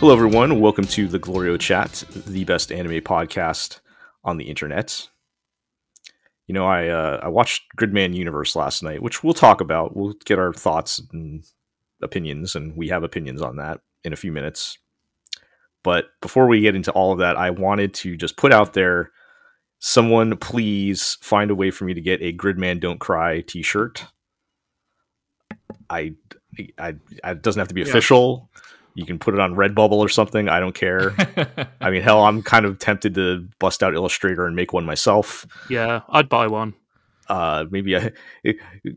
Hello, everyone. Welcome to the Glorio Chat, the best anime podcast on the internet. You know, I uh, I watched Gridman Universe last night, which we'll talk about. We'll get our thoughts and opinions, and we have opinions on that in a few minutes. But before we get into all of that, I wanted to just put out there someone please find a way for me to get a Gridman Don't Cry t shirt. I, I, I, it doesn't have to be Yeah. official. You can put it on Redbubble or something. I don't care. I mean, hell, I'm kind of tempted to bust out Illustrator and make one myself. Yeah, I'd buy one. Uh, maybe I,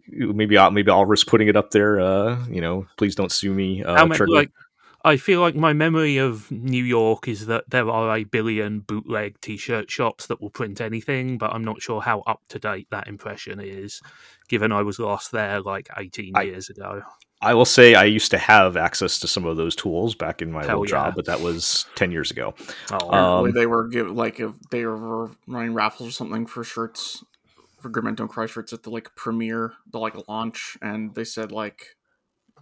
maybe I'll maybe I'll risk putting it up there. Uh, you know, please don't sue me. Uh, How many, Trigger. like, I feel like my memory of New York is that there are a billion bootleg T-shirt shops that will print anything, but I'm not sure how up to date that impression is, given I was last there like 18 I- years ago. I will say I used to have access to some of those tools back in my Hell old yeah. job, but that was ten years ago. Oh, Um, Apparently they were give like if they were running raffles or something for shirts for Gridman Don't Cry shirts at the like premiere, the like launch, and they said like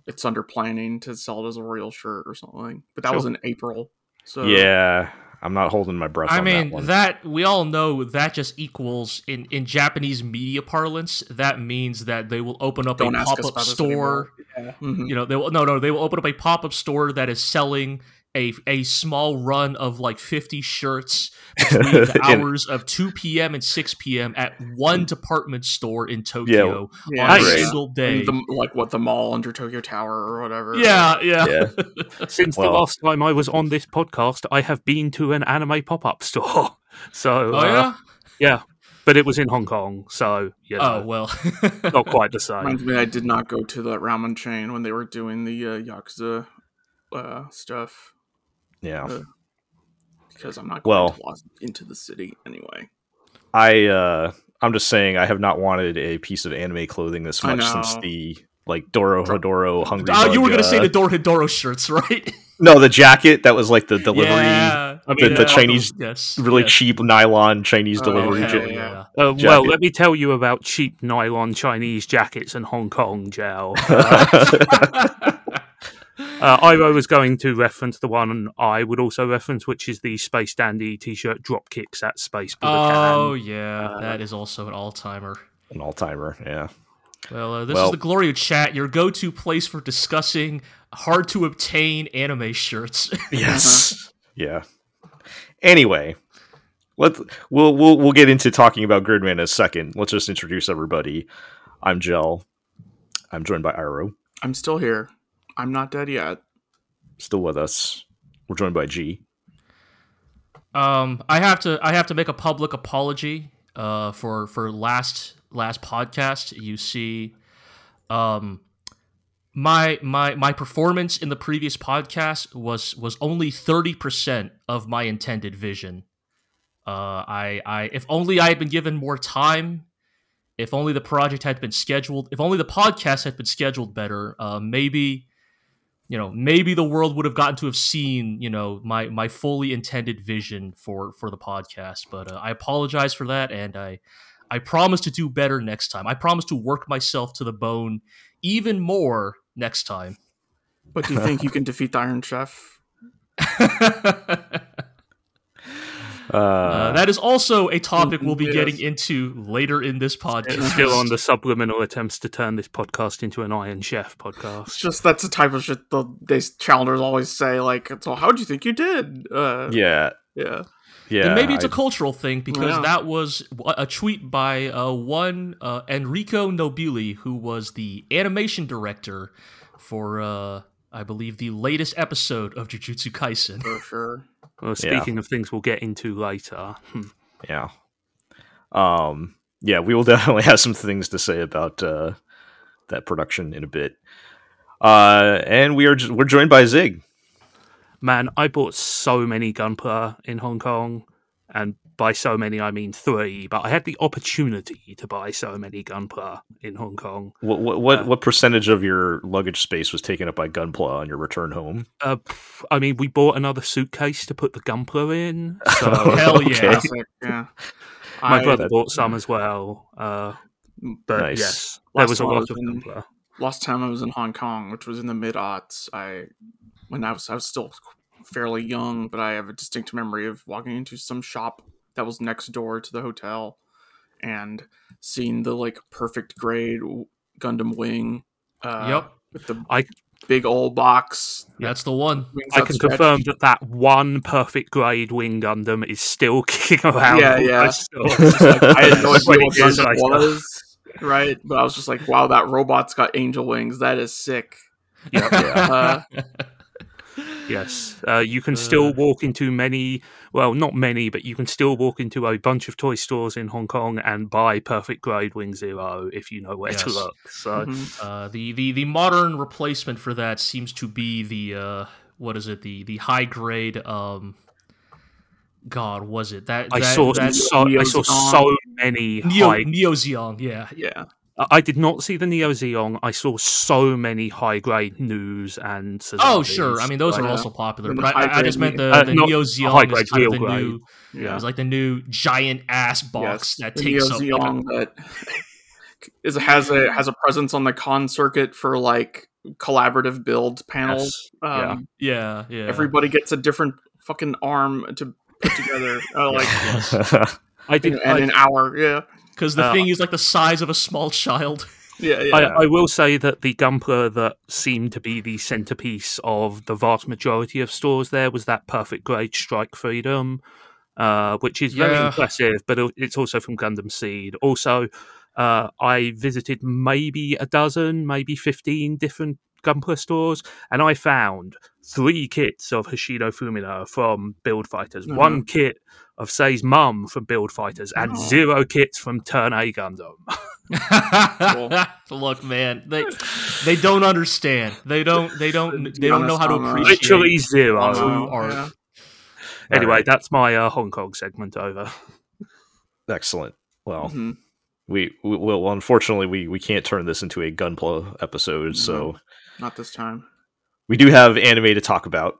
it's under planning to sell it as a real shirt or something. But that was in April. So yeah, I'm not holding my breath. I on mean that, one. that we all know that just equals in in Japanese media parlance that means that they will open up Don't a pop up about this store. anymore. Mhm. You know, they will no no they will open up a pop up store that is selling a a small run of like 50 shirts between the hours of 2 p.m. and 6 p.m. at one department store in Tokyo Yeah, on a Right. single day. The, like what the mall under Tokyo Tower or whatever. yeah, yeah. yeah, Since well- the last time I was on this podcast, I have been to an anime pop-up store. So, Oh uh, yeah. yeah, but it was in Hong Kong, so you Oh well. not quite the same. Reminds me, I did not go to the ramen chain when they were doing the uh, Yakuza uh, stuff yeah. Uh, because I'm not going Well- to Los- into the city anyway. I uh, I'm just saying I have not wanted a piece of anime clothing this much since the like Dorohedoro Hungry. Oh, you were gonna say uh, the Dorohedoro shirts, right? no the jacket that was like the delivery, Yeah. I the, mean, the uh, Chinese Yes. really yes. cheap nylon Chinese Oh, delivery. hell ja- yeah. Uh, well, let me tell you about cheap nylon Chinese jackets and Hong Kong gel. Uh, Iro was going to reference the one I would also reference, which is the Space Dandy t-shirt drop kicks at Space Budokan. Oh yeah, Uh, that is also an all timer. An all timer. Yeah. Well, uh, this Well- is the Glorio Chat, your go-to place for discussing hard to obtain anime shirts. Yes. Yeah. Anyway, let's we'll we'll we'll get into talking about Gridman in a second. Let's just introduce everybody. I'm Gel. I'm joined by Iro, I'm still here. I'm not dead yet. still with us. We're joined by G. um, I have to I have to make a public apology uh, for for last last podcast. You see, um, my my my performance in the previous podcast was was only thirty percent of my intended vision. Uh, I I if only I had been given more time. If only the project had been scheduled. If only the podcast had been scheduled better. Uh, maybe you know maybe the world would have gotten to have seen you know my my fully intended vision for for the podcast but uh, i apologize for that and i i promise to do better next time i promise to work myself to the bone even more next time But do you think you can defeat the Iron Chef? Uh, uh, that is also a topic we'll be Yes. getting into later in this podcast still on the subliminal attempts to turn this podcast into an Iron Chef podcast. It's podcast. just that's the type of shit the they challengers always say. Like, so how do you think you did? Uh, yeah. yeah. Yeah. and maybe it's a I- cultural thing because Yeah. that was a tweet by uh, one uh, Enrico Nobili, who was the animation director for, uh, I believe, the latest episode of Jujutsu Kaisen. For sure. Well, speaking of things we'll get into later, hmm, yeah. Um. Yeah, we will definitely have some things to say about uh, that production in a bit. Uh, and we are j- we're joined by Zig. man, I bought so many Gunpla in Hong Kong, and by so many I mean three, but I had the opportunity to buy so many Gunpla in Hong Kong. What what what, Uh, what percentage of your luggage space was taken up by Gunpla on your return home? Uh, I mean, we bought another suitcase to put the Gunpla in, so Hell yeah. Okay. Yeah. my I- brother that- bought some as well. Uh, but Nice. yes, there Last was a lot of in- Gunpla. last time I was in Hong Kong, which was in the mid aughts, I when I was I was still fairly young, but I have a distinct memory of walking into some shop that was next door to the hotel and seeing the like perfect grade Gundam wing. Uh, Yep. With the I- big old box. That's the one. I can confirm that that one perfect grade wing Gundam is still kicking around. Yeah, yeah. those stores. Like, I had no idea 20 what Gundam was. Right, but I was just like, "Wow, that robot's got angel wings. That is sick." Yep. Uh, Yes, uh, you can still Uh. walk into many. Well, not many, but you can still walk into a bunch of toy stores in Hong Kong and buy perfect grade Wing Zero if you know where to look. So mhm. Uh, the, the the modern replacement for that seems to be the uh, what is it the the high grade um God was it that, I saw that so I saw so many Neo high. Neo Zeong yeah yeah, I- did not see the Neo Zeong. I saw so many high grade news and. oh sure I mean those are Like, also popular but I, I just meant the, Uh, the Neo Zeong is kind of the grade. new yeah. it's like the new giant ass box Yes, that takes Neo up Zeong that is has a has a presence on the con circuit for like collaborative build panels. Yes, yeah. Um, yeah yeah Everybody gets a different fucking arm to put together, uh, like I did. in, I, in an hour. Yeah, because the Uh, thing is like the size of a small child yeah, yeah. I, I will say that the Gunpla that seemed to be the centerpiece of the vast majority of stores there was that perfect grade Strike Freedom, uh, which is very Yeah. impressive, but it's also from Gundam Seed. Also, uh, I visited maybe a dozen, maybe 15 different Gunpla stores, and I found three kits of Hoshino Fumina from Build Fighters, Mhm. one kit of Sei's mum from Build Fighters, and Oh. zero kits from Turn A Gundam. Look, man, they they don't understand. They don't. They don't. They don't know how to uh, appreciate. Literally zero. True Uh, art. yeah. Anyway, Alright. that's my uh, Hong Kong segment over. Excellent. Well, Mhm. we, we well unfortunately we we can't turn this into a gunpla episode, so not this time. we do have anime to talk about.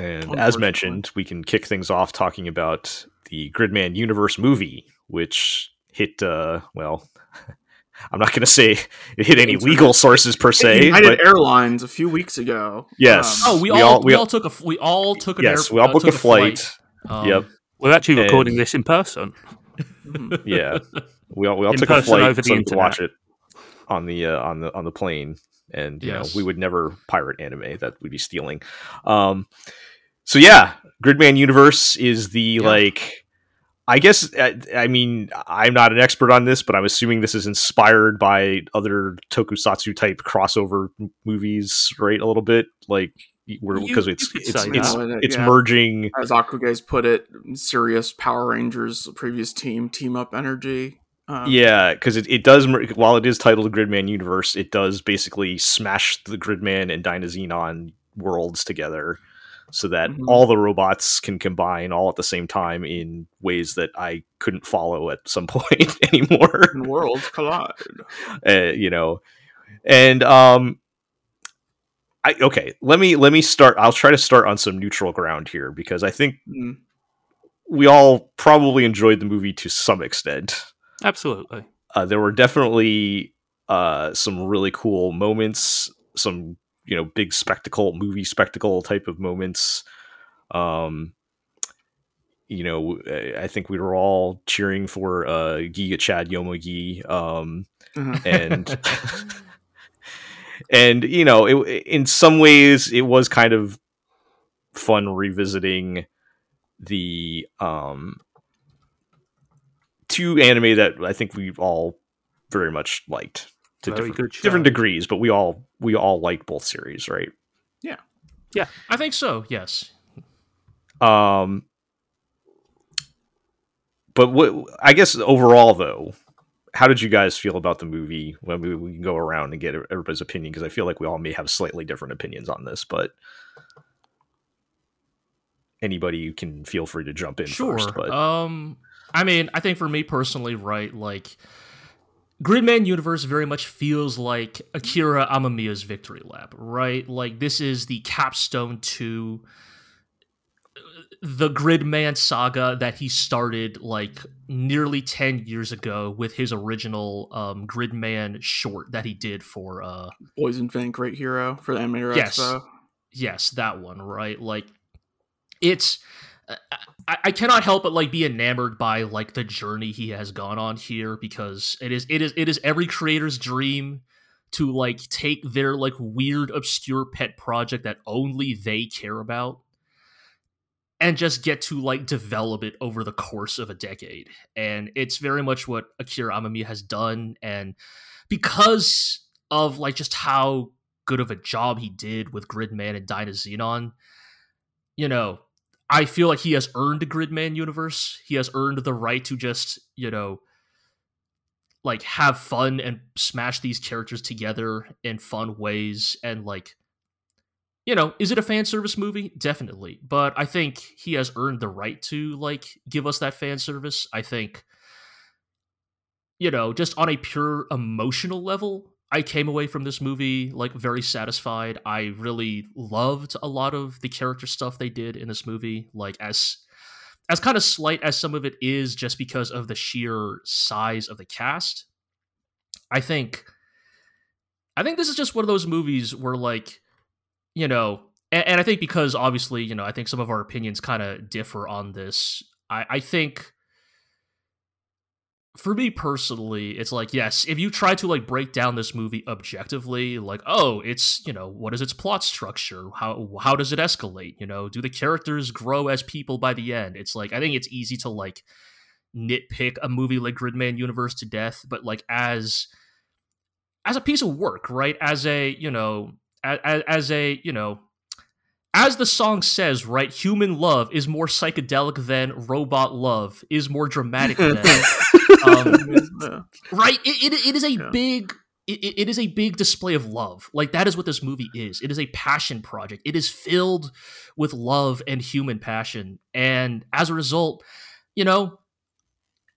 And as mentioned, we can kick things off talking about the Gridman Universe movie, which hit uh well I'm not going to say it hit any legal sources per se, United but Airlines a few weeks ago. Yes. Um, Oh, we, We all, all- we we all took a we all took an yes, air, we all uh, booked took a flight. Um, Yep. We're actually And- recording this in person. Yeah. We all we all In took a flight over the so we could internet. watch it on the uh, on the on the plane and you Yes. know we would never pirate anime that we'd be stealing. Um so yeah, Gridman Universe is the Yeah. like I guess I, I mean I'm not an expert on this, but I'm assuming this is inspired by other tokusatsu type crossover movies, right? A little bit like because it's it's it's, that. it's Yeah. merging As Akuge's put it, serious Power Rangers previous team team up energy. Um, Yeah, because it, it does. While it is titled Gridman Universe, it does basically smash the Gridman and Dynazenon worlds together, so that Mhm. all the robots can combine all at the same time in ways that I couldn't follow at some point anymore. worlds collide. uh, you know, and um, I okay. Let me let me start. I'll try to start on some neutral ground here because I think Mm. we all probably enjoyed the movie to some extent. Absolutely. uh, there were definitely uh, some really cool moments, some you know big spectacle, movie spectacle type of moments. Um, you know, I think we were all cheering for uh, Giga Chad Yomogi, um, Mhm. and and you know, it, in some ways, it was kind of fun revisiting the um two anime that I think we've all very much liked to different, different degrees, but we all we all like both series, right? Yeah. Yeah. I think so. Yes. Um, but what I guess overall though, how did you guys feel about the movie? When we, we can go around and get everybody's opinion because I feel like we all may have slightly different opinions on this, but anybody can feel free to jump in Sure. first. But Um, I mean, I think for me personally, right, like Gridman Universe very much feels like Akira Amamiya's Victory Lap, right? Like this is the capstone to the Gridman saga that he started like nearly 10 years ago with his original um Gridman short that he did for uh Boys Invent Great Hero for the Animator Yes. Expo. yes that one right like it's I, I cannot help but like be enamored by like the journey he has gone on here because it is it is it is every creator's dream to like take their like weird obscure pet project that only they care about and just get to like develop it over the course of a decade. And it's very much what akira amamiya has done and because of like just how good of a job he did with gridman and dynazenon you know I feel like he has earned Gridman universe. He has earned the right to just, you know, like have fun and smash these characters together in fun ways and like you know, is it a fan service movie? Definitely. But I think he has earned the right to like give us that fan service. I think you know, just on a pure emotional level, I came away from this movie like very satisfied. I really loved a lot of the character stuff they did in this movie, like as as kind of slight as some of it is just because of the sheer size of the cast. I think I think this is just one of those movies where like, you know, and, and I think because obviously, you know, I think some of our opinions kind of differ on this. I, I think for me personally, it's like, yes, if you try to like break down this movie objectively, like, oh, it's, you know, what is its plot structure? How how does it escalate? You know, do the characters grow as people by the end? It's like I think it's easy to like nitpick a movie like Gridman Universe to death, but like as as a piece of work, right? As a, you know, as, as a, you know, as the song says, right, human love is more psychedelic than robot love, is more dramatic than um, right it, it, it is a Yeah. big it, it is a big display of love. Like that is what this movie is. It is a passion project. It is filled with love and human passion. And as a result you know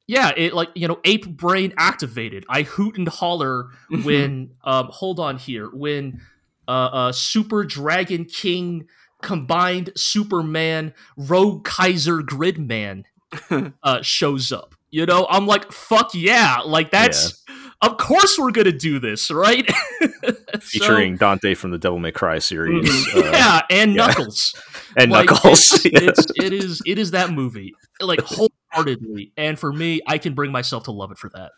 yeah it like you know ape brain activated. I hoot and holler when um hold on here when uh, uh super dragon king combined superman rogue kaiser gridman uh shows up you know i'm like fuck yeah like that's of course we're gonna do this right So- featuring Dante from the Devil May Cry series uh, yeah and yeah. knuckles and Like, Knuckles. it's, it's it is it is that movie like wholeheartedly and for me i can bring myself to love it for that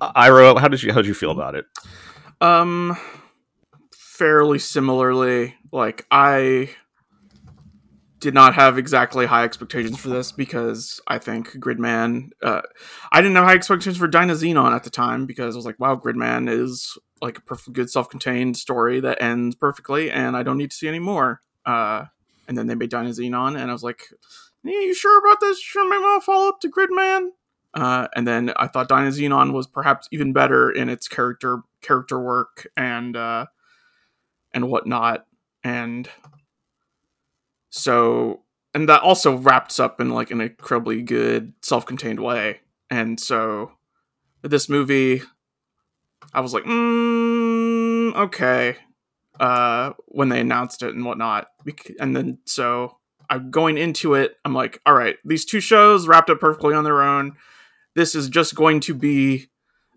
Iro, how did you how did you feel about it? Um, fairly similarly, like I did not have exactly high expectations for this because I think Gridman. Uh, I didn't have high expectations for Dynazenon at the time because I was like, "Wow, Gridman is like a good, self-contained story that ends perfectly, and I don't need to see any more." Uh, and then they made Dynazenon, and I was like, "Yeah, you sure about this? Sure, maybe I'll follow up to Gridman." Uh, and then I thought Dynazenon was perhaps even better in its character character work and uh, and whatnot, and so and that also wraps up in like an incredibly good self-contained way. And so this movie, I was like, mm, okay, uh, when they announced it and whatnot, and then so I'm going into it. I'm like, all right, these two shows wrapped up perfectly on their own this is just going to be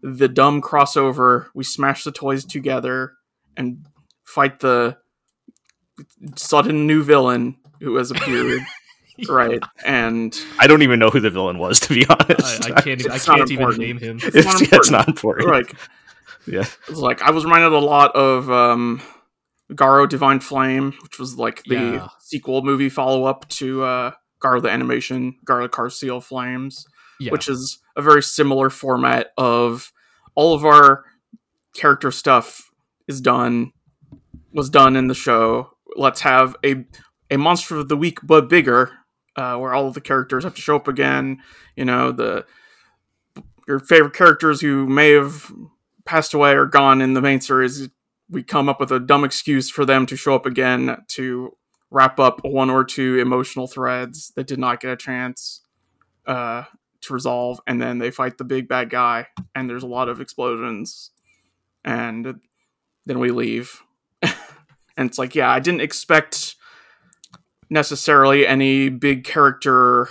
the dumb crossover. We smash the toys together and fight the sudden new villain who has appeared. right. And I don't even know who the villain was, to be honest. I, I can't. I It's not can't even important. name him. It's it's, not yeah, it's important. not important. like Yeah. it's like I was reminded a lot of um Garo Divine Flame, which was like the Yeah. sequel movie follow up to uh Garo the animation, Garo the Carved Seal Flames. Yeah. which is a very similar format of all of our character stuff is done was done in the show. Let's have a a monster of the week but bigger, uh, where all of the characters have to show up again. You know the your favorite characters who may have passed away or gone in the main series. We come up with a dumb excuse for them to show up again to wrap up one or two emotional threads that did not get a chance uh, to resolve, and then they fight the big bad guy, and there's a lot of explosions, and then we leave. and it's like, yeah, I didn't expect necessarily any big character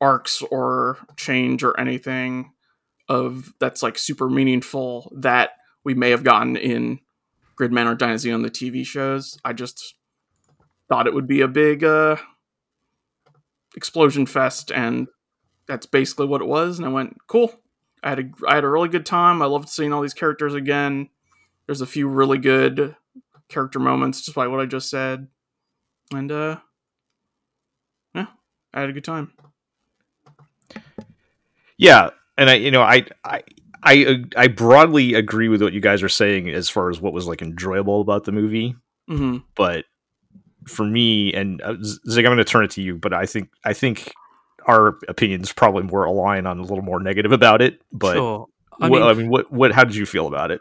arcs or change or anything of that's like super meaningful that we may have gotten in Gridman or Dynazenon the TV shows. I just thought it would be a big uh, explosion fest, and that's basically what it was. And I went, cool. I had a I had a really good time. I loved seeing all these characters again. There's a few really good character moments, by what I just said, and uh, I had a good time. Yeah, and I, you know, I, I, I, I broadly agree with what you guys are saying as far as what was like enjoyable about the movie. Mm-hmm. But for me, and uh, Zig, I'm going to turn it to you. But I think, I think our opinions probably more align on a little more negative about it. But sure. I mean, I mean, what, what, how did you feel about it?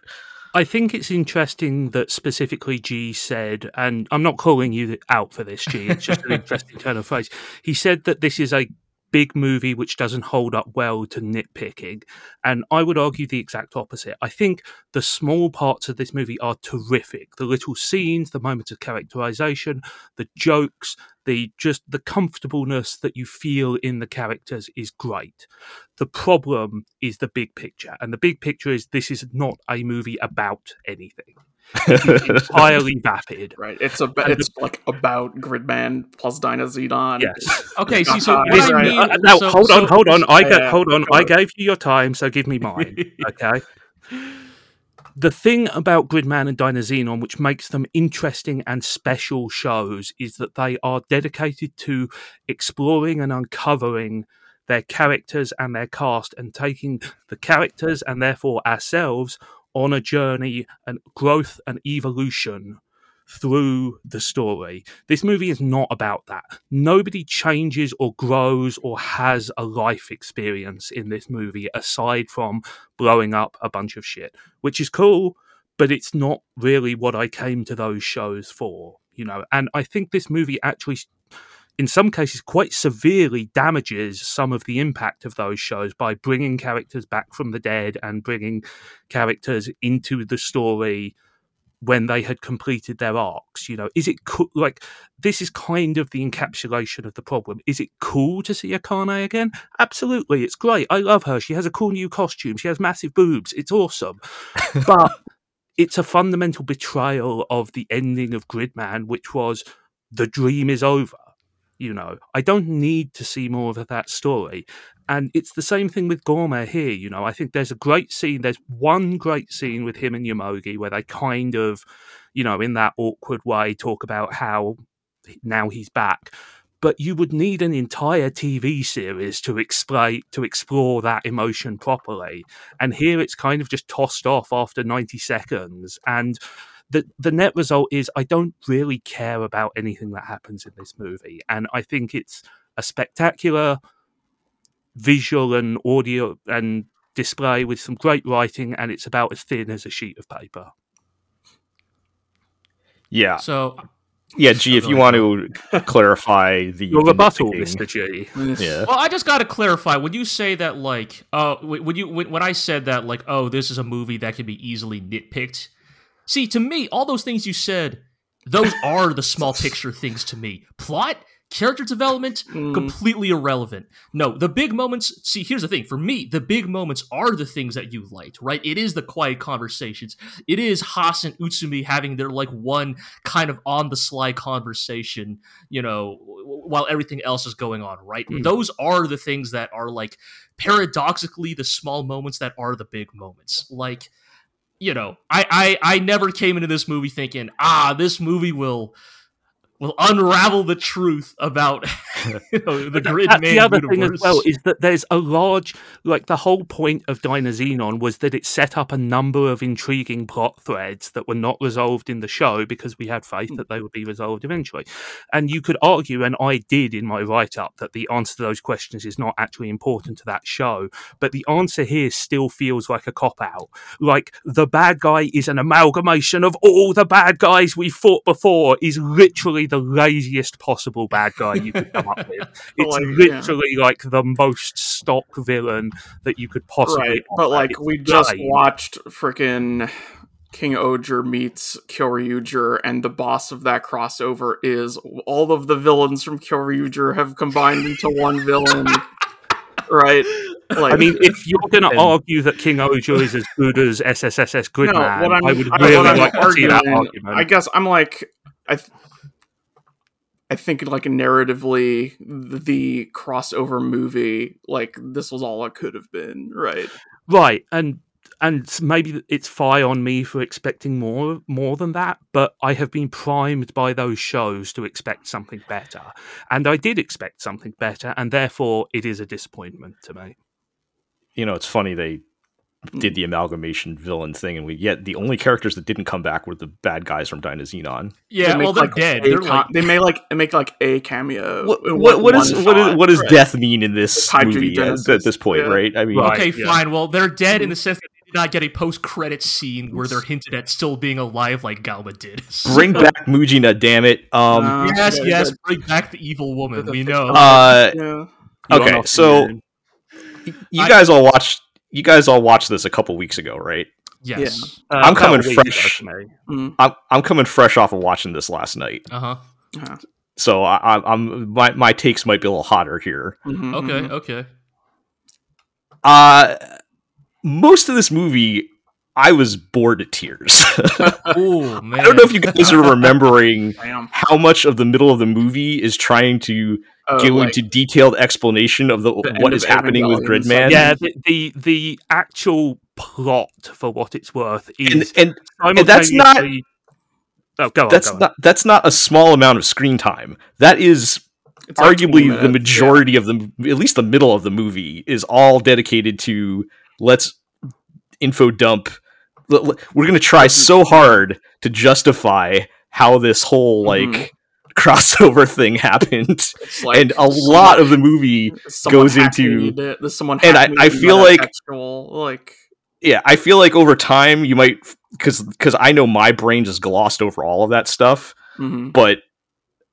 I think it's interesting that specifically G said, and I'm not calling you out for this, G. It's just an interesting turn of phrase. He said that this is a big movie which doesn't hold up well to nitpicking. And I would argue the exact opposite. I think the small parts of this movie are terrific. The little scenes, the moments of characterization, the jokes, the just the comfortableness that you feel in the characters is great. The problem is the big picture. And the big picture is this is not a movie about anything. It's entirely vapid. Right. It's a it's like about Gridman plus Dynazenon. Yes. Okay, see, so what I mean, Uh, now so- hold on, hold on. I Yeah, ga- yeah, hold on. go I gave you your time, so give me mine. Okay. The thing about Gridman and Dynazenon, which makes them interesting and special shows, is that they are dedicated to exploring and uncovering their characters and their cast and taking the characters and therefore ourselves on a journey and growth and evolution through the story. This movie is not about that. Nobody changes or grows or has a life experience in this movie aside from blowing up a bunch of shit, which is cool, but it's not really what I came to those shows for, you know. And I think this movie actually in some cases quite severely damages some of the impact of those shows by bringing characters back from the dead and bringing characters into the story when they had completed their arcs you know? Is it co- like this is kind of the encapsulation of the problem. Is it cool to see akane again? Absolutely it's great. I love her. She has a cool new costume. She has massive boobs. It's awesome. But it's a fundamental betrayal of the ending of gridman which was the dream is over you know i don't need to see more of that story and it's the same thing with Gauma here. You know, I think there's a great scene. There's one great scene with him and Yomogi where they kind of, you know, in that awkward way, talk about how now he's back. But you would need an entire TV series to explain to explore that emotion properly. And here it's kind of just tossed off after 90 seconds. And the the net result is I don't really care about anything that happens in this movie. And I think it's a spectacular visual and audio and display with some great writing, and it's about as thin as a sheet of paper. Yeah, So yeah. G, if you want to clarify the Your rebuttal. Mister G. Yeah. Well, I just got to clarify when you say that, like, uh, wh- when you when, when I said that, like, oh, this is a movie that can be easily nitpicked. See, to me, all those things you said, those are the small picture things to me. Plot, character development, Mm. completely irrelevant. No, the big moments. See, here's the thing. For me, the big moments are the things that you liked, right? It is the quiet conversations. It is Haas and Utsumi having their like one kind of on the sly conversation, you know, while everything else is going on, right? Mm. Those are the things that are like paradoxically the small moments that are the big moments. Like, you know, I I, I never came into this movie thinking, ah, this movie will will unravel the truth about you know, the grid man the other universe. thing as well is that there's a large like the whole point of Dynazenon was that it set up a number of intriguing plot threads that were not resolved in the show because we had faith hmm. that they would be resolved eventually. And you could argue, and I did in my write up, that the answer to those questions is not actually important to that show. But the answer here still feels like a cop out. Like the bad guy is an amalgamation of all the bad guys we fought before is literally the laziest possible bad guy you could come up with. Oh, it's Like, yeah. literally like the most stock villain that you could possibly. right, but like It's we just lame. watched freaking King-Ohger meets Kyoryuger, and the boss of that crossover is all of the villains from Kyoryuger have combined into one villain. right? Like, I mean, if you're going to argue that King-Ohger is as good as SSSS no, Gridman, what I'm, would I- really like to see that argument. I guess I'm like, I, th- I think like narratively, the, the crossover movie, like this was all it could have been, right? Right, and and maybe it's fie on me for expecting more more than that, but I have been primed by those shows to expect something better, and I did expect something better, and therefore it is a disappointment to me. you know, it's funny they did the amalgamation villain thing, and we yet the only characters that didn't come back were the bad guys from Dynazenon. yeah, they well, they're like, dead. They're con- like, they may like make like a cameo. What in what, one- what is one what is what does right. death mean in this movie at, at this point, yeah. right? I mean, Right. okay, yeah. fine. Well, they're dead in the sense that they did not get a post-credit scene where they're hinted at still being alive, like Galba did. bring back Mujina, damn it. Um, Uh, yes, yeah, yes, bring back the evil woman. We know. uh, Yeah. Okay, so you- you I- guys all watched you guys all watched this a couple weeks ago, right? yes. uh, I'm coming a week ago fresh. to me. Mm. I'm I'm coming fresh off of watching this last night, Uh huh. Uh-huh. so I, I'm- I'm my my takes might be a little hotter here. Mhm, Okay. mhm. Okay. Uh most of this movie, I was bored to tears. Oh man. I don't know if you guys are remembering how much of the middle of the movie is trying to Oh, go like, into detailed explanation of the, The end what of is happening with Gridman. Yeah, the, the the actual plot, for what it's worth, and, is and that's not- Oh, go on. that's go on. not that's not a small amount of screen time. That is it's like 20 arguably the minutes, majority of the at least the middle of the movie is all dedicated to let's info dump l- l- we're going to try so hard to justify how this whole like Mhm. Crossover thing happened. Like and a lot of the movie goes into- me someone and I- I feel like- like yeah i feel like over time you might because because i know my brain just glossed over all of that stuff mhm. but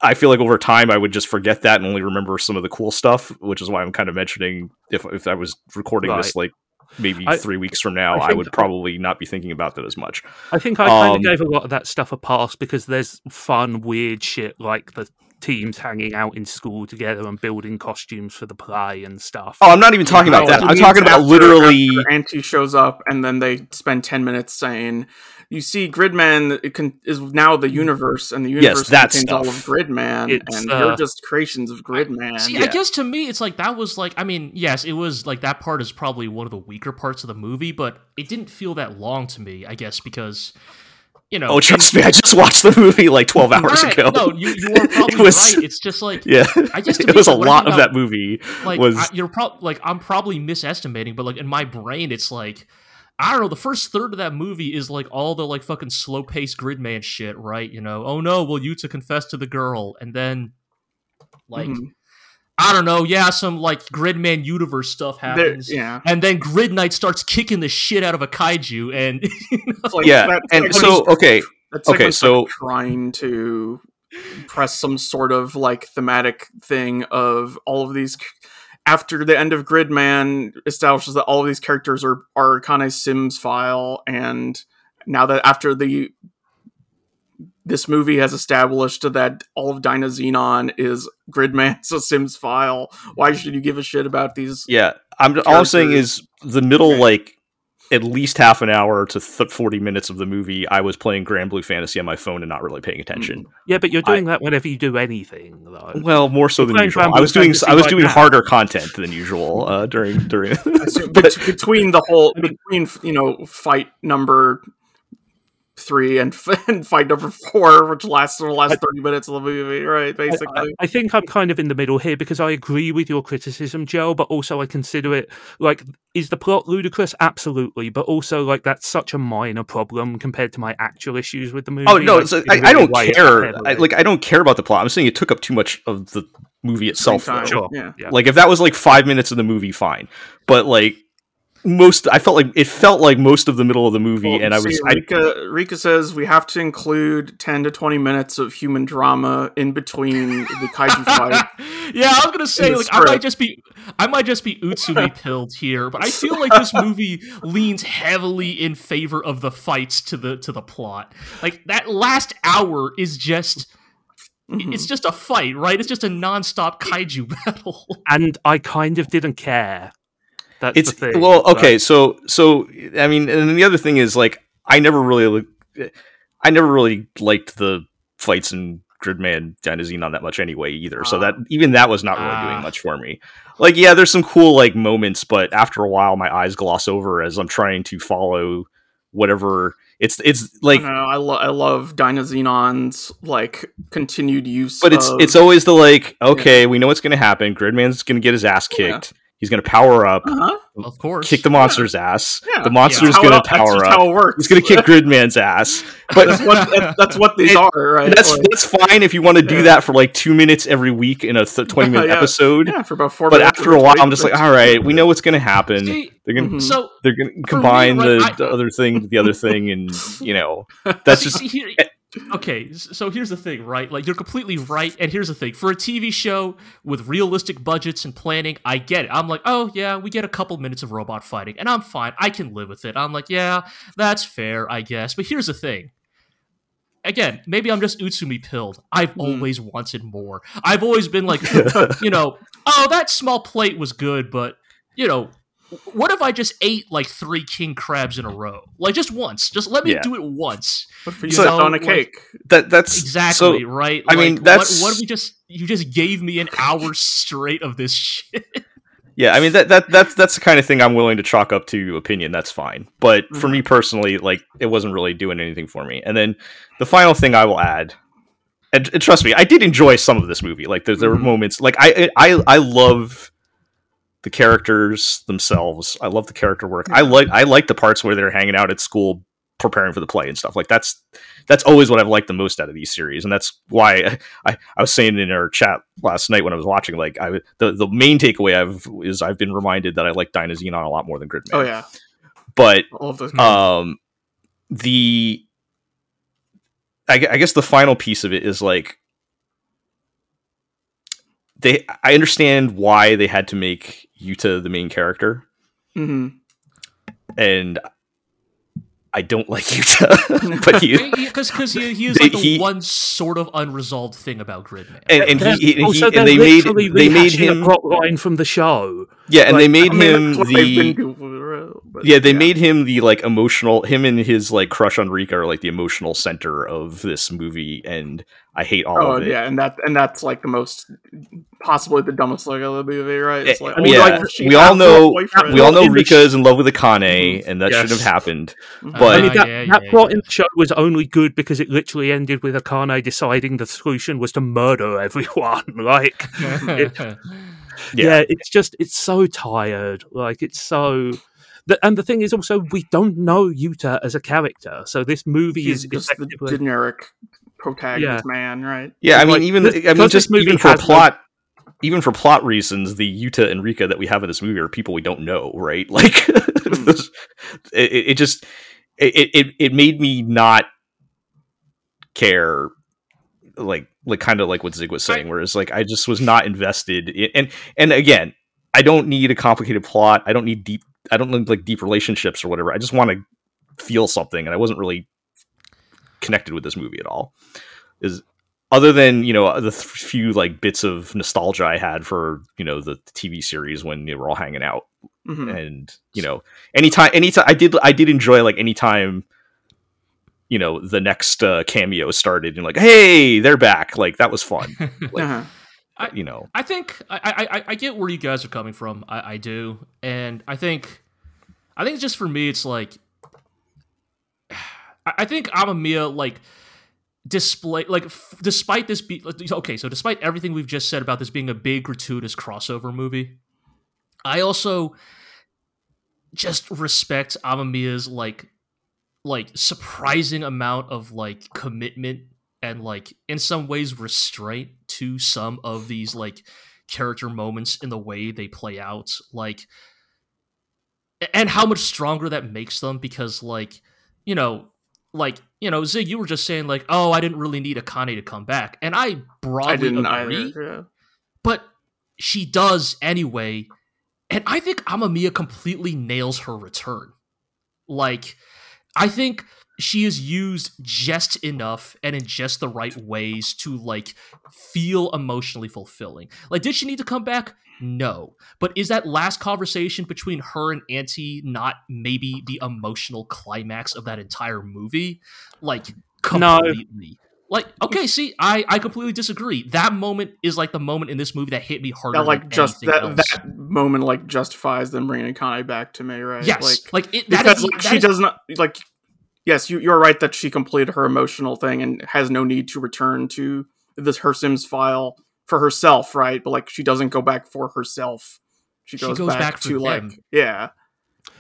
I feel like over time I would just forget that and only remember some of the cool stuff, which is why I'm kind of mentioning if if I was recording this like maybe I- three weeks from now, I I, would probably not be thinking about that as much. I think I kind Um, of gave a lot of that stuff a pass because there's fun, weird shit like the teams hanging out in school together and building costumes for the play and stuff. Oh, I'm not even talking about that. I'm talking about after- literally. after Anti shows up, and then they spend ten minutes saying, "You see, Gridman it can, is now the universe, and the universe that contains all of. Gridman, It's, and uh, you're just creations of Gridman." See, Yeah. I guess to me, it's like that was like, I mean, yes, it was like that part is probably one of the weaker parts of the movie, but it didn't feel that long to me, I guess, because, you know. Oh, trust me, I just watched the movie like 12 hours Right, ago. No, you, you are probably It was- right. It's just like, yeah, I to it was a like, when I lot of about- that movie. like was I, you're probably like I'm probably misestimating, but like in my brain, it's like I don't know. The first third of that movie is like all the like fucking slow paced gridman shit, right? You know, oh no, will you to confess to the girl, and then like Mhm. I don't know, yeah, some like gridman universe stuff There- happens. yeah, And then Grid Knight starts kicking the shit out of a kaiju, and It's like yeah, that and segment- so okay, that okay, segment's, so- like, trying to press some sort of like thematic thing of all of these. After the end of Gridman establishes that all of these characters are are Kane's Sims file, and now that after the this movie has established that all of Dynazenon is Gridman's a Sims file. Why should you give a shit about these? yeah. I'm all I'm saying is the middle Okay. like at least half an hour to th- 40 minutes of the movie. I was playing Granblue Fantasy on my phone and not really paying attention. yeah, but you're I- doing that whenever you do anything, though. Well, more so than usual. Grand I was doing Fantasy I was right doing now. harder content than usual uh, during during. So but between the whole between you know fight number three and, and fight number four, which lasts for the last thirty minutes of the movie, right? Basically, I, I think I'm kind of in the middle here because I agree with your criticism, Joe, but also I consider it like is the plot ludicrous? Absolutely, but also like that's such a minor problem compared to my actual issues with the oh, movie. Oh no, like, so I, I don't care. I, like I don't care about the plot. I'm saying it took up too much of the movie itself. Same time. though. Sure. Yeah. Yeah. Like if that was like five minutes of the movie, fine. But like most, I felt like it felt like most of the middle of the movie, Well, and I see, was I, Rikka, Rikka says we have to include ten to twenty minutes of human drama in between the kaiju fight. yeah, I was gonna say the like I might just be I might just be Utsumi pilled here, but I feel like this movie leans heavily in favor of the fights to the to the plot. Like that last hour is just Mhm. it's just a fight, right? It's just a nonstop kaiju battle. and I kind of didn't care. That's it's the thing. well, okay. So so I mean, and then the other thing is like I never really, I never really liked the fights in Gridman Dynazenon that much anyway either. So that even that was not really Ah. doing much for me. Like yeah, there's some cool like moments, but after a while, my eyes gloss over as I'm trying to follow whatever. It's it's like I, know, I, lo- I love Dynazenon's like continued use, but it's of- it's always the like okay we know what's going to happen gridman's going to get his ass Yeah. Kicked he's going to power up uh-huh. of course. kick the monster's ass Yeah. the monster's How going to that's power just up How it works. he's going to kick gridman's ass but that's what that's, that's what these And- are, right? that's Like, that's fine if you want to do Yeah. that for like two minutes every week in a th- 20 minute Yeah. episode yeah, for about four. but minutes after a while i'm just like all right we know what's going to happen See, they're going to Mhm. so they're going to For me, combine right, the, I- the other thing the other thing and you know that's See- just see, here- okay so here's the thing right? Like you're completely right and here's the thing. For a tv show with realistic budgets and planning i get it. I'm like oh yeah we get a couple minutes of robot fighting and i'm fine. I can live with it. I'm like yeah that's fair i guess. But here's the thing. Again maybe i'm just utsumi pilled. I've Mm. always wanted more. I've always been like you know oh that small plate was good but you know what if I just ate like three king crabs in a row? Like just once. Just let me Yeah. do it once. What for you So- stepped on a like- cake? that that's Exactly, so right? I mean, that's- what, what if we just you just gave me an hour straight of this shit? Yeah, I mean that that that's that's the kind of thing I'm willing to chalk up to opinion. That's fine. But for Mm-hmm. me personally, like it wasn't really doing anything for me. And then the final thing I will add, and, and trust me, I did enjoy some of this movie. Like there, there were Mhm. moments like I I I love the characters themselves. I love the character work. I like I like the parts where they're hanging out at school preparing for the play and stuff. Like that's that's always what I've liked the most out of these series, and that's why I, I was saying in our chat last night when I was watching. Like I the the main takeaway I've is I've been reminded that I like Dynazenon a lot more than Gridman. Oh yeah, but all of those. um the I, I guess the final piece of it is like they I understand why they had to make Yuta the main character hmm and I don't like Yuta but he Because because he, he is like the he- one sort of unresolved thing about Gridman. and, and They're- he, and, also, he, they're and they made they made him a plot line from the show. yeah and they made I mean, him that's what they've been the doing for a while, but yeah they made him the like emotional him and his like crush on Rikka are like the emotional center of this movie and I hate all Oh of it yeah, and that and that's like the most possibly the dumbest look of the movie, right? It's Eh, like, I oh, mean, like, yeah, she we all know we all know Rikka is in love with Akane, and that Yes. shouldn't have happened. Mhm. but- I mean, Uh, that, yeah, that yeah, plot yeah. in the show was only good because it literally ended with Akane deciding the solution was to murder everyone. Like, Yeah. yeah. it's just it's so tired. Like, it's so. The, and the thing is also we don't know Yuta as a character, so this movie he's is just the generic protagonist man, right? Yeah, I mean, Like, even this- I mean, just this even for has no- plot, even for plot reasons, the Yuta and Rikka that we have in this movie are people we don't know, right? Like, Hmm. this- it, it it just it, it it made me not care, like like kind of like what Zig was saying, whereas like I just was not invested in, and and again, I don't need a complicated plot. I don't need deep. I don't need like deep relationships or whatever. I just want to feel something, and I wasn't really connected with this movie at all. Is other than you know the th- few like bits of nostalgia I had for you know the TV series when they were all hanging out, Mhm. and you know anytime anytime I did I did enjoy like anytime you know the next uh, cameo started and like hey they're back like that was fun like, Uh-huh. You know I think I, I I- I get where you guys are coming from. I, I do, and I think I think just for me, it's like I, I think Amamiya like display like f- despite this be okay so despite everything we've just said about this being a big gratuitous crossover movie i also just respect amamiya's like like surprising amount of like commitment and like in some ways restraint to some of these like character moments in the way they play out like and how much stronger that makes them because like you know like you know zig you were just saying like oh i didn't really need akane to come back and i broadly I didn't agree either. Yeah. but she does anyway and i think amamiya completely nails her return like i think she is used just enough and in just the right ways to like feel emotionally fulfilling like did she need to come back no but is that last conversation between her and Anti not maybe the emotional climax of that entire movie like No. completely like okay see i i completely disagree that moment is like the moment in this movie that hit me harder That like than just that else. that moment like justifies them bringing Akane back to me, right? yes Like like, it, that is because the- like, that she is- does not like. Yes, you you're right that she completed her emotional thing and has no need to return to this her Sims file for herself, right? But like she doesn't go back for herself. She She goes, goes back, back to like them. yeah.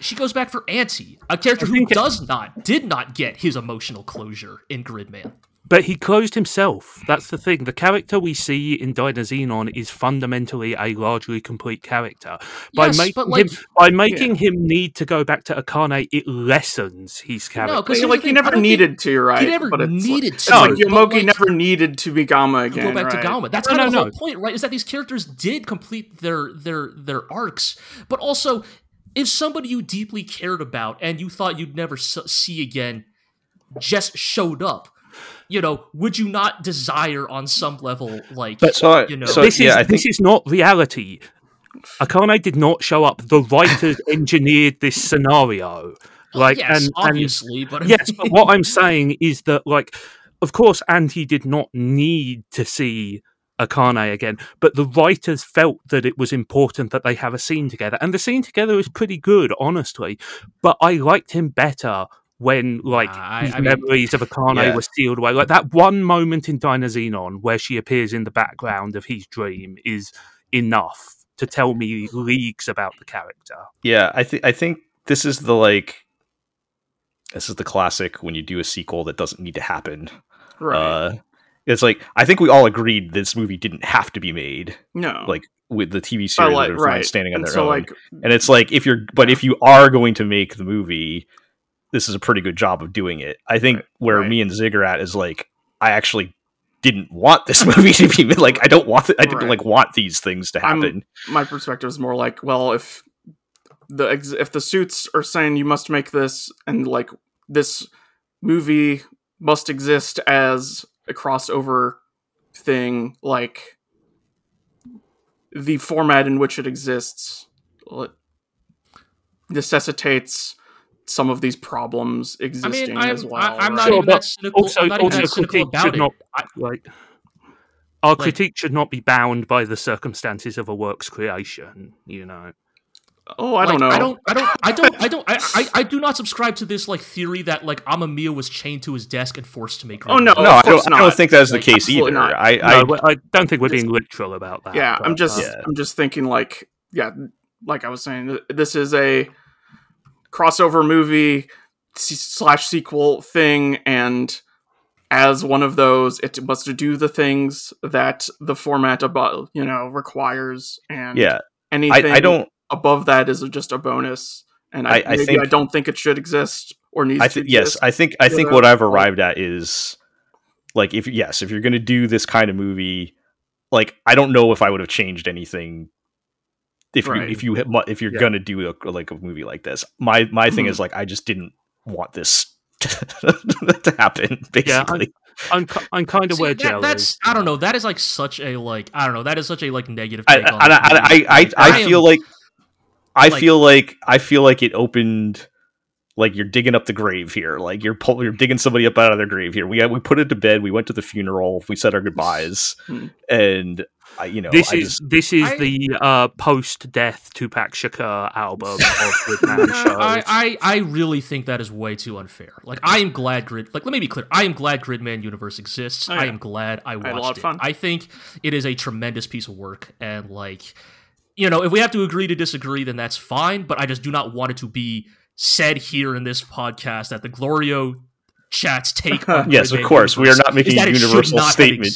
she goes back for Anti a character who does not did not get his emotional closure in gridman But he closed himself. That's the thing. The character we see in Dynazenon is fundamentally a largely complete character. By yes making but like him by making him need to go back to Akane, it lessens his character. No, 'cause But, here's like he never don't think- needed to, right? he never but it's needed like, to, It's like but, like- never needed to be Gauma to again. go back right? to Gauma. That's No, kind of no, the whole point, right? Is that these characters did complete their their their arcs, but also if somebody you deeply cared about and you thought you'd never see again just showed up, you know, would you not desire on some level, like But- So, you know, so this yeah, is I this is not reality. Akane did not show up. The writers engineered this scenario. Like yes, and, and obviously, but yes, but what I'm saying is that, like, of course, Anti did not need to see Akane again, but the writers felt that it was important that they have a scene together, and the scene together is pretty good, honestly. But I liked him better when, like, Nah, I- his I mean- memories of Akane Yeah. were sealed away. Like that one moment in Dynazenon where she appears in the background of his dream is enough to tell me leagues about the character. yeah, I think I think this is the like this is the classic when you do a sequel that doesn't need to happen. right? Uh, it's like I think we all agreed this movie didn't have to be made, no, like with the TV series like, that are right. standing on and their so own. like and it's like if you're, but if you are going to make the movie, this is a pretty good job of doing it. I think Right, where right. me and Zig are at is like I actually didn't want this movie to be like I don't want it, I didn't Right. like want these things to I'm- happen. my perspective is more like, well, if the ex- if the suits are saying you must make this, and like this movie must exist as a crossover thing, like the format in which it exists necessitates some of these problems I existing mean, I'm, as well. I, am not right? Sure, even but that cynical. also, I'm not also that cynical critique about should it. not I- like our Like- critique should not be bound by the circumstances of a work's creation. You know, oh, I like, don't know. I don't. I don't. I don't. I don't. I, I, I do not subscribe to this like theory that like Amamiya was chained to his desk and forced to make. Oh, no, Gridman. no, I don't. I don't think that's the case either. not. I, I, but I don't think we're being literal about that. yeah i'm just uh, Yeah. i'm just thinking like yeah like i was saying this is a crossover movie slash sequel thing and as one of those it must do the things that the format above you know requires and yeah. Anything I don't. above that is just a bonus and i, I- I maybe think- i don't think it should exist or needs I to think yes. I think. I think what uh, I've arrived at is like if yes, if you're going to do this kind of movie, like I don't know if I would have changed anything. If Right. you if you if you're Yeah. gonna do a, like a movie like this, my my thing Mhm. is like I just didn't want this to happen. Yeah, Basically, I'm ki- I'm kind of See, where that- Jell that's. I don't know. That is like such a like I don't know. That is such a like negative. I Take on I, this I, I, movie. I, Like, I am- feel like I like- feel like I feel like it opened like you're digging up the grave here. Like you're pull, you're digging somebody up out of their grave here. We we put it to bed. We went to the funeral. We said our goodbyes, Hmm. and I, you know, This I is just, this is I- the uh, post-death Tupac Shakur album of Gridman No, shows. I, I, I really think that is way too unfair. Like I am glad Grid like let me be clear. I am glad Gridman Universe exists. Oh, I am glad I had a lot watched of it. fun. I think it is a tremendous piece of work and like you know, if we have to agree to disagree, then that's fine. But I just do not want it to be said here in this podcast that the Glorio chats take on Yes, of course. We are not making a universal statement.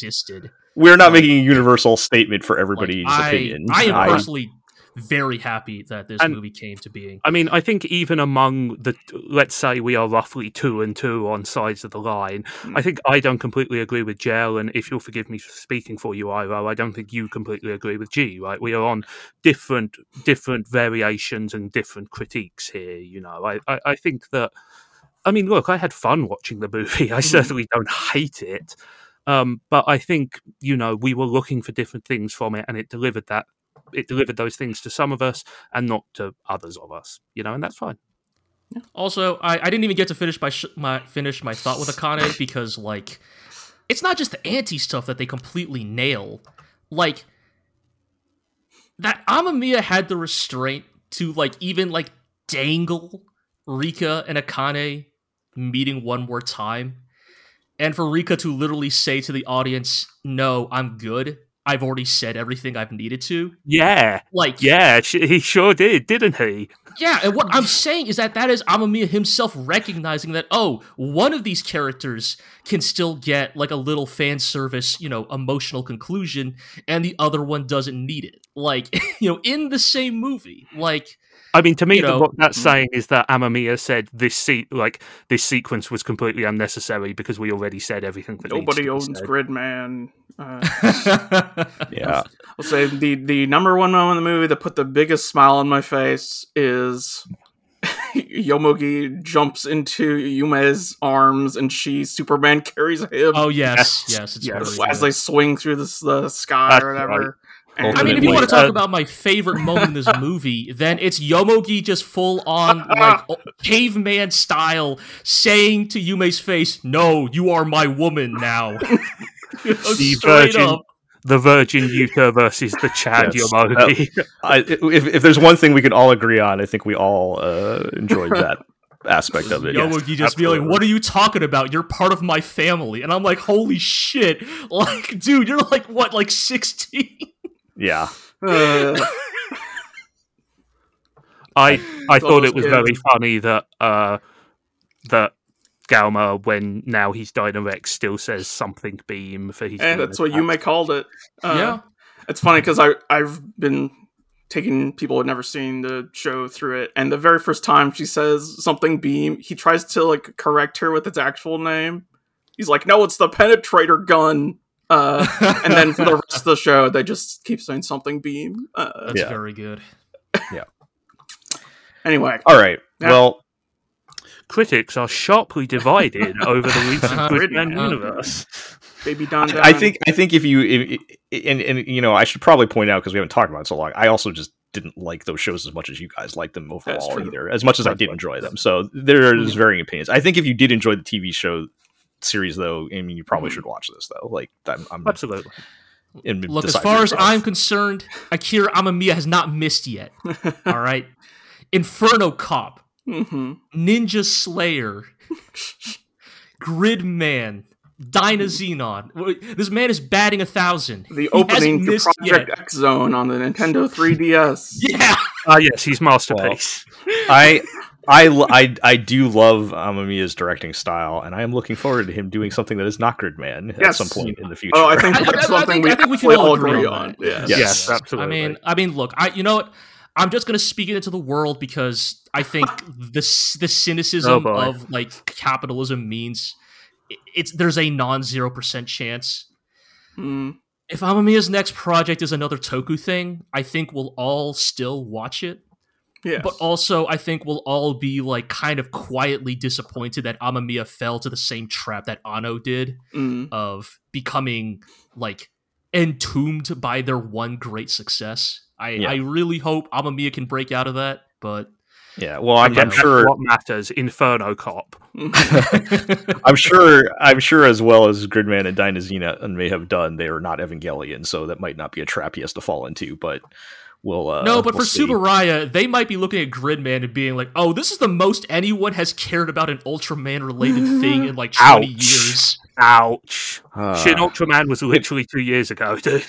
we're not making a universal statement for Like, everybody's I, opinion. I am I- personally very happy that this And- movie came to being. I mean, I think even among the, let's say we are roughly two and two on sides of the line. I think I don't completely agree with Gel, and if you'll forgive me for speaking for you, Iro, I don't think you completely agree with G. Right? We are on different different variations and different critiques here. You know, I I, I think that. I mean, look, I had fun watching the movie. I certainly don't hate it. Um, but I think you know we were looking for different things from it, and it delivered that. It delivered those things to some of us, and not to others of us. You know, and that's fine. Also, I, I didn't even get to finish my sh- my finish my thought with Akane because like it's not just the Anti stuff that they completely nail. Like that Amamiya had the restraint to like even like dangle Rikka and Akane meeting one more time. And for Rikka to literally say to the audience, "No, I'm good. I've already said everything I've needed to." Yeah, Like yeah, he sure did, didn't he? yeah, and what I'm saying is that that is Amamiya himself recognizing that oh, one of these characters can still get like a little fan service, you know, emotional conclusion, and the other one doesn't need it. Like, you know, in the same movie, like I mean, to me, the, know- what that's saying is that Amamiya said this se- like this sequence was completely unnecessary because we already said everything that Nobody to owns. Gridman. Uh, yeah. I'll say the the number one moment in the movie that put the biggest smile on my face is Yomogi jumps into Yume's arms and she Superman carries him oh yes, Yes, yes, it's yes. very as good. they swing through the, the sky That's or whatever. And I mean, if you want to talk uh, about my favorite moment in this movie, then it's Yomogi just full on like caveman style saying to Yume's face, "No, you are my woman now." The virgin- up. The Virgin Yuka versus the Chad Yes, Yomogi. I, if, if there's one thing we can all agree on, I think we all uh, enjoyed that aspect of it. yes. Yomogi just be like, "What are you talking about? You're part of my family," and I'm like, "Holy shit! Like, dude, you're like what, like 16?" Yeah. Uh, I I thought it was kids. very funny that uh that Gauma, when now he's Dynarex, still says something beam for his. and that's what you may called it. Uh, yeah, It's funny because I I've been taking people who've never seen the show through it, and the very first time she says something beam, he tries to like correct her with its actual name. He's like, "No, it's the penetrator gun." Uh, and then for the rest of the show, they just keep saying something beam. Uh, that's Yeah. very good. Yeah. anyway, All right. Yeah. Well, critics are sharply divided over the recent. Gridman Uh, universe. baby Don. I think I think if you if, and and you know I should probably point out because we haven't talked about it so long. I also just didn't like those shows as much as you guys liked them overall either. As much as I did enjoy them, so there's varying opinions. I think if you did enjoy the TV show series, though, I mean, you probably should watch this though. Like I'm, I'm Absolutely. and Look, as far as. I'm concerned, Akira Amamiya has not missed yet. All right, Inferno Cop, hmm Ninja Slayer, Gridman, Dynazenon. This man is batting a thousand. the He opening hasn't to missed Project yet. X Zone on the Nintendo 3DS. Yeah, Ah, yes, he's masterpiece. I. I, I, I do love Amamiya's directing style, and I am looking forward to him doing something that is not Gridman at some point in the future. Oh, I think I- I- that's I something think- we, I think we can all all agree agree on on. that. Yes. Yes. Yes, absolutely. I mean, I mean, look, I you know what? I'm just gonna speak it into the world because I think the the Oh, cynicism boy. of like capitalism means it's there's a non zero percent chance. Mm, If Amamiya's next project is another Toku thing, I think we'll all still watch it. Yes. But also, I think we'll all be like kind of quietly disappointed that Amamiya fell to the same trap that Anno did Mm, of becoming like entombed by their one great success. I, Yeah. I really hope Amamiya can break out of that, but Yeah, well, I'm, I'm sure. what matters. Inferno Cop. I'm sure. I'm sure as well as Gridman and Dynazenon may have done, they are not Evangelion, so that might not be a trap he has to fall into. But we'll. Uh, no, but we'll for see. Tsuburaya, they might be looking at Gridman and being like, "Oh, this is the most anyone has cared about an Ultraman related thing in like 20 Ouch. years." Ouch. Uh, Shin Ultraman was literally two years ago, dude.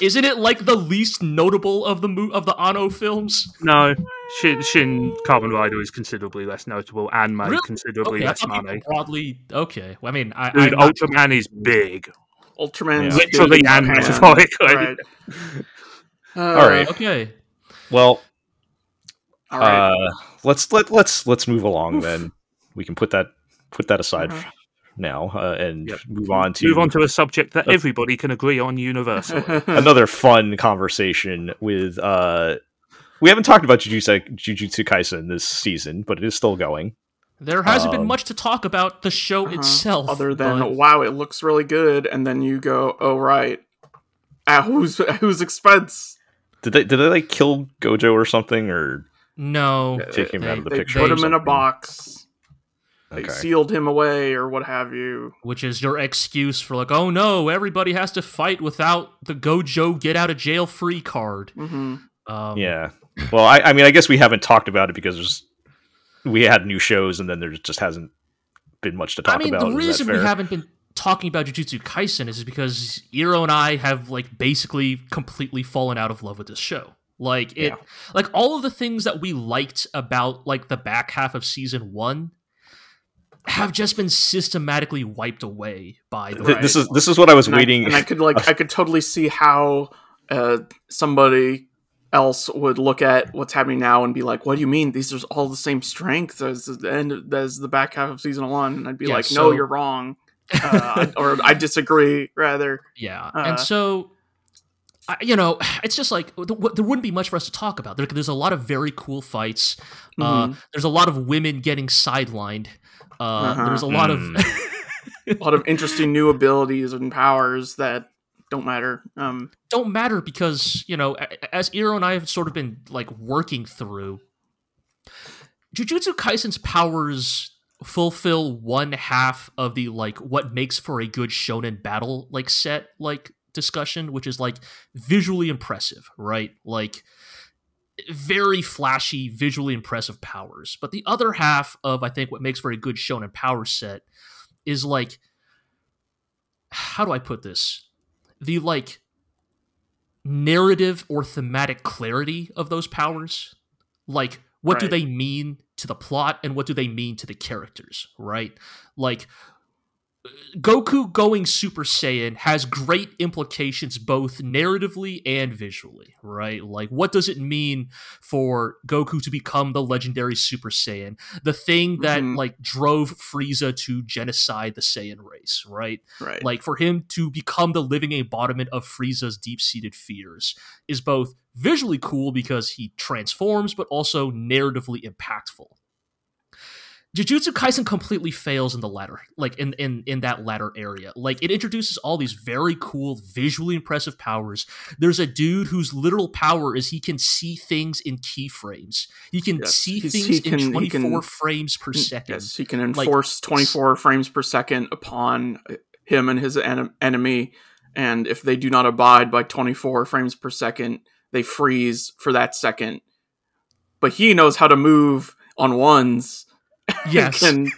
Isn't it like the least notable of the mo- of the Anno films? No, Shin, Shin Kamen Rider is considerably less notable and made Really? considerably Okay, I less thought money. broadly. Okay, well, I mean, I, Dude, I'm not- Ultraman is big. Ultraman, Yeah. Literally big and metaphorically. Right. Uh, All right. okay. well, All right. uh, let's let let's let's move along. Oof. Then we can put that put that aside f- now uh, and Yep. move on to Move on to a subject that everybody can agree on universally. another fun conversation with uh we haven't talked about Jujutsu, Jujutsu Kaisen this season, but it is still going. There hasn't been Um, much to talk about the show Uh-huh. itself, Other than but- wow, it looks really good, and then you go, oh right, at whose at whose expense? Did they did they like kill Gojo or something or no, take him they- out of the They picture? put or him in a something? box. They Okay. sealed him away, or what have you. which is your excuse for like, oh no, everybody has to fight without the Gojo get out of jail free card. hmm Um, Yeah. Well, I, I mean, I guess we haven't talked about it because there's we had new shows, and then there just hasn't been much to talk I mean, about. the reason we haven't been talking about Jujutsu Kaisen is because Iro and I have like basically completely fallen out of love with this show. Like it, Yeah. like all of the things that we liked about like the back half of season one have just been systematically wiped away by the Th- this is this is what I was And I- waiting. and I could like I could totally see how uh, somebody else would look at what's happening now and be like, "What do you mean? These are all the same strength as the end as the back half of season one?" And I'd be Yeah, like, so- "No, you're wrong," uh, or I disagree. Rather, Yeah, Uh, and so I, you know, it's just like there wouldn't be much for us to talk about. There, there's a lot of very cool fights. Uh, Mhm. there's a lot of women getting sidelined. Uh, Uh-huh. There's a lot Mm. of a lot of interesting new abilities and powers that don't matter. Um, don't matter because you know, as Iro and I have sort of been like working through. Jujutsu Kaisen's powers fulfill one half of the like what makes for a good shonen battle like set like discussion which is like visually impressive right? Like very flashy visually impressive powers. But the other half of i think what makes for a good shonen power set is like how do i put this? The like narrative or thematic clarity of those powers. Like what do they mean to the plot and what do they mean to the characters right? Like Goku going Super Saiyan has great implications both narratively and visually, right? Like, what does it mean for Goku to become the legendary Super Saiyan? The thing that, Mhm. like, drove Frieza to genocide the Saiyan race, right? right. Like, for him to become the living embodiment of Frieza's deep seated fears is both visually cool because he transforms, but also narratively impactful. Jujutsu Kaisen completely fails in the latter, like in, in in that latter area. Like it introduces all these very cool, visually impressive powers. There's a dude whose literal power is he can see things in keyframes. He can Yes, see things he in can- he 24 can- frames per mm, second. Yes, he can enforce Like- 24 frames per second upon uh, him and his en- enemy, and if they do not abide by 24 frames per second, they freeze for that second. But he knows how to move on ones. Yes. Can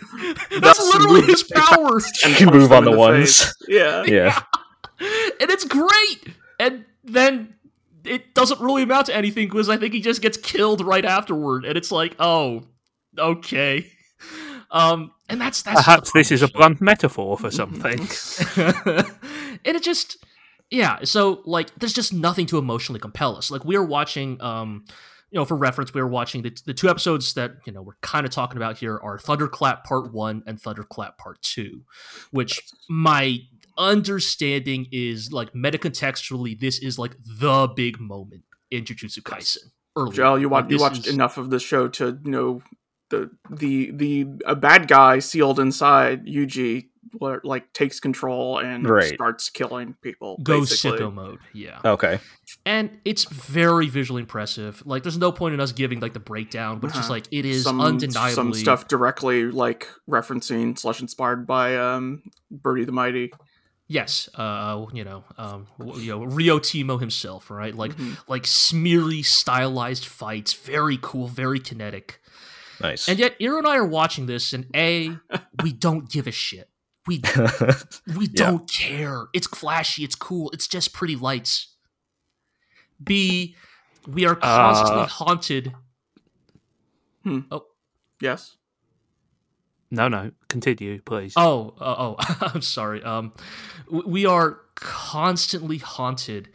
That's literally his power. and You can move on in the ones. face. Yeah. Yeah. and it's great. And then it doesn't really amount to anything because I think he just gets killed right afterward, and it's like, oh, okay. Um, and that's that's Perhaps this is a blunt metaphor for something. and it just yeah so like there's just nothing to emotionally compel us like we are watching um you know for reference we were watching the, the two episodes that you know we're kind of talking about here are thunderclap part one and thunderclap part two which my understanding is like metacontextually this is like the big moment in jujutsu kaisen early Joel, you, Like, you watched is- enough of the show to know the the the a bad guy sealed inside Yuji where like takes control and Right. starts killing people. Go basically. sicko mode. Yeah. Okay. and it's very visually impressive. Like, there's no point in us giving like the breakdown, but it's just Uh-huh. like it is some, undeniably some stuff directly like referencing slash inspired by um Birdie the Mighty. Yes, uh, you know, um, you know, Ryo-Timo himself, right? Like, Mhm. like smeary, stylized fights, very cool, very kinetic. Nice. And yet, Iro and I are watching this, and a, we don't give a shit. We we Yeah. don't care. It's flashy. It's cool. It's just pretty lights. B, we are constantly Uh, haunted. Hmm. Oh. Yes. No, no. Continue, please. Oh, uh, oh, I'm sorry. Um, we are constantly haunted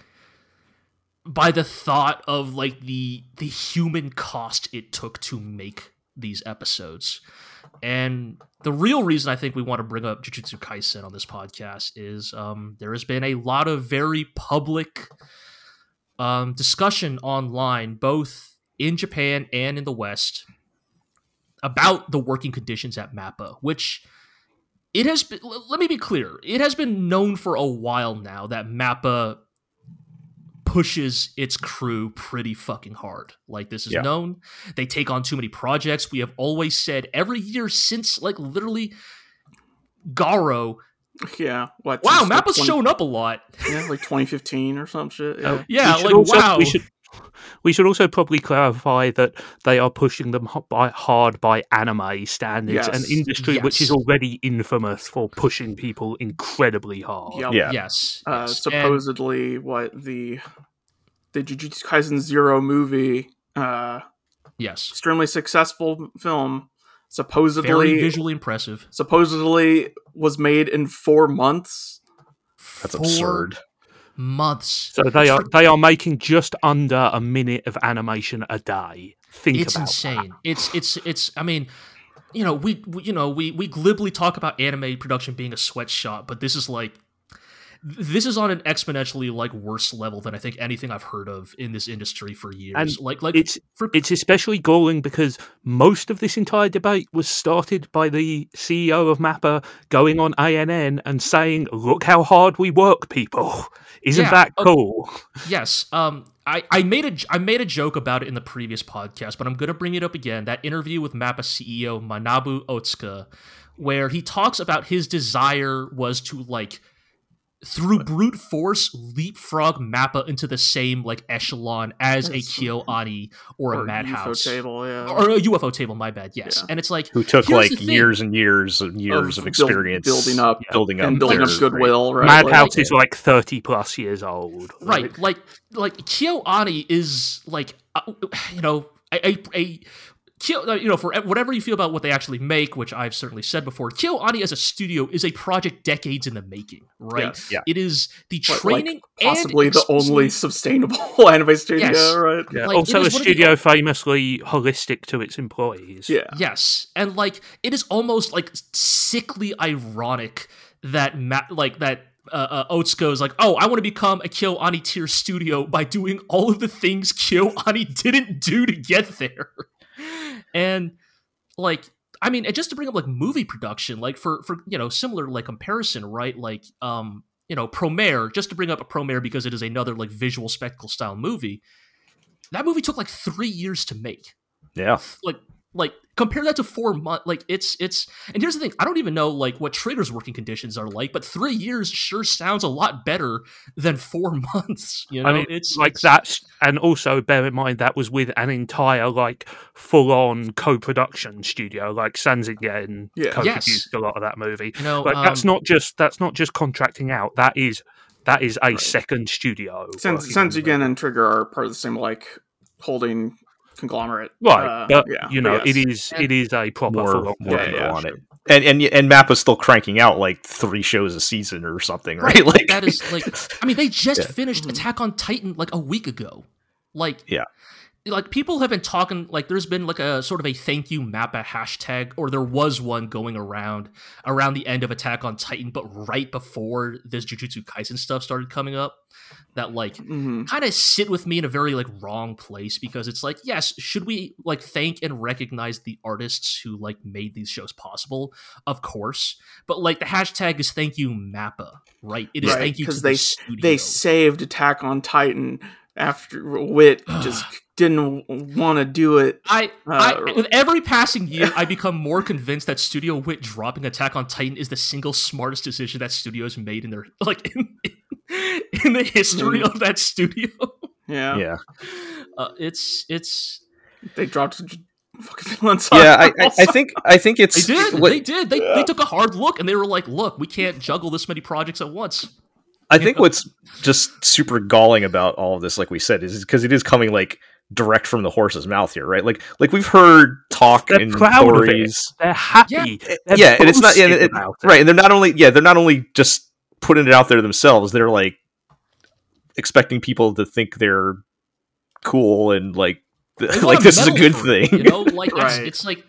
by the thought of like the the human cost it took to make these episodes. And the real reason I think we want to bring up Jujutsu Kaisen on this podcast is um, there has been a lot of very public um, discussion online, both in Japan and in the West, about the working conditions at Mappa, which it has been. Let me be clear: it has been known for a while now that Mappa pushes its crew pretty fucking hard. Like this is Yeah. known. They take on too many projects. We have always said every year since like literally Garo. Yeah. What? Wow, since, like, Mappa's 20 showed up a lot. Yeah, like 2015 or some shit. Oh, Yeah. Yeah, like also, wow. We should, we should also probably clarify that they are pushing them by, hard by anime standards, an Yes. industry which is already infamous for pushing people incredibly hard. Yep. Yeah. Yes. Uh, yes. And- supposedly, what the the Jujutsu Kaisen Zero movie, uh, yes. extremely successful film, Very supposedly visually impressive. supposedly was made in four months. That's Four absurd. Months. So they are they are making just under a minute of animation a day. Think it's about insane. It's it's it's. I mean, you know, we, we you know we we glibly talk about anime production being a sweatshop, but this is like this is on an exponentially like worse level than I think anything I've heard of in this industry for years. And like like It's for it's especially galling because most of this entire debate was started by the CEO of Mappa going on ANN and saying, "Look how hard we work, people." Isn't Yeah, that okay. cool? Yes. Um. I, I made a I made a joke about it in the previous podcast, but I'm gonna bring it up again. That interview with Mappa CEO Manabu Otsuka, where he talks about his desire was to like through brute force leapfrog Mappa into the same like echelon as a Yes. KyoAni or, a UFO Madhouse table, yeah. or a Ufotable. My bad. Yes, Yeah. and it's like Who took like years and years and years Of of, build- experience building up building up and building up goodwill, right? Like- Madhouse is like thirty plus years old. right like like kyoani is like uh, you know a, a, a Kyo, uh, you know, for whatever you feel about what they actually make, which I've certainly said before, KyoAni as a studio is a project decades in the making, right? Yes. Yeah. It is the But, like, training, possibly and the only sustainable anime studio, Yes. right? Yeah. like, also, a is one of the- studio famously holistic to its employees. Yeah. Yes, and like it is almost like sickly ironic that Ma- like that uh, uh, Otsuka is like, oh, I want to become a KyoAni tier studio by doing all of the things KyoAni didn't do to get there, and like. I mean, and just to bring up like movie production, like for for you know similar like comparison, right? Like um you know Promare, just to bring up a Promare because it is another like visual spectacle style movie. That movie took like three years to make Yeah. like like compare that to four months like it's it's and here's the thing i don't even know like what traders working conditions are like but three years sure sounds a lot better than four months you know I mean, it's like it's- that's, and also bear in mind that was with an entire like full-on co-production studio. Like Sanzigen Yeah. co-produced a lot of that movie. you know Like that's um, not just that's not just contracting out. That is that is a Right. second studio. Sense, working Sense on the again and Trigger are part of the same like holding conglomerate. Right, Uh, yeah, you know, but it yes. is And- it is a proper More, full-on more Yeah, yeah, on sure. it. And and and Map is still cranking out like three shows a season or something, right? Like that is like i mean they just Yeah. finished attack on titan like a week ago like Yeah. Like people have been talking like there's been like a sort of a thank you mappa hashtag or there was one going around around the end of attack on titan but right before this jujutsu kaisen stuff started coming up that like Mhm. kind of sit with me in a very like wrong place because it's like yes should we like thank and recognize the artists who like made these shows possible of course but like the hashtag is thank you mappa right it is Right, thank you 'cause to they the. They saved Attack on Titan after Wit just didn't want to do it. I, Uh, I with every passing year, I become more convinced that Studio Wit dropping Attack on Titan is the single smartest decision that studios made in their like in, in the history Mhm. of that studio. Yeah, yeah, Uh, it's it's they dropped j- fucking villains. yeah. I, I, I think I think it's they did what- they did they, they took a hard look and they were like, look, we can't juggle this many projects at once. I think what's just super galling about all of this, like we said, is because it is coming like direct from the horse's mouth here, right? Like, like we've heard talk They're and proud of it. stories, They're happy. They're yeah, and it's not, yeah, it- it. right? And they're not only, yeah, they're not only just putting it out there themselves; they're like expecting people to think they're cool and like, They like this is a good for it, thing. you know. Like it's, it's like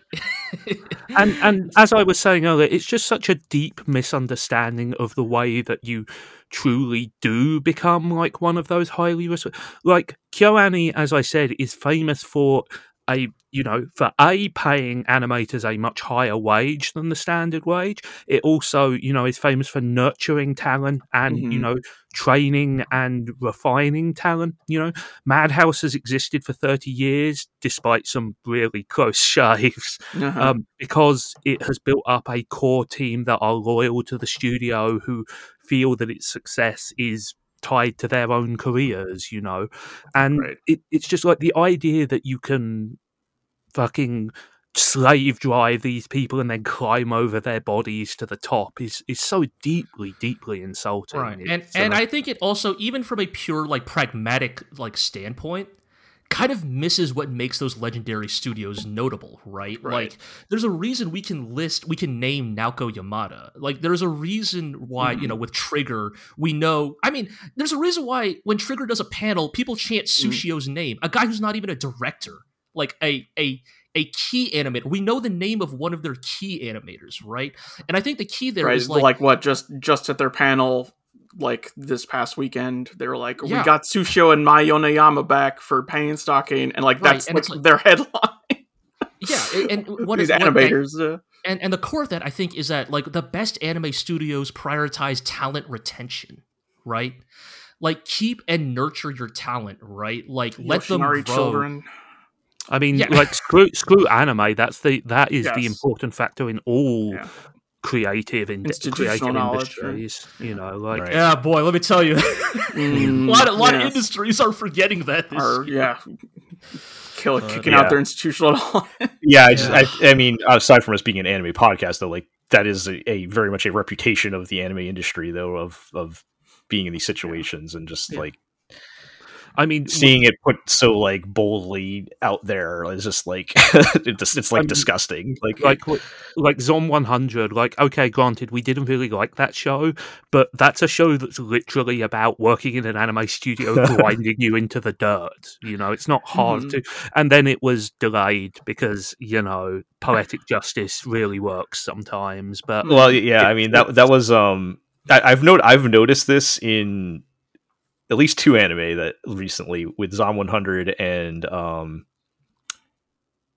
and and as I was saying earlier, it's just such a deep misunderstanding of the way that you truly do become like one of those highly res- like KyoAni, as I said, is famous for a you know for a paying animators a much higher wage than the standard wage. It also you know is famous for nurturing talent and you Mhm. know training and refining talent. You know, Madhouse has existed for thirty years despite some really close shaves Uh-huh. um, because it has built up a core team that are loyal to the studio who feel that its success is tied to their own careers, you know. And Right. it, it's just like the idea that you can fucking slave drive these people and then climb over their bodies to the top is is so deeply deeply insulting. Right. And It's, and uh, i think it also even from a pure like pragmatic like standpoint kind of misses what makes those legendary studios notable right, Right. like there's a reason we can list we can name naoko yamada. Like there's a reason why you know with trigger we know i mean there's a reason why when trigger does a panel people chant sushio's name a guy who's not even a director like a a a key animator. We know the name of one of their key animators, right? And I think the key there is right, like, like, what? Just just at their panel, like this past weekend, they were like, Yeah. "We got Sushio and Mai Yoneyama back for Pain Stocking and like Right, that's and like, like- their headline. yeah, and- and what These is animators, uh, and and the core of that I think is that like the best anime studios prioritize talent retention, right? Like keep and nurture your talent, right? Like let them grow. Children. I mean, Yeah. like screw screw anime. That's the that is the important factor in all Yeah. creative in creative knowledge, right? industries. You know, like Right. Yeah, boy, let me tell you, Mm, a lot of a lot of industries are forgetting that. This Or year. yeah, kill Uh, kicking yeah. out their institutional. knowledge. Yeah, I, just, I, I mean, aside from us being an anime podcast, though, like that is a, a very much a reputation of the anime industry, though, of of being in these situations and just Yeah. like I mean, seeing it put so like boldly out there is just like it's, it's like Um, disgusting. Like, like like- like Zom 100 like okay granted we didn't really like that show but that's a show that's literally about working in an anime studio grinding you into the dirt you know it's not hard Mhm. to and then it was delayed because you know poetic justice really works sometimes but well, yeah, I mean that that was um, I, I've not I've noticed this in at least two anime that recently with Zom 100 and um.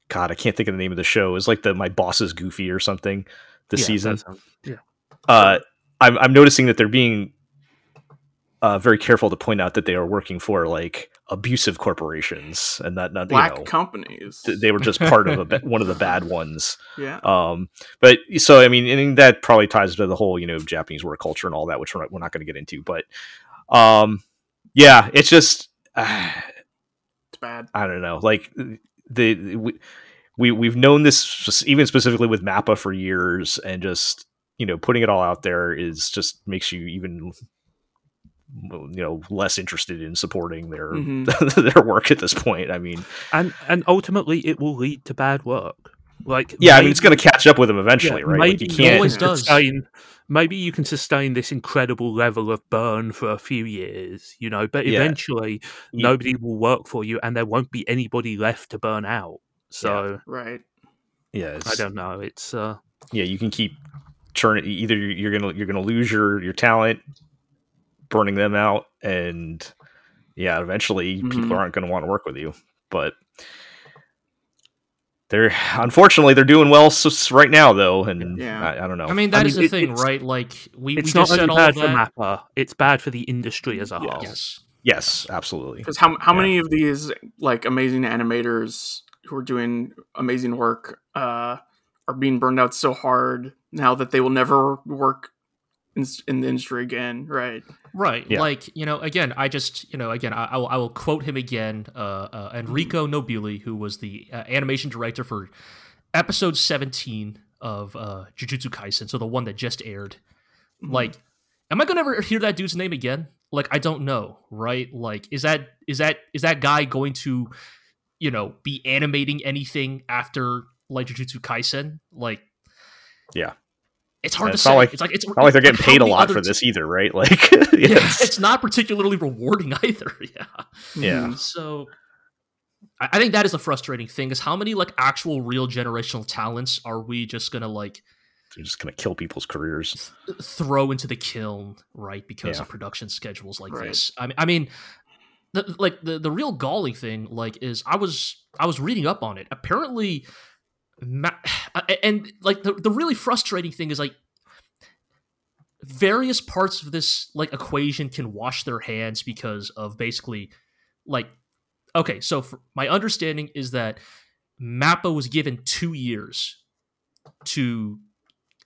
God, I can't think of the name of the show. It's like the My Boss is Goofy or something. The yeah, season. sounds- yeah uh, I'm, I'm noticing that they're being uh, very careful to point out that they are working for like abusive corporations and that not Black you know companies. th- they were just part of a ba- one of the bad ones. yeah. Um, but so I mean, and that probably ties to the whole you know Japanese work culture and all that, which we're not, we're not going to get into. But um, yeah, it's just uh, It's bad. I don't know, like the we, we we've known this even specifically with Mappa for years, and just you know putting it all out there is just makes you even you know less interested in supporting their Mhm. their work at this point. I mean, and and ultimately it will lead to bad work Like, Yeah, I mean it's going to catch up with him eventually, yeah, right? Maybe Like you you can't. always can does. sustain. Maybe you can sustain this incredible level of burn for a few years, you know, but eventually You- nobody will work for you, and there won't be anybody left to burn out. So Right. Yeah, I don't know. It's uh, yeah, you can keep churning. Either you're gonna you're gonna lose your your talent, burning them out, and yeah, eventually Mhm. people aren't going to want to work with you. But they're unfortunately they're doing well s s- right now though, and Yeah. I, I don't know. I mean, that I is mean, the it- thing, right? Like we, we it's just not said only all bad for. Mappa; it's bad for the industry as a whole. Yes. yes, absolutely. Because how how Yeah. many of these like amazing animators who are doing amazing work uh, are being burned out so hard now that they will never work in, in the industry again? Right. Right. Yeah. Like, you know, again, I just, you know, again, I, I, will, I will quote him again, uh, uh, Enrico Nobili, who was the uh, animation director for episode 17 of uh, Jujutsu Kaisen, so the one that just aired. Mm-hmm. Like, am I going to ever hear that dude's name again? Like, I don't know, right? Like, is that is that is that guy going to, you know, be animating anything after like Jujutsu Kaisen? Like, Yeah. It's hard It's to not say. like- it's like it's Not like they're getting how paid a lot other for t- this either, right? Like, yeah, yes. it's not particularly rewarding either. Yeah. Yeah. Mhm. So I I think that is a frustrating thing is how many like actual real generational talents are we just gonna like they're just going to kill people's careers. throw into the kiln, right? Because Yeah. of production schedules like Right. this. I mean I mean the, like the, the real galling thing like is I was I was reading up on it. Apparently ma- and like the, the really frustrating thing is like various parts of this like equation can wash their hands because of basically like okay so for, my understanding is that mappa was given two years to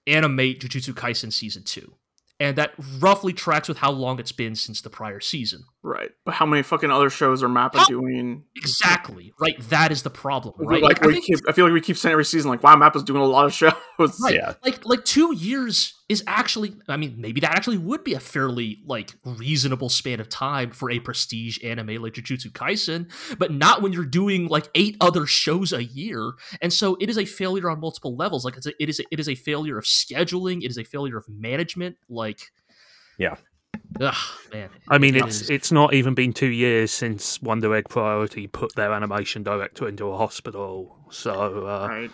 animate jujutsu kaisen season 2 and that roughly tracks with how long it's been since the prior season Right. But how many fucking other shows are Mappa How- doing? exactly right that is the problem right Like, I keep, I feel like we keep saying every season, like, wow, Mappa's doing a lot of shows. Right. Yeah. Like like two years is actually I mean, maybe that actually would be a fairly like reasonable span of time for a prestige anime like Jujutsu Kaisen, but not when you're doing like eight other shows a year. And so it is a failure on multiple levels. Like it's a, it is a, it is a failure of scheduling, it is a failure of management. Like Yeah. Ugh, man. I mean, It it's is- it's not even been two years since Wonder Egg Priority put their animation director into a hospital. So uh, right.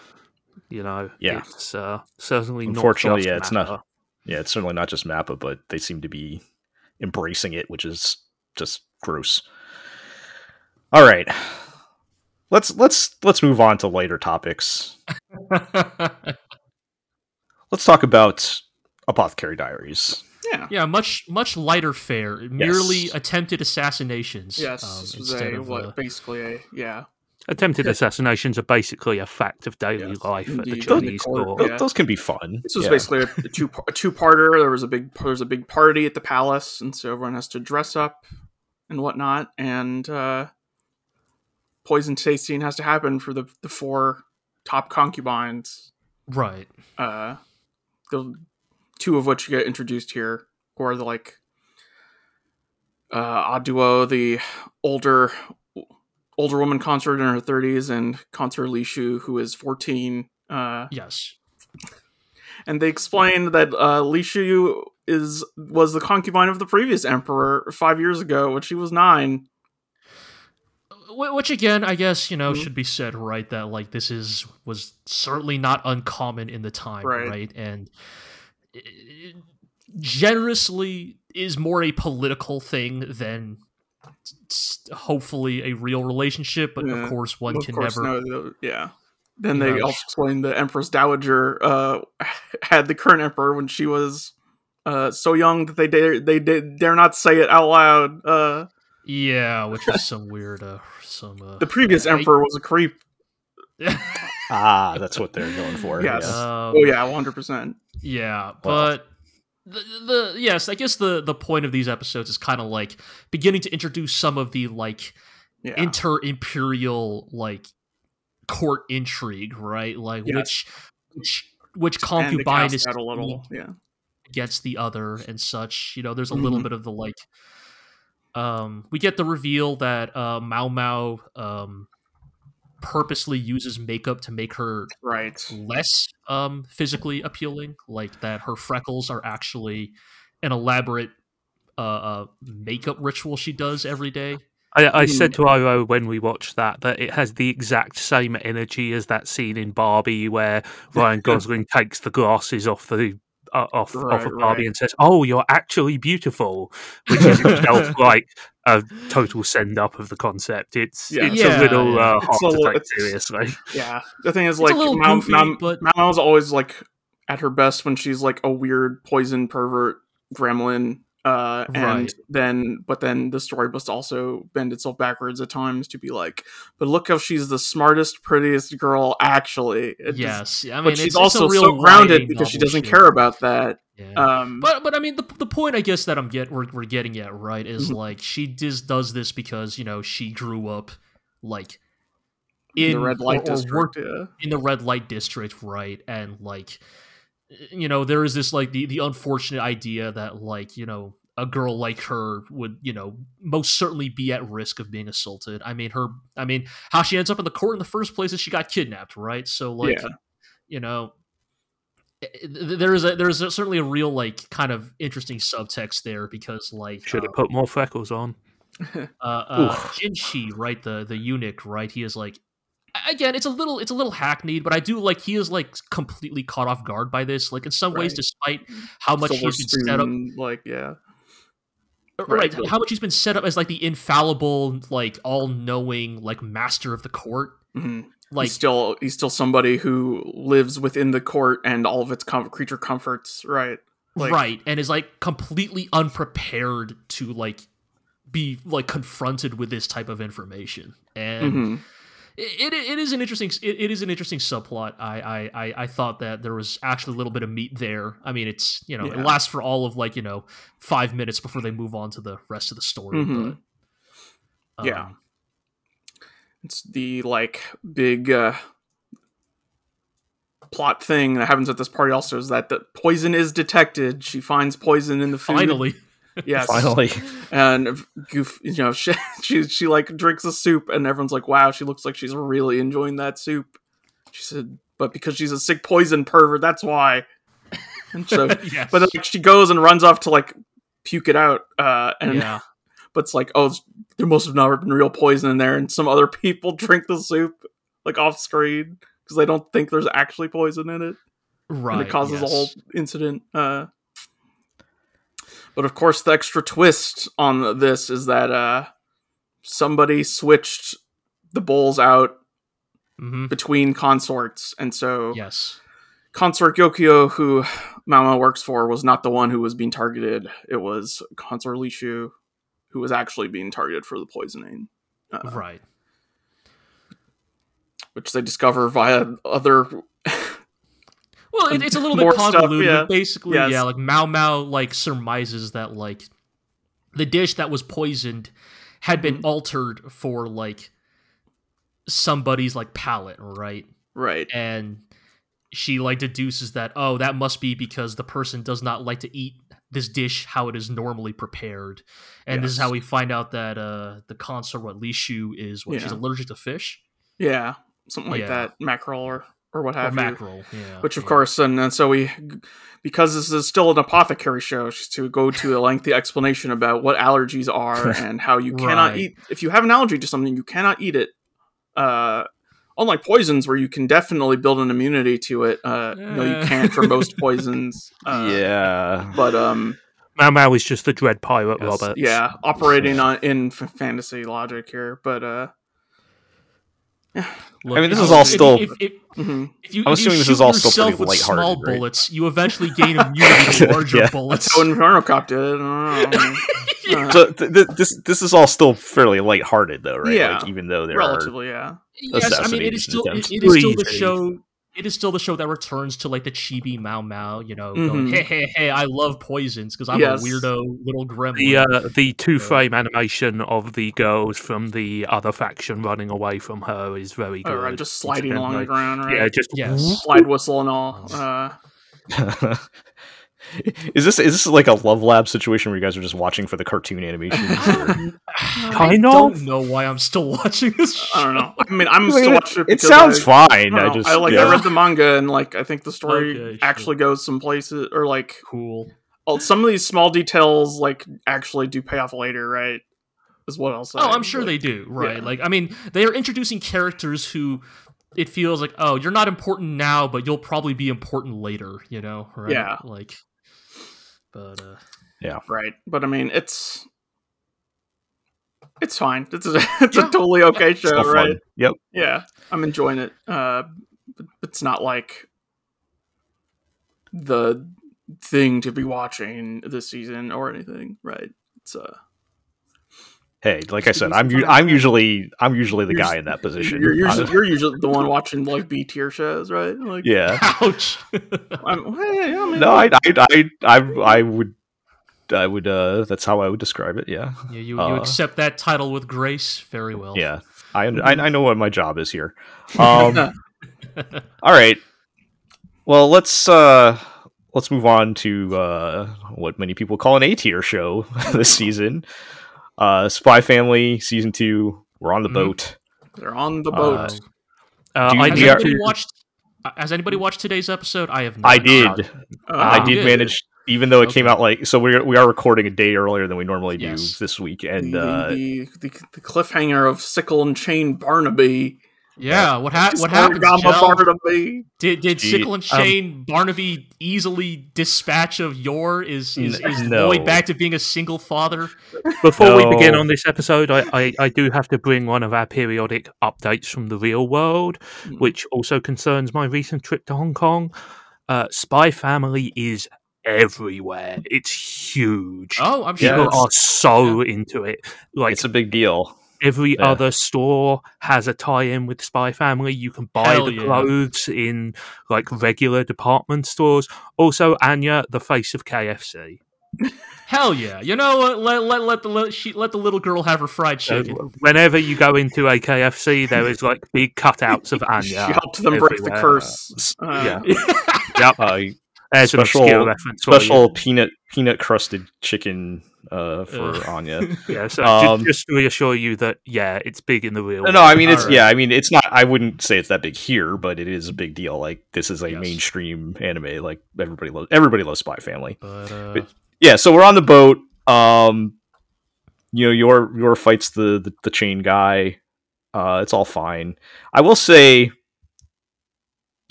you know, Yeah. it's uh, certainly Unfortunately, not. yeah, just it's not- Mappa. Yeah, it's certainly not just Mappa, but they seem to be embracing it, which is just gross. All right. Let's let's let's move on to lighter topics. Let's talk about Apothecary Diaries. Yeah. yeah, much much lighter fare. Merely attempted assassinations. Yes. um, this was instead a, of, what, uh, basically a, yeah. Attempted assassinations are basically a fact of daily Yes, life at the indeed. Chinese Court, court. Yeah. Those can be fun. This was Yeah. basically a, a two a two parter. There was a big there was a big party at the palace, and so everyone has to dress up and whatnot. And uh, poison tasting has to happen for the the four top concubines. right. Uh, the two of which you get introduced here, who are the like uh, Aduo, the older older woman consort in her thirties, and consort Lishu, who is fourteen. Uh, Yes. and they explained that uh, Li Shu is was the concubine of the previous emperor five years ago when she was nine. Which again, I guess you know Mhm. should be said, right? That like this is was certainly not uncommon in the time, Right. right? And generously is more a political thing than hopefully a real relationship. But Yeah. of course, one of can course, never. no, yeah. Then they know. also explained the Empress Dowager uh, had the current emperor when she was uh, so young that they dare they dare not say it out loud. Uh, Yeah, which is some weird, uh, some. Uh, the previous I- emperor was a creep. Ah, that's what they're going for. Yes. yeah. um, Oh yeah, one hundred percent. Yeah, Well. but the, the yes, I guess the the point of these episodes is kind of like beginning to introduce some of the like Yeah, inter imperial like court intrigue, right? Like Yes. which which which and concubine is out a little. Yeah, against the other and such. You know, there's a little Mhm. bit of the like. Um, we get the reveal that uh, Mao Mao um, purposely uses makeup to make her right. less um, physically appealing. Like that, her freckles are actually an elaborate uh, uh, makeup ritual she does every day. I, I said to Iro when we watched that that it has the exact same energy as that scene in Barbie where Ryan Gosling takes the glasses off the uh, off Right, off of Barbie right. and says, "Oh, you're actually beautiful," which is itself like a total send up of the concept. It's Yeah. it's Yeah, a little yeah. uh, It's hard a to little- take seriously. Yeah. The thing is, It's like, a little Mal- goofy, Mal- but Mal's always like at her best when she's like a weird poison pervert gremlin. Uh, and Right. then, but then the story must also bend itself backwards at times to be like, but look how she's the smartest, prettiest girl, actually. It just- yes, I mean, but she's also real so grounded because she doesn't shit. care about that. Yeah. Um, But but I mean the the point I guess that I'm get we're, we're getting at right is Mhm. like she just does this because you know she grew up like in in the red light or, or district, worked yeah. in the red light district right and like you know there is this like the the unfortunate idea that like you know a girl like her would you know most certainly be at risk of being assaulted i mean her i mean how she ends up in the court in the first place is she got kidnapped right so like Yeah. you know i- i- there is a there's a, certainly a real like kind of interesting subtext there because like Should uh, have put more freckles on. uh, uh Oof. Jinshi, right, the the eunuch, right? He is like again, it's a little it's a little hackneyed, but I do like he is like completely caught off guard by this. Like in some ways, despite how much Silver he's been set up, like yeah, right, right, how much he's been set up as like the infallible, like all knowing, like master of the court. Mhm. Like he's still he's still somebody who lives within the court and all of its com- creature comforts, right? Like, right, and is like completely unprepared to like be like confronted with this type of information, and. mhm. It, it, it is an interesting it, it is an interesting subplot. I, I I thought that there was actually a little bit of meat there. I mean, it's you know Yeah. it lasts for all of like you know five minutes before they move on to the rest of the story. Mhm. But Yeah. um, It's the like big uh plot thing that happens at this party also is that the poison is detected. She finds poison in the food. finally, Yes. Finally, And goof, you know, she, she she like drinks a soup and everyone's like, "Wow, she looks like she's really enjoying that soup." She said, "But because she's a sick poison pervert, that's why." And so yes. but then, like she goes and runs off to like puke it out uh and yeah, but it's like oh it's, there must have never been real poison in there and some other people drink the soup like off screen because they don't think there's actually poison in it right. and it causes a whole incident uh but of course the extra twist on this is that uh somebody switched the bowls out Mhm. between consorts and so Yes, consort Gyokuyou, who Mao Mao works for, was not the one who was being targeted. It was consort Lishu, who was actually being targeted for the poisoning, uh, right. which they discover via other. Well, it, it's a little bit stuff, convoluted. yeah. but Basically, Yes. yeah, like Mao Mao like surmises that like the dish that was poisoned had been Mhm. altered for like somebody's like palate, right? right. And she like deduces that oh, that must be because the person does not like to eat this dish how it is normally prepared. And this is how we find out that uh the consort what Li Shu is what she's allergic to fish Yeah, something like Yeah. that, mackerel or or what or have you. mackerel. Yeah. Which, of yeah. course, and, and so we, because this is still an apothecary show, she's to go to a lengthy explanation about what allergies are and how you cannot Right. eat. If you have an allergy to something, you cannot eat it. Uh, unlike poisons, where you can definitely build an immunity to it. Uh, no, you can't for most poisons. Uh, yeah. But um, Mao Mao is just the dread pirate yes, Robert. yeah, operating on in f- fantasy logic here, but uh, Look, I mean, this is you- all if you- still- if- if- mhm. If you, I'm if you assuming this is all still yourself pretty with lighthearted, small right? bullets, you eventually gain immunity to larger Yeah. bullets. so Inferno Cop did it. I don't know. Uh, So th- th- this this is all still fairly lighthearted, though, right? Yeah. Like, even though there relatively, yeah. yes, I mean it is still it, it is still the show. It is still the show that returns to like the chibi Mao Mao, you know, going, Mhm. hey hey hey, I love poisons because I'm Yes. a weirdo little gremlin. The uh, the two frame animation of the girls from the other faction running away from her is very good. All right, just sliding along the ground, right? Yeah, just Yes. slide whistle and all. Uh, Is this is this like a Love Lab situation where you guys are just watching for the cartoon animation? Um, I don't know why I'm still watching this. Show. I don't know. I mean, I'm I mean, still it- watching it. it sounds I, fine. I, I, just I like. yeah. I read the manga and like I think the story Okay, sure. actually goes some places, or like Cool. well, some of these small details like actually do pay off later, right? Is what I'll say. Oh, I'm sure Like, they do. Right. yeah. Like, I mean, they are introducing characters who it feels like, oh, you're not important now, but you'll probably be important later. You know? Right. Yeah. Like, but uh, yeah, right. But i mean it's it's fine. It's a, it's Yeah. a totally okay It's show still fun. right? Yep. yeah. I'm enjoying it uh but it's not like the thing to be watching this season or anything right? It's uh Hey, like I said, I'm. I'm usually I'm usually the You're guy in that position. you're usually, you're usually the one watching like b tier shows right like yeah. ouch. I'm, well, yeah, yeah, I mean, No, I, I I I I would I would uh that's how I would describe it. Yeah. yeah, you, you Uh, accept that title with grace. Very well. Yeah. I, I I know what my job is here. Um all right. Well, let's uh let's move on to uh what many people call an A tier show this season. Uh Spy Family season 2. We're on the Mhm. boat. they're on the Uh, boat Uh, Do I you- Has we anybody watched? uh, Has anybody watched today's episode? I have. Not. I did. Uh, I did did. manage even though it came out like so we are, we are recording a day earlier than we normally do Yes. this week the, and uh the, the, the cliffhanger of sickle and chain barnaby Yeah. What ha- What happened? Jell? Did did Gee, Sickle and um, Shane Barnaby easily dispatch of Yor? Is is, is no. Loid back to being a single father? Before we begin on this episode, I, I, I do have to bring one of our periodic updates from the real world, Hmm. which also concerns my recent trip to Hong Kong. Uh, Spy Family is everywhere. It's huge. Oh, I'm sure. People it's- are so into it. Like it's a big deal. Every yeah. other store has a tie-in with Spy Family. You can buy Hell the yeah. clothes in like regular department stores. Also, Anya, the face of KFC. Hell yeah! You know what? Let let let the let, she, let the little girl have her fried So chicken. whenever you go into a KFC, there is like big cutouts of Anya. she helped them break the curse uh, Yeah. Yep. Uh, There's Special- reference. special peanut peanut crusted chicken uh, for Ugh. Anya. Yeah, so Um, ju- just to reasure you that yeah, it's big in the real. No, no, I mean it's yeah, I mean it's not. I wouldn't say it's that big here, but it is a big deal. Like this is a Yes. mainstream anime. Like everybody loves everybody loves Spy Family. But uh, But- Yeah, so we're on the boat. Um, you know, your Yor fights the the, the chain guy. Uh, it's all fine. I will say,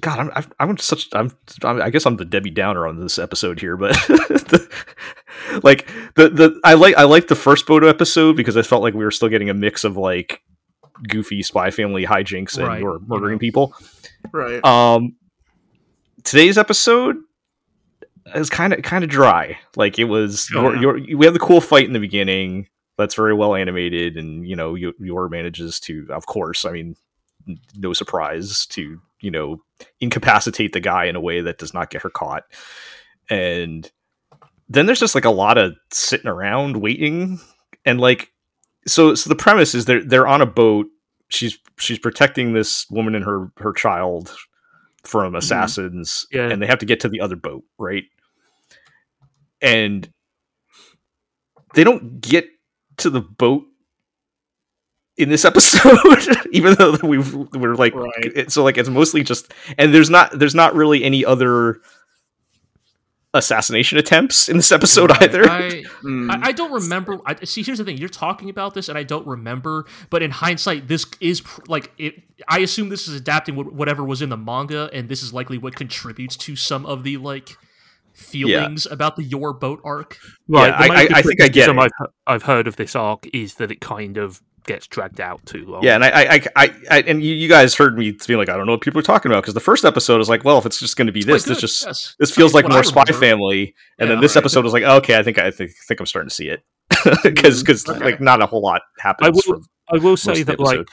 God, I'm I'm, I'm such I'm, I'm I guess I'm the Debbie Downer on this episode here, but the, like the the I like I like the first Bodo episode because I felt like we were still getting a mix of like goofy spy family hijinks and Right, you're murdering people. right Um, today's episode is kind of kind of dry. Like it was, Oh, your, yeah. we have the cool fight in the beginning. That's very well animated, and you know, Yor manages to, of course, I mean, no surprise to you know incapacitate the guy in a way that does not get her caught, and then there's just like a lot of sitting around waiting, and like, so so the premise is they're they're on a boat. She's she's protecting this woman and her her child from mm-hmm. assassins Yeah. and they have to get to the other boat right and they don't get to the boat in this episode even though we've we're like Right. so like it's mostly just and there's not there's not really any other assassination attempts in this episode right, either I, Mm. I, I don't remember. I, see, here's the thing: you're talking about this, and I don't remember. But in hindsight, this is pr- like it. I assume this is adapting wh- whatever was in the manga, and this is likely what contributes to some of the like feelings about the Yor boat arc. Right, Yeah, I- I- I think I get it. I've, I've heard of this arc is that it kind of gets dragged out too long. Yeah, and I, I, I, I, and you, you guys heard me being like, I don't know what people are talking about because the first episode is like, well, if it's just going to be It's this, this just yes. this feels like I more Spy remember. Family, and Yeah, then this right. episode was like, okay, I think I think, think I'm starting to see it because because mm, Okay. like not a whole lot happens. I will, from I will say that like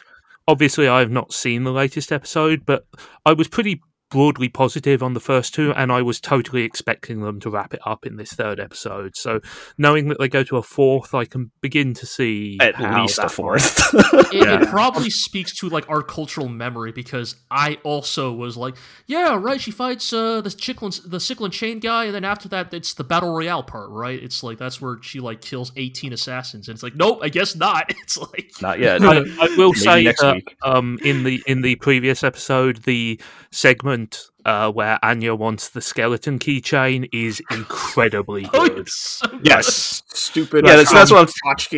obviously I have not seen the latest episode, but I was pretty broadly positive on the first two, and I was totally expecting them to wrap it up in this third episode. So knowing that they go to a fourth, I can begin to see At how least a fourth. it, Yeah. it probably speaks to like our cultural memory because I also was like, yeah, right. She fights uh, the Chicklin, the sickle and chain guy, and then after that, it's the battle royale part, right? It's like that's where she like kills eighteen assassins, and it's like, nope, I guess not. It's like, Not yet. I, I will Maybe say next that week. um, in the in the previous episode, the segment uh, where Anya wants the skeleton keychain is incredibly oh, good. it's so good. yes. Stupid. Yeah, that's- that's what I'm-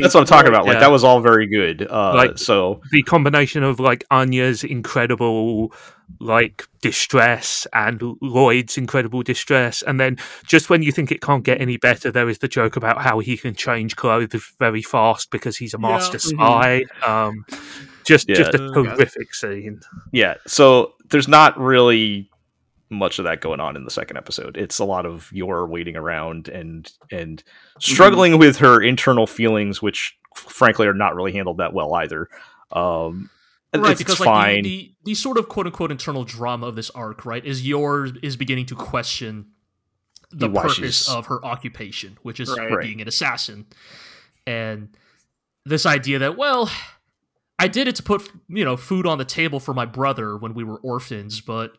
That's what I'm talking about. Like Yeah. that was all very good. Uh, Like- so the combination of like Anya's incredible like distress and Loid's incredible distress, and then just when you think it can't get any better, there is the joke about how he can change clothes very fast because he's a Yeah. master Mhm. spy. Um, just just a Yeah. horrific scene. yeah, so there's not really much of that going on in the second episode. It's a lot of Yor waiting around and and struggling with her internal feelings, which frankly are not really handled that well either. Um, right it's, because it's like the, the the sort of quote unquote internal drama of this arc right is Yor's is beginning to question the Why purpose of her occupation which is Right. Right. being an assassin and this idea that well i did it to put you know food on the table for my brother when we were orphans but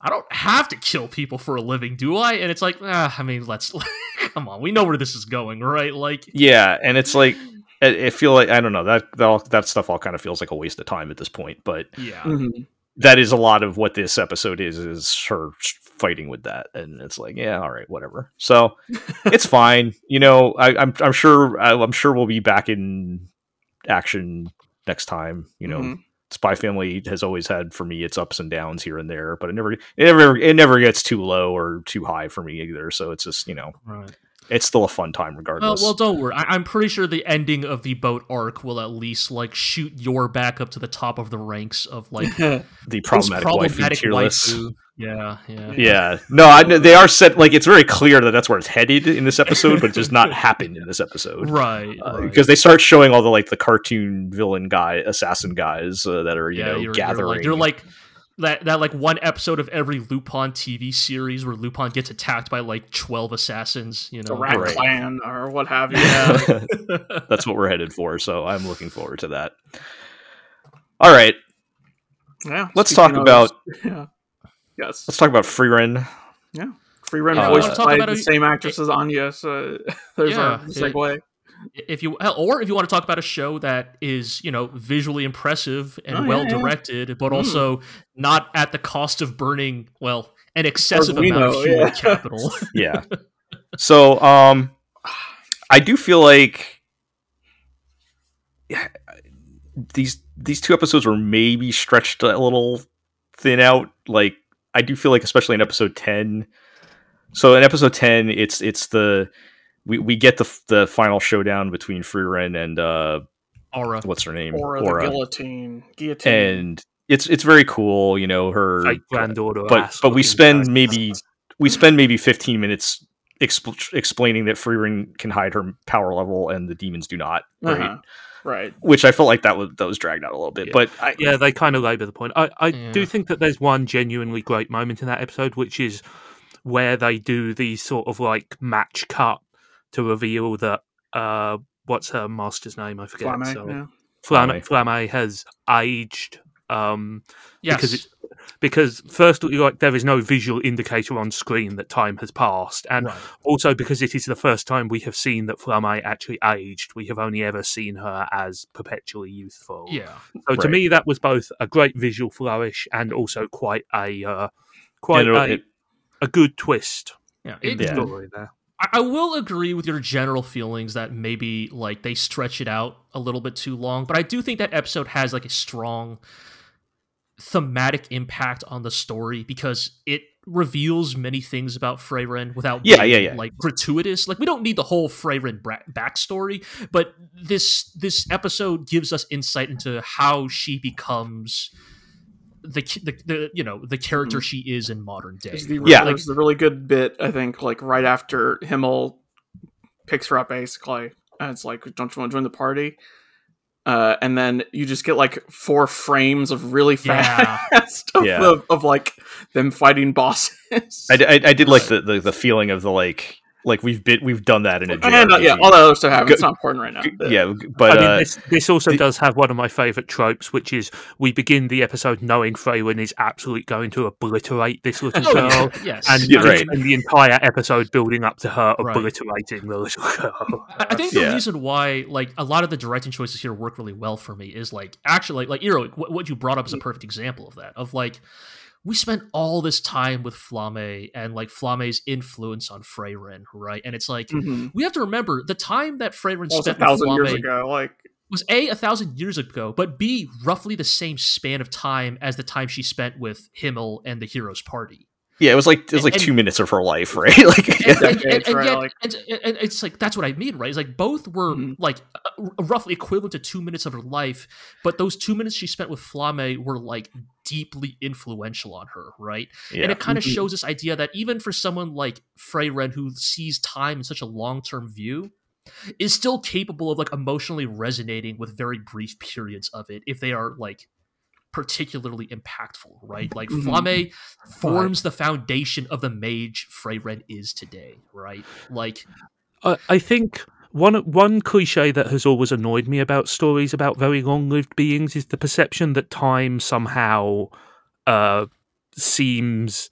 i don't have to kill people for a living do i? And it's like ah, i mean let's come on we know where this is going right? Like yeah, and it's like I, I feel like I don't know that that, all, that stuff all kind of feels like a waste of time at this point, but yeah. Mhm. that is a lot of what this episode is is her fighting with that and it's like yeah all right whatever. So it's fine you know I, i'm i'm sure I- i'm sure we'll be back in action next time you know. Mhm. spy family has always had for me its ups and downs here and there but it never it never it never gets too low or too high for me either so it's just you know. Right it's still a fun time Well, regardless well, don't worry. I- I'm pretty sure the ending of the boat arc will at least like shoot Yor back up to the top of the ranks of like the most problematic, waifu problematic tier Yeah, yeah. Yeah, no, I, they are set. Like it's very clear that that's where it's headed in this episode, but it does not happen in this episode Right, Uh, right. because they start showing all the like the cartoon villain guy, assassin guys uh, that are you yeah, know you're, you're gathering. like, you're like that that like one episode of every Lupin TV series where Lupin gets attacked by like twelve assassins. You know, the Rat Right. Clan or what have you. Yeah. that's what we're headed for. So I'm looking forward to that. All right, Yeah. Let's talk of- about- Yeah. Yes. let's talk about Frieren. Free run Yeah, voiced wanna talk by about the a- same actress as Anya. So there's Yeah, our segue. If you or if you want to talk about a show that is you know visually impressive and Oh, yeah, well yeah. directed but Mm. also not at the cost of burning well an excessive amount know, of human yeah. capital Yeah. so um, I do feel like these these two episodes were maybe stretched a little thin out. Like I do feel like, especially in episode ten. So in episode ten, it's it's the we, we get the the final showdown between Frieren and uh aura what's her name Or the guillotine. Guillotine. and it's it's very cool. You know her Like granddaughter, but but we spend guy. maybe we spend maybe 15 minutes expl- explaining that Frieren can hide her power level and the demons do not right Uh-huh. Right. which i felt like that was that was dragged out a little bit Yeah. but I, yeah, they kind of labour the point. I, I Yeah. do think that there's one genuinely great moment in that episode, which is where they do the sort of like match cut to reveal that uh, what's her master's name? I forget. Flamme, so yeah. Flamme, Flamme. Flamme has aged. Um, yes because it, because firstly, like there is no visual indicator on screen that time has passed, and right. also because it is the first time we have seen that Flamme actually aged. We have only ever seen her as perpetually youthful. yeah So to me, that was both a great visual flourish and also quite a uh, quite you a, it- a good twist yeah in It- the Yeah. story there. I, I will agree with your general feelings that maybe like they stretch it out a little bit too long, but I do think that episode has like a strong thematic impact on the story because it reveals many things about Frieren without Yeah, being, yeah, yeah. like gratuitous. Like we don't need the whole Frieren bra- backstory, but this this episode gives us insight into how she becomes the the, the you know the character Mhm. she is in modern day. There's the, Yeah. there's the really good bit, I think, like right after Himmel picks her up, basically. And it's like, don't you want to join the party? uh, and then you just get like four frames of really Yeah. fast of, Yeah. of, of like them fighting bosses. I, I, I did like the, the the feeling of the like like we've been we've done that in a and, uh, yeah, JRPG. all that other stuff happens. Go- It's not important right now. yeah, but I mean, uh, this, this also the- does have one of my favourite tropes, which is we begin the episode knowing Frieren is absolutely going to obliterate this little Oh, girl, yes. and, Yeah, and right. spend the entire episode building up to her Right. obliterating the little girl. I I think the Yeah. reason why like a lot of the directing choices here work really well for me is like actually like Eero, what, what you brought up is a perfect example of that. Of like we spent all this time with Flamme and like Flamme's influence on Frieren, right? And it's like Mhm. we have to remember the time that was a spent with thousand Flamme years ago. Like, was a a thousand years ago, but b roughly the same span of time as the time she spent with Himmel and the heroes party. Yeah, it was like it was like and- two minutes of her life, right? like and, yeah. and, and, and yet, and, and it's like that's what I mean, right? It's like both were Mhm. like uh, roughly equivalent to two minutes of her life, but those two minutes she spent with Flamme were like deeply influential on her, right? And it kind of Mhm. shows this idea that even for someone like Frieren who sees time in such a long term view, is still capable of like emotionally resonating with very brief periods of it if they are like particularly impactful, right? Like Mhm. Flamme forms the foundation of the mage Frieren is today, right? Like I, I think one one cliche that has always annoyed me about stories about very long-lived beings is the perception that time somehow uh, seems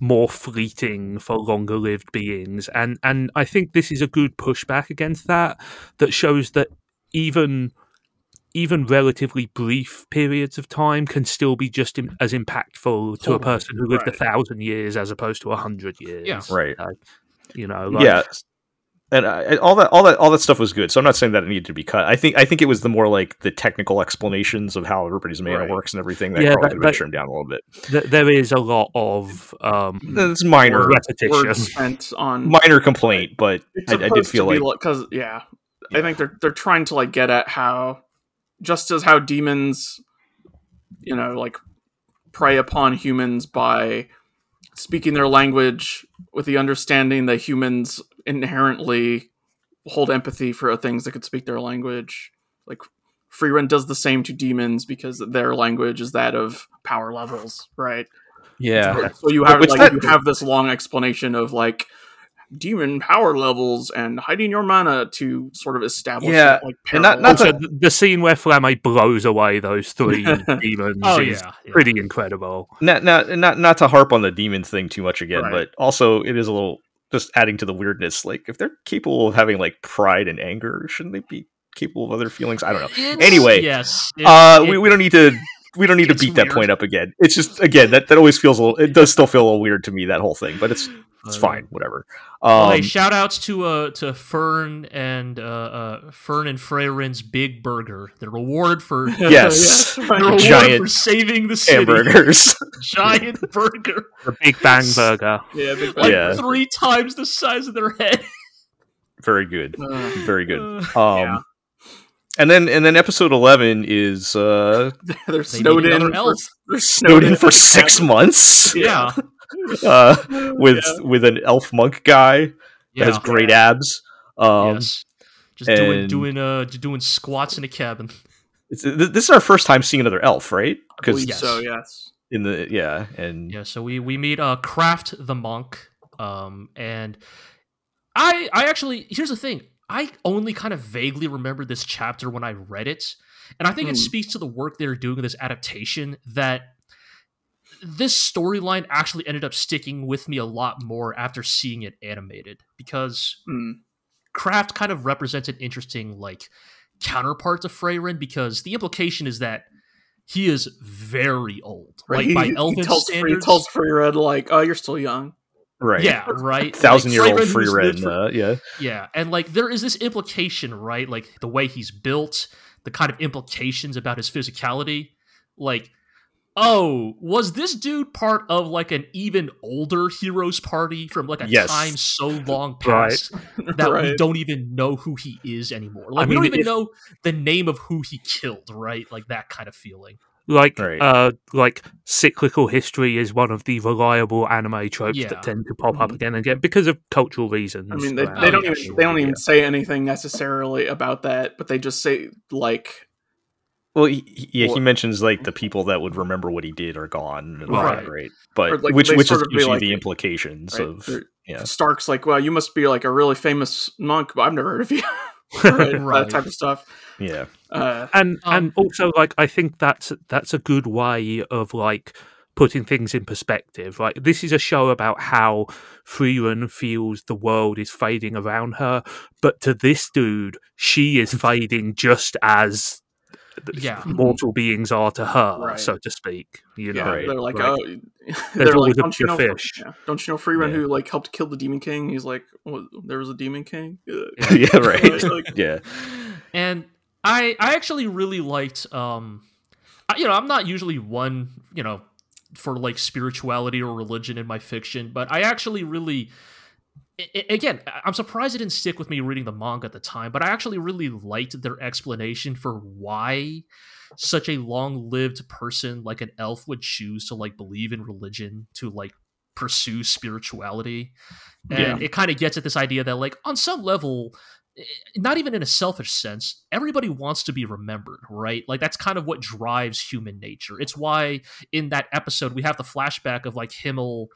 more fleeting for longer-lived beings, and and I think this is a good pushback against that. That shows that even even relatively brief periods of time can still be just im- as impactful to a person who lived right. a thousand years as opposed to a hundred years. Yeah. Right. Uh, you know, like, yeah and I, all that all that all that stuff was good so i'm not saying that it needed to be cut i think i think it was the more like the technical explanations of how everybody's mana Right. works and everything that Yeah, probably that- could have been trimmed down a little bit th- there is a lot of um, it's minor repetition. words on minor complaint but I, I did feel like because yeah, Yeah. I think they're they're trying to like get at how just as how demons, you know, like prey upon humans by speaking their language with the understanding that humans inherently hold empathy for things that could speak their language. Like Frieren does the same to demons because their language is that of power levels, right? yeah So you have Which like that- you have this long explanation of like demon power levels and hiding your mana to sort of establish Yeah, that, like and not- parallel. not also, the, the scene where Flamme blows away those three demons oh is yeah, yeah. pretty incredible. not not not not to harp on the demons thing too much again Right. but also it is a little just adding to the weirdness like if they're capable of having like pride and anger shouldn't they be capable of other feelings i don't know It's- Anyway, yes, it- uh it- we, we don't need to we don't need to it's beat that point up again it's just again that, that always feels a little it does still feel a little weird to me that whole thing but it's it's uh, fine whatever Well, um hey, shout outs to uh to Fern and uh, uh Fern and Frieren's Big Burger, the reward for yes right. the reward giant for saving the city. hamburgers Giant burger, The Big Bang Burger. yeah, big like Yeah. three times the size of their head. very good Uh, very good Uh, um Yeah. and then and then episode 11 is uh they're They snowed in. For, they're snowed in for six months yeah, uh with Yeah. with an elf monk guy that has great abs um yes. Just doing and- doing uh doing squats in a cabin. it's, this is our first time seeing another elf right because Yes. so yes. in the yeah and Yeah, so we we meet uh Kraft the monk, um, and I I actually here's the thing. I only kind of vaguely remember this chapter when I read it, and I think it Hmm. speaks to the work they're doing in this adaptation that this storyline actually ended up sticking with me a lot more after seeing it animated because Mm. Kraft kind of represents an interesting like counterpart to Frieren because the implication is that he is very old, Right. like He- by he elven tells, Free, standards. tells Freered like, "Oh, you're still young." right Yeah, right. thousand Like, year old Frieren free who's lived red for- uh, yeah Yeah, and like there is this implication, right? Like the way he's built, the kind of implications about his physicality. Like, oh, was this dude part of like an even older heroes party from like a Yes. time so long Right. past that we don't even know who he is anymore? Like I we don't even if- know the name of who he killed, right? Like that kind of feeling. Like, Right. uh, like cyclical history is one of the reliable anime tropes Yeah. that tend to pop up Mhm. again and again because of cultural reasons. I mean, they, around they don't yeah, even it. they don't Yeah. even say anything necessarily about that, but they just say like Well, he, he- yeah, he mentions like the people that would remember what he did are gone, and all Right. that, right? But like, which which is usually like- the implications right? of They're- yeah, Stark's like, well, you must be like a really famous monk, but I've never heard of you. right? Right. That type of stuff. yeah, Uh, and Um, and also like I think that's that's a good way of like putting things in perspective. Like this is a show about how Frieren feels the world is fading around her, but to this dude, she is fading just as th- Yeah. mortal beings are to her, Right. so to speak. You yeah, know, Right. they're like, Like, oh, they're always like, don't you know, bigger fish. yeah, don't you know Frieren Yeah. who like helped kill the Demon King? He's like, well, there was a Demon King. Uh, yeah, right, Like- yeah, and I I actually really liked um I, you know I'm not usually one you know for like spirituality or religion in my fiction but I actually really Again I'm surprised it didn't stick with me reading the manga at the time but I actually really liked their explanation for why such a long-lived person like an elf would choose to like believe in religion to like pursue spirituality. And Yeah. it kind of gets at this idea that like on some level eh, not even in a selfish sense everybody wants to be remembered right? Like that's kind of what drives human nature. It's why in that episode we have the flashback of like himmel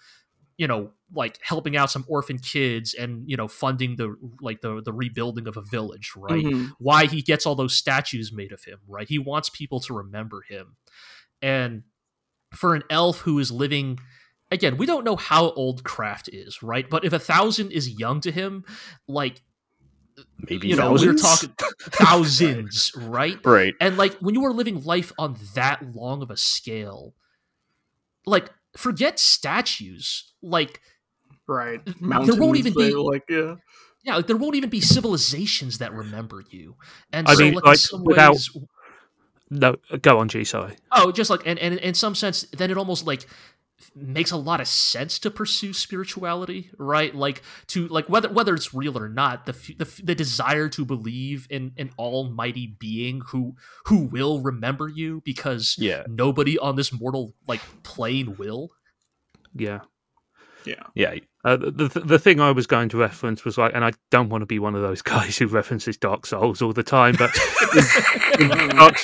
you know like helping out some orphan kids and you know funding the like the the rebuilding of a village right mhm. why he gets all those statues made of him, right? He wants people to remember him. And for an elf who is living again, we don't know how old Kraft is, right? But if a thousand is young to him, like maybe you know, we're talking thousands, right? right, And like when you are living life on that long of a scale, like forget statues, like right. There won't even be- like yeah. yeah, like there won't even be civilizations that remember you. And I so mean, like, in like, some without- ways no, go on, G. Sorry. Oh, just like and, and in some sense, then it almost like makes a lot of sense to pursue spirituality, right? Like to like whether whether it's real or not, the the, the desire to believe in an almighty being who who will remember you because yeah, nobody on this mortal like plane will. Yeah. Yeah. yeah, Uh, the the thing I was going to reference was like, and I don't want to be one of those guys who references Dark Souls all the time, but in, Dark,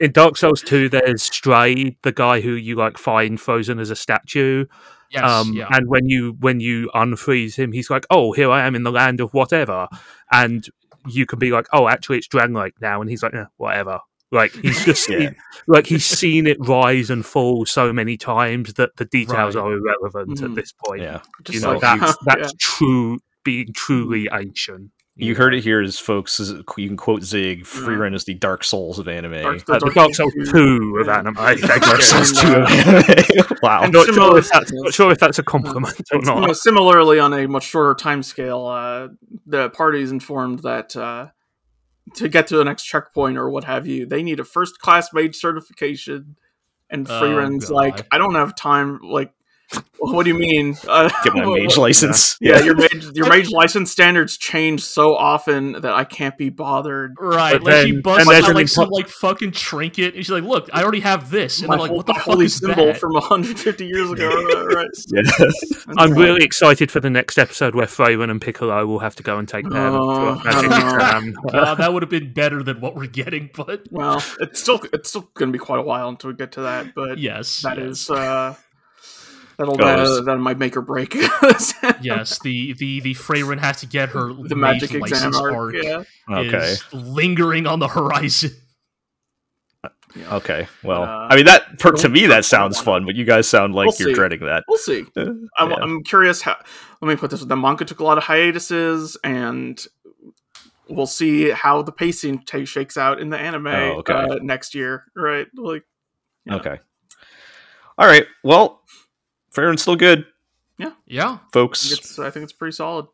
in Dark Souls Two, there's Straid, the guy who you like find frozen as a statue, Yes, um, yeah. and when you when you unfreeze him, he's like, "Oh, here I am in the land of whatever," and you can be like, "Oh, actually, it's Drangleic now," and he's like, eh, "Whatever." Like he's just Yeah. seen, like he's seen it rise and fall so many times that the details Right. are irrelevant Mhm. at this point. yeah. Just You know, like, that's that's yeah. true being truly ancient. You heard it here, as folks. Is, you can quote Zig. Free Frieren is the Dark Souls of anime. Dark- Uh, the Dark Dark Souls Souls 2 of anime. Dark Dark Souls two of anime. wow. I'm not Similar- sure, if that's, not sure if that's a compliment or You know, not. similarly, on a much shorter time scale, uh, the party's informed that uh, to get to the next checkpoint or what have you, they need a first class mage certification. And Oh, Frieren's God. like, I don't have time. Like, what do you mean? Uh, Get my mage license. Yeah, your mage, your mage license standards change so often that I can't be bothered. Right, But like she busts out like some like fucking trinket, and she's like, "Look, I already have this," and my I'm like, whole- "What the my fuck holy is symbol that?" from 150 years ago? right? Yeah. I'm really excited for the next episode where Frieren and Piccolo will have to go and take their magic I don't know. exam. God, that would have been better than what we're getting, but Well, it's still it's still going to be quite a while until we get to that, but yes, that yes. is uh, that'll Oh, uh, that might make or break. yes, the the the Frieren has to get her the magic mage exam license arc. arc Yeah. Okay. is lingering on the horizon. yeah. Okay. Well, Uh, I mean that per, to me that sounds fun, but you guys sound like We'll you're see. dreading that. We'll see. I'm, yeah. I'm curious how. Let me put this: the manga took a lot of hiatuses, and we'll see how the pacing ta shakes out in the anime Oh, okay. uh, next year. Right? Like, yeah. Okay. All right. Well, Farron's still good, Yeah, yeah, folks. it's, I think it's pretty solid.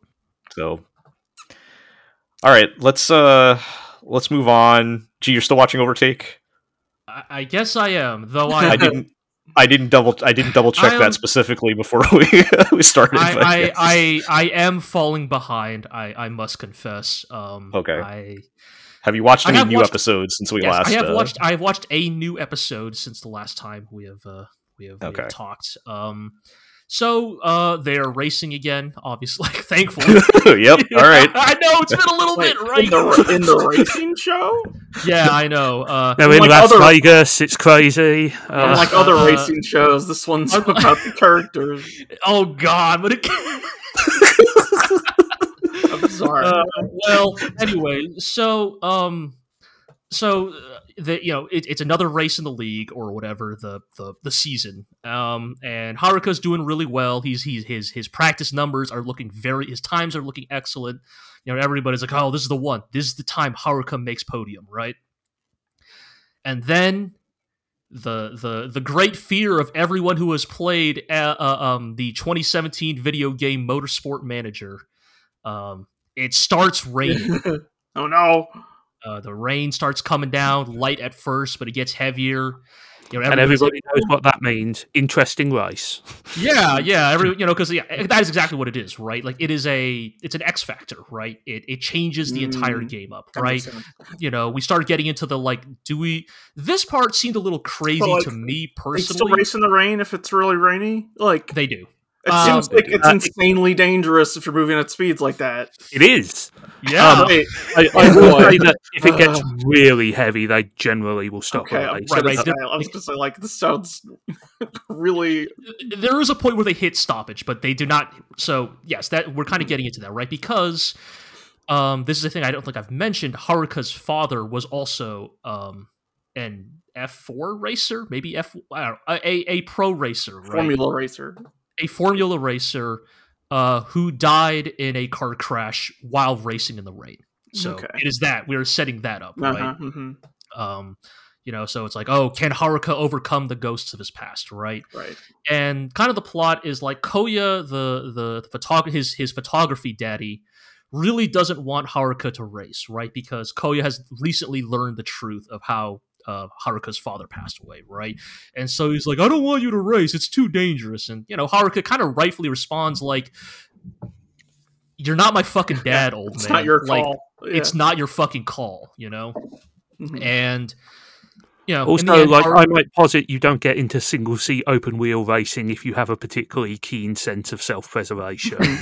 So, all right, let's uh let's move on. Gee, you're still watching Overtake? I, I guess I am. Though I, I didn't. I didn't double. I didn't double check am- that specifically before we we started. I, but I, yes. I, I am falling behind. I, I must confess. Um, Okay. I, have you watched any new watched- episodes since we yes, last? I have uh, watched. I have watched a new episode since the last time we have uh, we have, we have talked. Um, So uh, they're racing again, obviously. Thankfully. yep. All right. I know it's been a little Wait, bit right. in the in the racing show. yeah, I know. Uh, They're in Like Las other- Vegas. It's crazy. Uh, Unlike other uh, racing shows, this one's uh, about the characters. oh God, but it. I'm sorry. Uh, well, anyway, so um, so uh, the you know it, it's another race in the league or whatever the the the season. Um, and Haruka's doing really well. He's he's his his practice numbers are looking very his times are looking excellent. You know, everybody's like, oh, this is the one. This is the time Haruka makes podium, right? And then the the the great fear of everyone who has played uh, uh, um, the 2017 video game Motorsport Manager. Um, it starts raining. oh no! Uh, the rain starts coming down, light at first, but it gets heavier. You know, and everybody knows what that means. Interesting race. yeah, yeah, every you know, because yeah, that is exactly what it is, right? Like it is a, it's an X factor, right? It it changes the entire Mm, game up, right? You know, we start getting into the like, do we? This part seemed a little crazy like, to me They still personally. race in the rain if it's really rainy. Like They do, it Um, seems like it's uh, insanely dangerous if you're moving at speeds like that. It is. yeah. Um, I, I will say that if it gets Uh. really heavy, they generally will stop. okay, the I'm race. gonna right, say, right. I was gonna say like this sounds really there is a point where they hit stoppage, but they do not. So yes, that we're kind of getting into that, right? Because um, this is a thing I don't think I've mentioned. Haruka's father was also um, an F4 racer, maybe F I don't know, a a pro racer, right? Formula racer. A Formula racer uh, who died in a car crash while racing in the rain. So Okay. it is that we're setting that up, Uh-huh, right? hmm Um, you know, so it's like, oh, can Haruka overcome the ghosts of his past, right? Right. and kind of the plot is like Koya, the the photog- his his photography daddy, really doesn't want Haruka to race, right? Because Koya has recently learned the truth of how uh, Haruka's father passed away, right? And so he's like, I don't want you to race; it's too dangerous. And you know, Haruka kind of rightfully responds like, "You're not my fucking dad, old It's man. It's not your Like, call. It's not your fucking call, you know." Mhm. And in Also, like I might posit, you don't get into single seat open wheel racing if you have a particularly keen sense of self preservation.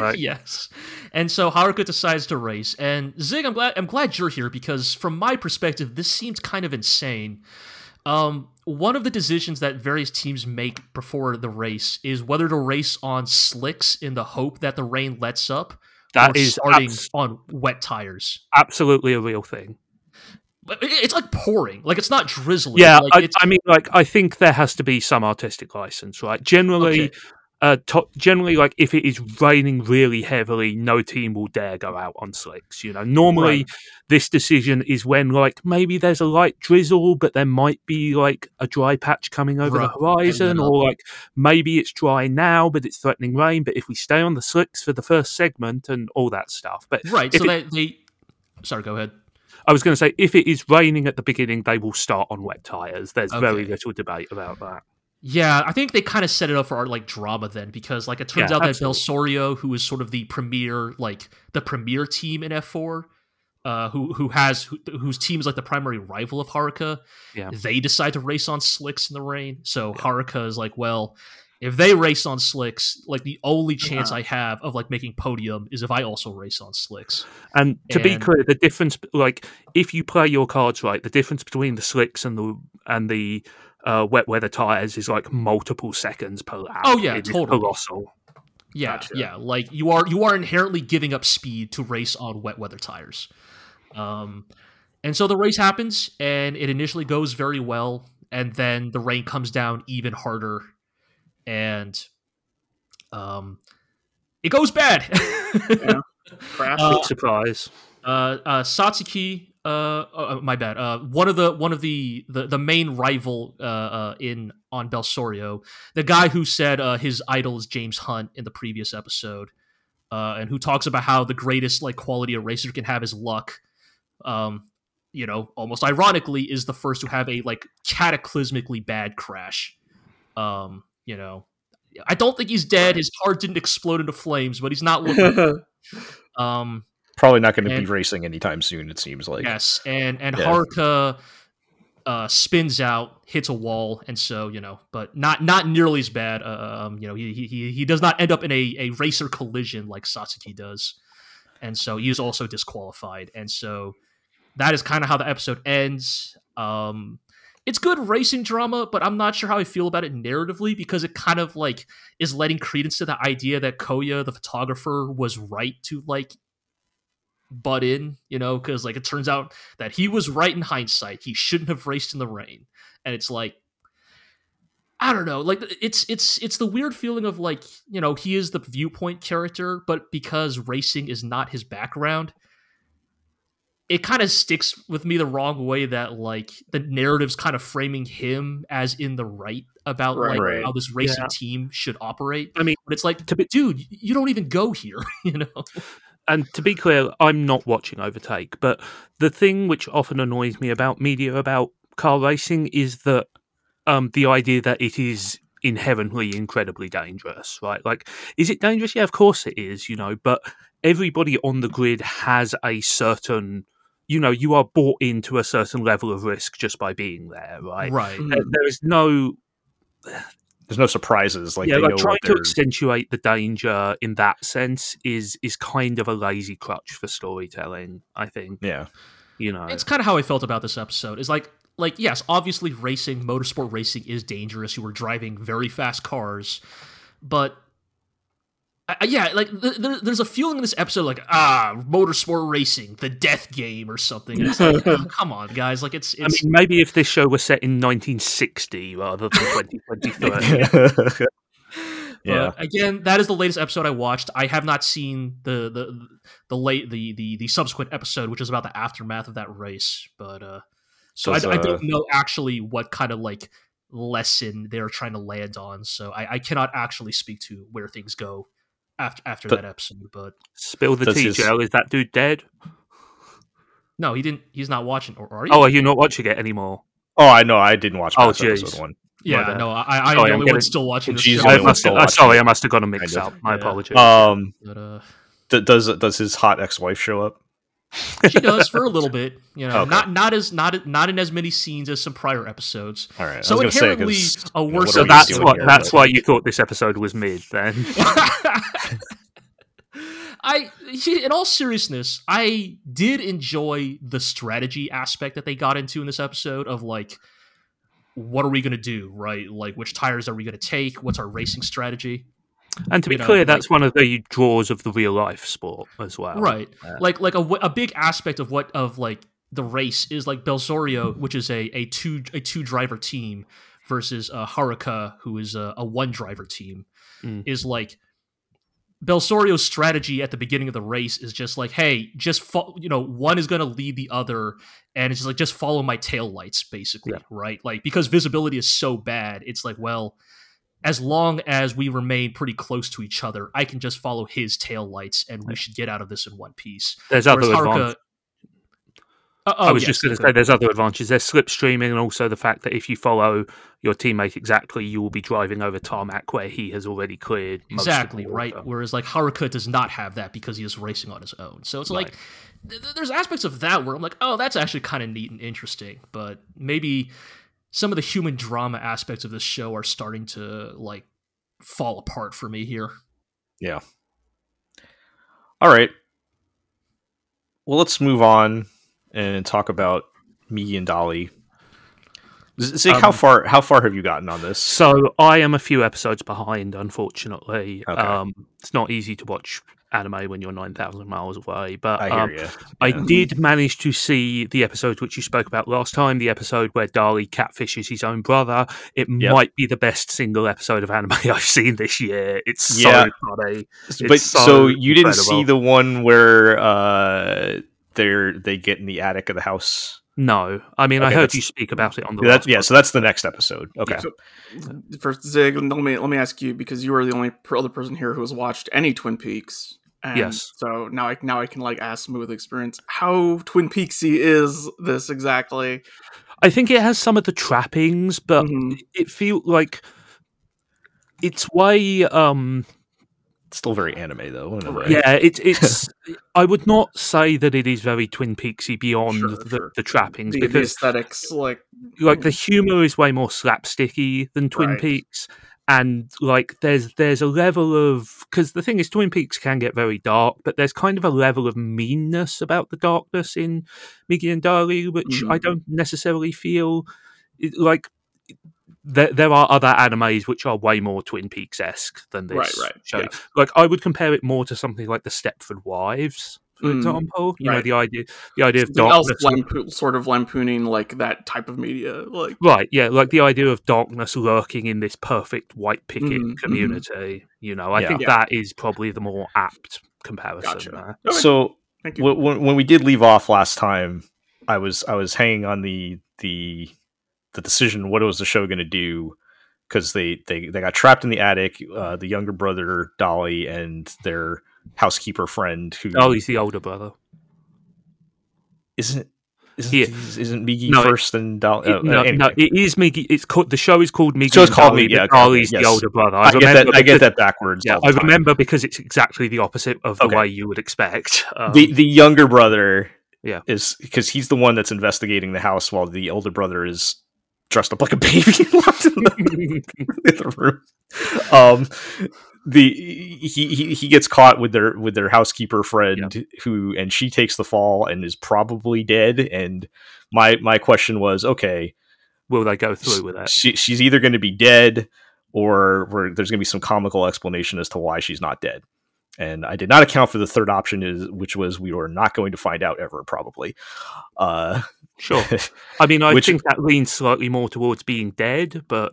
Right. yes. And so Haruka decides to race. And Zig, I'm glad I'm glad you're here because from my perspective, this seems kind of insane. Um, one of the decisions that various teams make before the race is whether to race on slicks in the hope that the rain lets up, That or is starting abs- on wet tires. absolutely a real thing. It's like pouring, like it's not drizzling. Yeah, like I, it's, I mean, like I think there has to be some artistic license, right? Generally, Okay. uh, to- generally, like if it is raining really heavily, no team will dare go out on slicks. You know, normally Right. this decision is when like maybe there's a light drizzle, but there might be like a dry patch coming over Right. the horizon, or like maybe it's dry now, but it's threatening rain. But if we stay on the slicks for the first segment and all that stuff, but right. So it- they. Sorry, go ahead. I was going to say, if it is raining at the beginning, they will start on wet tires. There's very little debate about that. Yeah, I think they kind of set it up for our like drama then, because like it turns Yeah, out that absolutely. Belsorio, who is sort of the premier, like the premier team in F four, uh, who who has who, whose team is like the primary rival of Haruka, Yeah. they decide to race on slicks in the rain. So Haruka is like, well, if they race on slicks, like the only chance Yeah. I have of like making podium is if I also race on slicks. And to be clear, the difference, like if you play your cards right, the difference between the slicks and the and the uh, wet weather tires is like multiple seconds per lap. Oh, yeah, It totally. colossal. Yeah, Gotcha. yeah. Like you are you are inherently giving up speed to race on wet weather tires. Um and so the race happens and it initially goes very well and then the rain comes down even harder and um it goes bad. Crash. Uh, surprise. uh, uh, Satsuki, uh, oh, my bad. Uh, one of the one of the the, the main rival uh, uh, in on Belsorio, the guy who said uh, his idol is James Hunt in the previous episode, uh, and who talks about how the greatest like quality a racer can have is luck. Um, you know, almost ironically, is the first to have a like cataclysmically bad crash. Um, you know, I don't think he's dead. His car didn't explode into flames, but he's not looking. um, Probably not going to be racing anytime soon. It seems like. Yes, and and Yeah. Haruka uh, spins out, hits a wall, and so you know, but not not nearly as bad. Uh, um, you know, he, he he does not end up in a, a racer collision like Satsuki does, and so he is also disqualified. And so that is kind of how the episode ends. Um, it's good racing drama, but I'm not sure how I feel about it narratively because it kind of like is letting credence to the idea that Koya, the photographer, was right to like butt in, you know, because like it turns out that he was right in hindsight. He shouldn't have raced in the rain, and it's like I don't know, like it's it's it's the weird feeling of like you know he is the viewpoint character, but because racing is not his background, it kind of sticks with me the wrong way that like the narrative's kind of framing him as in the right about Right. like Right. how this racing Yeah. team should operate. I mean, But it's like, to be dude, you don't even go here, you know? and to be clear, I'm not watching Overtake, but the thing which often annoys me about media about car racing is that um, the idea that it is inherently incredibly dangerous, right? Like, is it dangerous? Yeah, of course it is, you know, but everybody on the grid has a certain, you know, you are bought into a certain level of risk just by being there, right? Right. There- there is no There's no surprises. Like yeah, they like trying to accentuate the danger in that sense is is kind of a lazy crutch for storytelling. I think yeah, you know. It's kind of how I felt about this episode. Is like, like yes, obviously racing, motorsport racing is dangerous. You were driving very fast cars, but I, I- yeah, like th- th- there's a feeling in this episode like ah, motorsport racing, the death game or something. It's like, oh, come on, guys, like it's I mean, maybe if this show was set in 1960 rather than 2023. yeah. But again, that is the latest episode I watched. I have not seen the the the late the the the subsequent episode, which is about the aftermath of that race. But uh, so I, Does, I uh, don't know actually what kind of like lesson they're trying to land on. So I, I cannot actually speak to where things go after after But- that episode. But Spill the tea, his- Joe. Is that dude dead? no, he didn't. He's not watching. Or are you? Oh, are you not watching it anymore? Oh, I know. I didn't watch Oh, past episode jeez. one. yeah, my no, I, I'm Sorry, the only one still watching. This She's show. I only must still have, watching sorry, I must have gone a mix kind of. up. My Yeah. apologies. Um, But, uh, does does his hot ex wife show up? She does for a little bit, you know, Okay. not not as not not in as many scenes as some prior episodes. All right. So I say, a worse what so that's what here? that's But- why you thought this episode was mid then. I in all seriousness, I did enjoy the strategy aspect that they got into in this episode of like what are we going to do, right? Like which tires are we going to take? What's our racing strategy? And to be You know, clear, like- that's one of the draws of the real life sport as well. right. yeah. Like like a big aspect of what of like the race is like Belsorio, which is a a two a two driver team versus uh, Haruka, who is a, a one driver team, Mm. is like Belsorio's strategy at the beginning of the race is just like, hey, just fo- you know, one is going to lead the other, and it's just like just follow my tail lights, basically, Yeah. right? Like because visibility is so bad, it's like, well, as long as we remain pretty close to each other, I can just follow his tail lights, and we should get out of this in one piece. There's Whereas other Haruka- advantages. Uh, oh, I was yes, just going to say there's other advantages. There's slipstreaming and also the fact that if you follow your teammate exactly, you will be driving over tarmac where he has already cleared. most of the exactly right. Whereas like Haruka does not have that because he is racing on his own. So it's like Right. th- th- there's aspects of that where I'm like, oh, that's actually kind of neat and interesting. But maybe some of the human drama aspects of this show are starting to like fall apart for me here. Yeah. All right. Well, let's move on and talk about me and Dali. Z- Zeke, how Um, far how far have you gotten on this? So I am a few episodes behind, unfortunately. Okay. Um, it's not easy to watch anime when you're 9,000 miles away, but I um, hear you. I did manage to see the episode which you spoke about last time, the episode where Dali catfishes his own brother. It Yep. might be the best single episode of anime I've seen this year. It's Yeah. so funny. But so, so you didn't see the one where uh they're they get in the attic of the house. No, I mean I heard you speak about it on the That, last yeah, so that's the next episode. Okay. So, first, Zeke, let me let me ask you because you are the only other person here who has watched any Twin Peaks. And Yes. So now I now I can like ask smooth experience. How Twin Peaksy is this exactly? I think it has some of the trappings, but Mhm. it feels like it's way um Still very anime though. in. Yeah, it's it's. I would not say that it is very Twin Peaksy beyond Sure, the, sure. the trappings The, the because aesthetics, like like the humor is way more slapsticky than Twin Right. Peaks, and like there's there's a level of because the thing is Twin Peaks can get very dark, but there's kind of a level of meanness about the darkness in Migi and Dali, which I Mhm. don't necessarily feel like. There, there are other animes which are way more Twin Peaks esque than this Right, right, show. yeah. Like I would compare it more to something like the Stepford Wives, for Mm, example. You know the idea, the idea of the elf darkness. lampo- sort of lampooning like that type of media. Like Right, yeah, like the idea of darkness lurking in this perfect white picket Mhm, mhm. community. You know, I Yeah. think Yeah. that is probably the more apt comparison Gotcha. there. Okay, So thank you. when, when when we did leave off last time, I was I was hanging on the the the decision. What was the show going to do? Because they, they they got trapped in the attic. Uh, the younger brother Dali and their housekeeper friend who Oh, he's the older brother. isn't isn't He- isn't Migi No, first and Dolly. It- no, anyway. no, it is Migi. It's called the show is called Migi. So it's called Dali, okay, Dali's yes. the older brother. I get that. remember I get because- that backwards. Yeah, I time. remember because it's exactly the opposite of the Okay. way you would expect. Um, the the younger brother Yeah. is because he's the one that's investigating the house while the older brother is dressed up like a baby locked in the, in the room um the he, he he gets caught with their with their housekeeper friend who and she takes the fall and is probably dead. And my my question was okay will they go through with that. she, she's either going to be dead or there's going to be some comical explanation as to why she's not dead. And i did not account for the third option is which was we were not going to find out ever probably. Uh Sure. I mean, I Which- think that leans slightly more towards being dead, but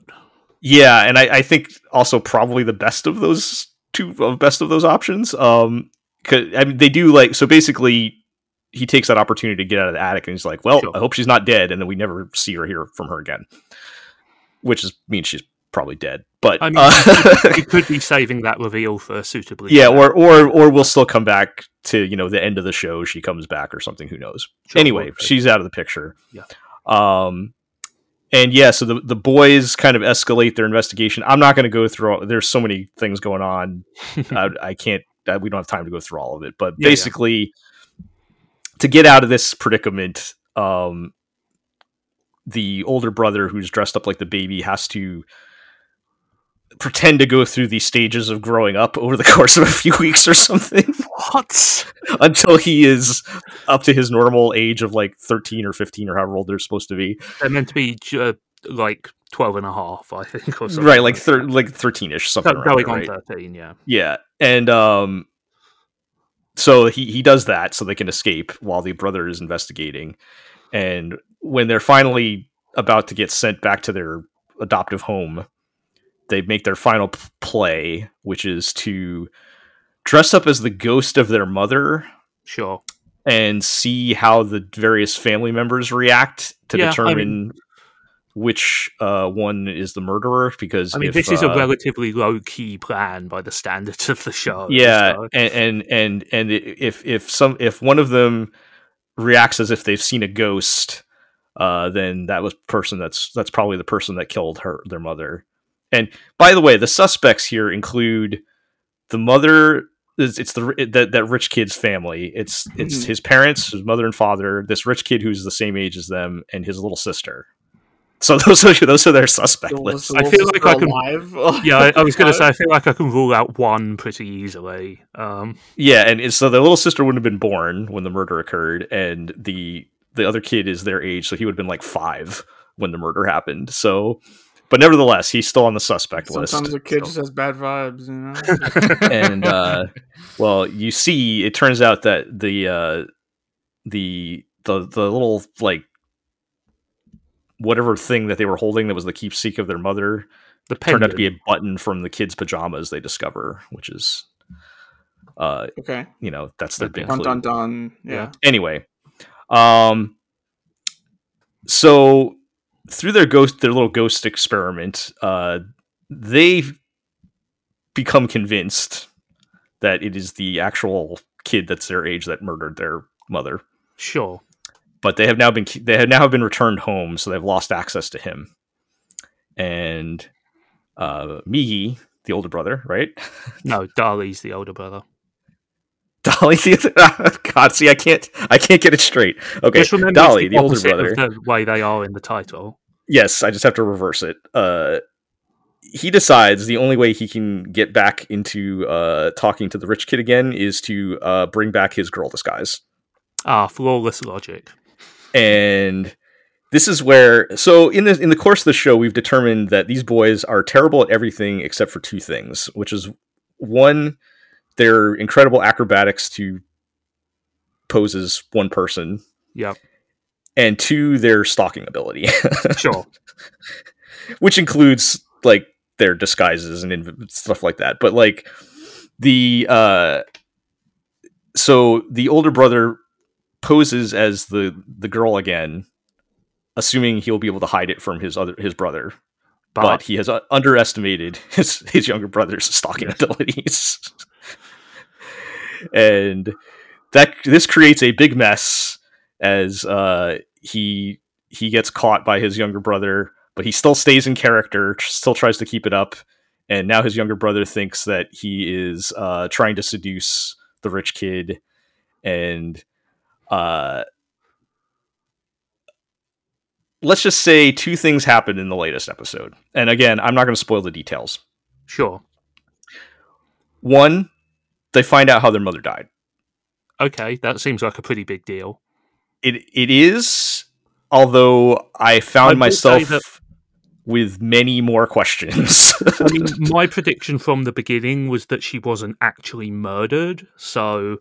yeah and I, I think also probably the best of those two of best of those options um 'cause, i mean they do like so basically he takes that opportunity to get out of the attic and he's like well Sure. i hope she's not dead and then we never see or hear from her again which is means she's probably dead but I mean, uh, you could be saving that reveal for suitably. yeah or or or we'll still come back to you know the end of the show she comes back or something who knows Sure, anyway she's out of the picture Yeah. um and yeah so the the boys kind of escalate their investigation. I'm not going to go through all, there's so many things going on. I, I can't uh, we don't have time to go through all of it. But Yeah, yeah. basically to get out of this predicament um the older brother who's dressed up like the baby has to pretend to go through these stages of growing up over the course of a few weeks or something what? until he is up to his normal age of like 13 or 15 or however old they're supposed to be They're meant to be uh, like 12 and a half, I think, or something. right like thir- like 13ish something around going on right? 13, yeah. yeah and um so he he does that so they can escape while the brother is investigating and when they're finally about to get sent back to their adoptive home they make their final p- play which is to dress up as the ghost of their mother Sure. and see how the various family members react to Yeah, I determine which uh, one is the murderer. Because I mean, if, this is a uh, relatively low key plan by the standards of the show. yeah, so- and, and and and if if some if one of them reacts as if they've seen a ghost, uh, then that was person that's that's probably the person that killed her their mother. And by the way, the suspects here include the mother. It's, it's the that that rich kid's family. It's it's Mhm. his parents, his mother and father. This rich kid who's the same age as them, and his little sister. So those are those are their suspect Still- lists. I feel like I can- alive. yeah, I, I was going to say, I feel like I can rule out one pretty easily. Um, Yeah, and it's- so the little sister wouldn't have been born when the murder occurred, and the the other kid is their age, so he would have been like five when the murder happened. So, but nevertheless, he's still on the suspect Sometimes list. Sometimes a kid just has bad vibes, you know. and uh, well, you see, it turns out that the uh, the the the little like whatever thing that they were holding that was the keepsake of their mother the turned out to be a button from the kids' pajamas. They discover, which is, uh, okay. you know, that's their big Dun clue. dun dun. Yeah. anyway um so through their ghost their little ghost experiment uh they become convinced that it is the actual kid that's their age that murdered their mother Sure. but they have now been they have now been returned home so they've lost access to him and uh Migi the older brother, right? No, Dali's the older brother. Dali, the God, see, I can't, I can't get it straight. Okay, Dali, it's the older brother. the way they are in the title. Yes, I just have to reverse it. Uh, he decides the only way he can get back into uh, talking to the rich kid again is to uh, bring back his girl disguise. Ah, flawless logic. and this is where so in the in the course of the show we've determined that these boys are terrible at everything except for two things which is one their incredible acrobatics to pose as one person Yep, and two their stalking ability sure. which includes like their disguises and inv- stuff like that but like the uh so the older brother poses as the the girl again assuming he'll be able to hide it from his other his brother but, But, he has uh, underestimated his his younger brother's stalking Yes. abilities and that this creates a big mess as uh he he gets caught by his younger brother but he still stays in character tr- still tries to keep it up. And now his younger brother thinks that he is uh trying to seduce the rich kid. And uh let's just say two things happened in the latest episode. And again i'm not going to spoil the details. Sure. one they find out how their mother died. Okay, that seems like a pretty big deal. It it is although i found I myself that- with many more questions I mean, my prediction from the beginning was that she wasn't actually murdered. So,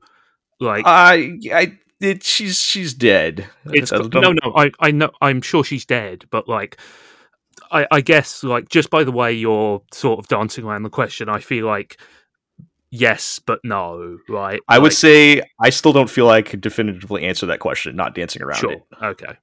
like, i i it, she's she's dead it's no, no. I, I know. I'm sure she's dead, but like, I, I guess like just by the way you're sort of dancing around the question, I feel like yes, but no. Right? I would say I still don't feel I could definitively answer that question, not dancing around sure. it. Okay.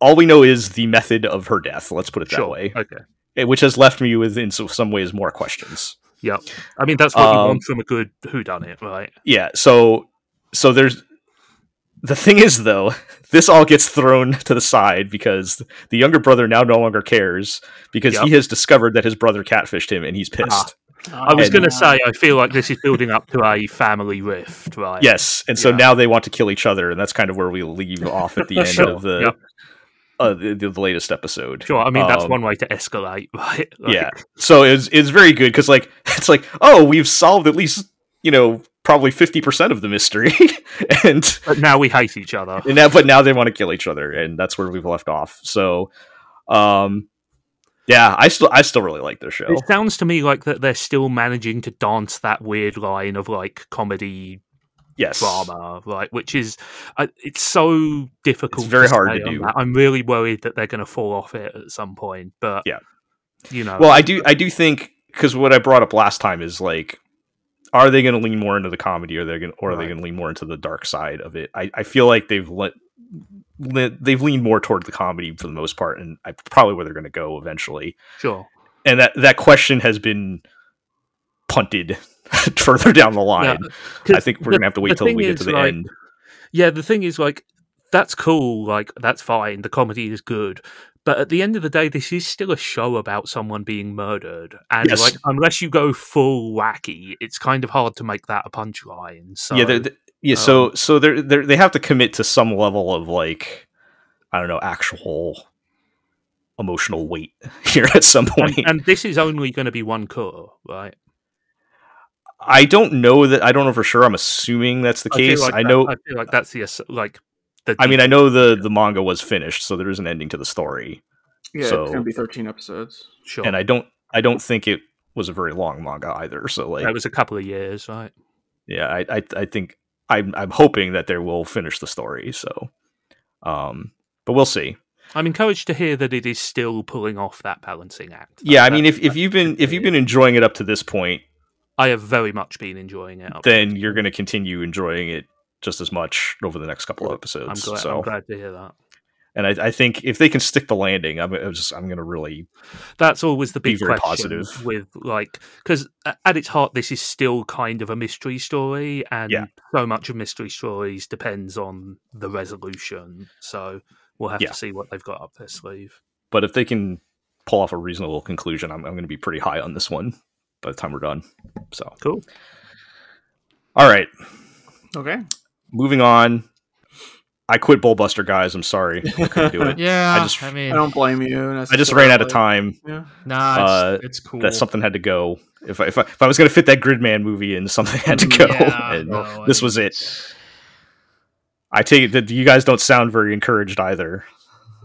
All we know is the method of her death. Let's put it that way, Okay. eh, which has left me with, in some ways, more questions. yeah I mean, that's what you Um, want from a good who done it right? Yeah. So, so there's the thing is though, this all gets thrown to the side because the younger brother now no longer cares because Yep. he has discovered that his brother catfished him and he's pissed. I was going to say, I feel like this is building up to a family rift, right? Yes, and so Yeah. now they want to kill each other, and that's kind of where we leave off at the end Sure, of the, yep. uh, the the latest episode. Sure. I mean, that's Um, one way to escalate, right? Like, yeah so it's it's very good because like it's like oh we've solved at least you know probably 50% of the mystery and But now we hate each other. and now but now they want to kill each other and that's where we've left off so um yeah i still i still really like their show It sounds to me like that they're still managing to dance that weird line of like comedy yes drama, right? Which is, uh, it's so difficult. It's very hard to do. that. I'm really worried that they're going to fall off it at some point. But Yeah. you know, well i do i do think because what i brought up last time is like are they going to lean more into the comedy or, they're gonna, or are they Right. going to lean more into the dark side of it i, I feel like they've let le- they've leaned more toward the comedy for the most part and I, probably where they're going to go eventually sure. and that that question has been punted further down the Yeah, I think we're the- gonna have to wait till we get to the like, end. Yeah, the thing is, like, that's cool. Like, that's fine. The comedy is good. But at the end of the day, this is still a show about someone being murdered. And, Yes. like, unless you go full wacky, it's kind of hard to make that a punchline. So, yeah, yeah. so um, so they're, they're they have to commit to some level of like I don't know actual emotional weight here at some point. and, and this is only going to be one core, right? I don't know that I don't know for sure. I'm assuming that's the I case. like I that- know. I feel like that's the like. The I mean, I know the the manga was finished, so there is an ending to the story, Yeah, So- it's gonna be thirteen episodes. sure. and I don't I don't think it was a very long manga either. So like, it was a couple of years, right? yeah, I, I I think I'm I'm hoping that they will finish the story. So, um, but we'll see. I'm encouraged to hear that it is still pulling off that balancing act. Yeah, I mean, if, that- if you've been if you've been enjoying it up to this point, I have very much been enjoying it. then you're going to continue enjoying it just as much over the next couple of I'm episodes. glad, so, I'm glad to hear that. And I, I think if they can stick the landing, I'm, I'm just I'm going to really That's always the Be big very question positive. with like because at its heart, this is still kind of a mystery story, and Yeah. so much of mystery stories depends on the resolution. So we'll have Yeah. to see what they've got up their sleeve. but if they can pull off a reasonable conclusion, I'm, I'm going to be pretty high on this one. by the time we're done. So Cool. All right, Okay. moving on. I quit Bullbuster, guys. I'm sorry, I couldn't do it. Yeah, I I, just- mean, I don't blame you. I just ran out of time. Yeah. nah, uh, it's, it's cool. That something had to go. If I, if I, if I was going to fit that Gridman movie in, something had to go. Yeah, and no, I this mean, was it. I take it that you guys don't sound very encouraged either.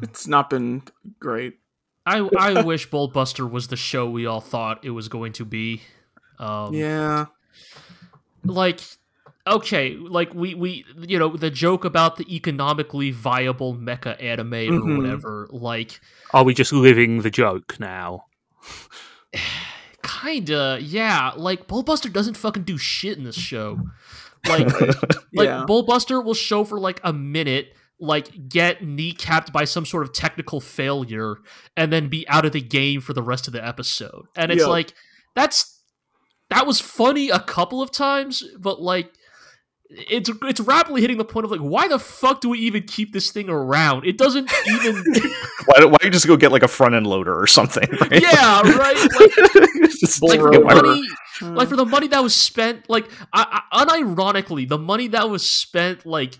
It's not been great. I I wish Bullbuster was the show we all thought it was going to be. Um, Yeah. like okay like we we you know the joke about the economically viable mecha anime or Mhm. whatever like Are we just living the joke now? kinda yeah like bullbuster doesn't fucking do shit in this show like like Yeah. bullbuster will show for like a minute like get kneecapped by some sort of technical failure and then be out of the game for the rest of the episode and it's Yep. like that's that was funny a couple of times but like it's it's rapidly hitting the point of like why the fuck do we even keep this thing around it doesn't even why, don't- why don't you just go get like a front end loader or something? Right? yeah right like, Just like for the money like for the money that was spent like I, I, unironically the money that was spent like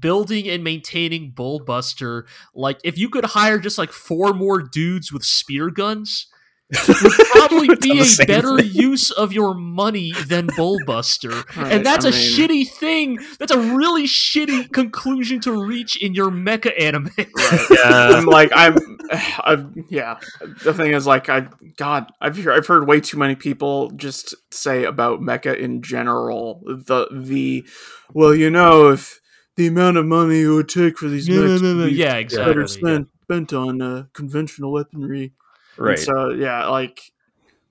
building and maintaining bullbuster like if you could hire just like four more dudes with spear guns would probably be a better thing. use of your money than bullbuster Right, and that's I a mean- shitty thing that's a really shitty conclusion to reach in your mecha anime I'm like I'm, I'm yeah. The thing is, like, I God, I've heard, I've heard way too many people just say about mecha in general. The the well, you know, if the amount of money it would take for these mechs to be yeah better exactly spent spent on uh, conventional weaponry. And right. So yeah, like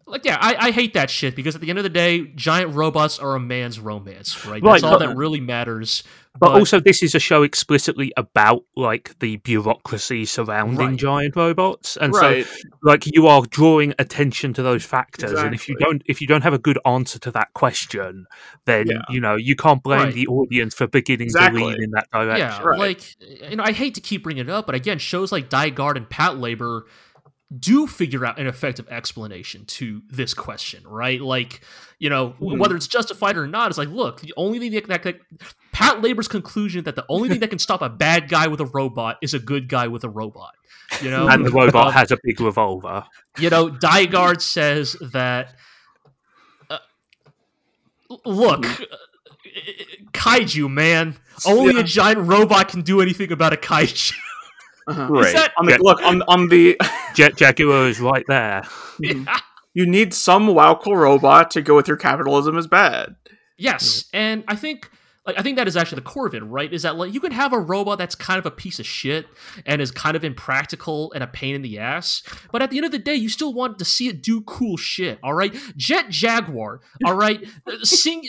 like yeah I, I hate that shit because at the end of the day giant robots are a man's romance right, Right, that's all but- that really matters But, also, this is a show explicitly about like the bureaucracy surrounding Right. giant robots, and right. so like you are drawing attention to those factors. And if you don't, if you don't have a good answer to that question, then Yeah. you know you can't blame Right. the audience for beginning Exactly. to lean in that direction. yeah right. like you know i hate to keep bringing it up but again shows like Dai-Guard and Patlabor do figure out an effective explanation to this question right like you know w Mhm. whether it's justified or not it's like look the only thing that, that, that Patlabor's conclusion that the only thing that can stop a bad guy with a robot is a good guy with a robot you know And the robot Um, has a big revolver. you know, Dai-Guard says that. Uh, look, uh, kaiju, man. Only Yeah. a giant robot can do anything about a kaiju. Uh-huh. Right. Is that On the, Yeah. look on on the Jet Jaguar is right there. you need some Wowkel robot to go with your capitalism is bad. yes, and I think. Like, I think that is actually the core of it, right? Is that like you can have a robot that's kind of a piece of shit and is kind of impractical and a pain in the ass, but at the end of the day, you still want to see it do cool shit. All right, Jet Jaguar. All right, Uh, Sing-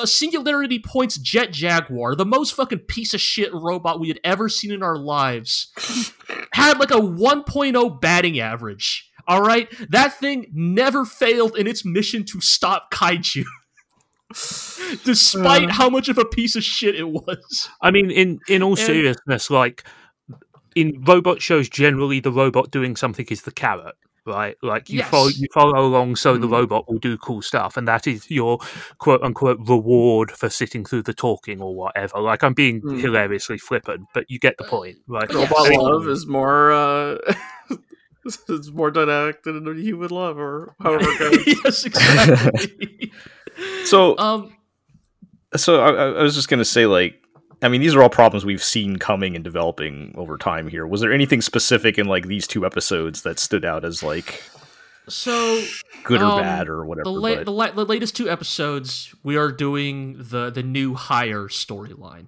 uh, Singularity Points Jet Jaguar, the most fucking piece of shit robot we had ever seen in our lives, had like a 1.0 batting average. All right, that thing never failed in its mission to stop kaiju. Despite Uh. how much of a piece of shit it was. I mean, in in all And- seriousness, like in robot shows, generally the robot doing something is the carrot, right? Like you Yes. follow you follow along, so the Mm. robot will do cool stuff, and that is your quote unquote reward for sitting through the talking or whatever. Like I'm being Mm. hilariously flippant, but you get the point, right? But yeah, Robot so- love is more uh is more dynamic than a human love or however it goes. yes, exactly. So, um, so I, I was just gonna say, like, I mean, these are all problems we've seen coming and developing over time. Here, was there anything specific in like these two episodes that stood out as like so good or Um, bad or whatever? the, la- but- the, la- the latest two episodes, we are doing the the new hire storyline.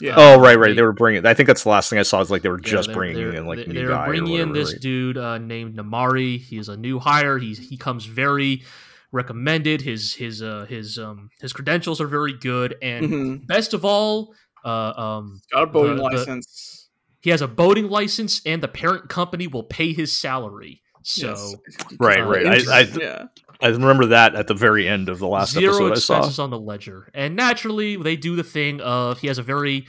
Yeah. oh, right, right. they- They were bringing. I think that's the last thing I saw. Is like they were Yeah, just they're- bringing they're- in like a they- new they're guy. or bringing in this right? dude uh, named Namari. He's a new hire. He's he comes very recommended. His his uh his um his credentials are very good, and Mhm. best of all, uh um Got a boating the- the- license. he has a boating license, and the parent company will pay his salary. So. Yes. Right, Uh, right. I, I, yeah. I remember that at the very end of the last zero episode I saw. on the ledger and naturally they do the thing of he has a very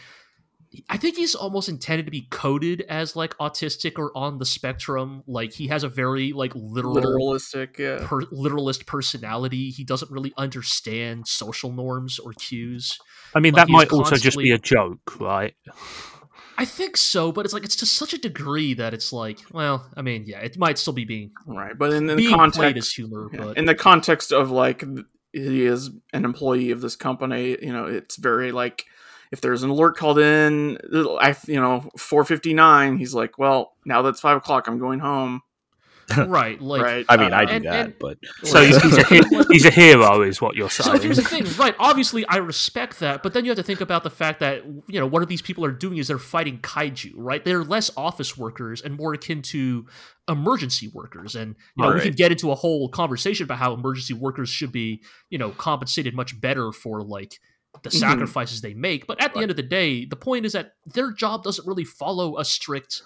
I think he's almost intended to be coded as like autistic or on the spectrum. Like he has a very like literal, Literalistic, yeah. per, literalist personality. He doesn't really understand social norms or cues. I mean, Like, that he's might also just be a joke, right? I think so, but it's like it's to such a degree that it's like, well, I mean, yeah, it might still be being Right, but in, in the being played as context, humor, yeah, but in the context of like he is an employee of this company, you know, it's very like if there's an alert called in, I you know four fifty nine, he's like, well, now that's five o'clock, I'm going home. Right, like right. I mean, Uh, I do and- that, and- but So he's, he's, a, he's a hero, is what you're saying. So saying. here's the thing, right? Obviously, I respect that, but then you have to think about the fact that you know what these people are doing is they're fighting kaiju, right? They're less office workers and more akin to emergency workers, and you know we can get into a whole conversation about how emergency workers should be, you know, compensated much better for like the Mhm. sacrifices they make. But at the end of the day, the point is that their job doesn't really follow a strict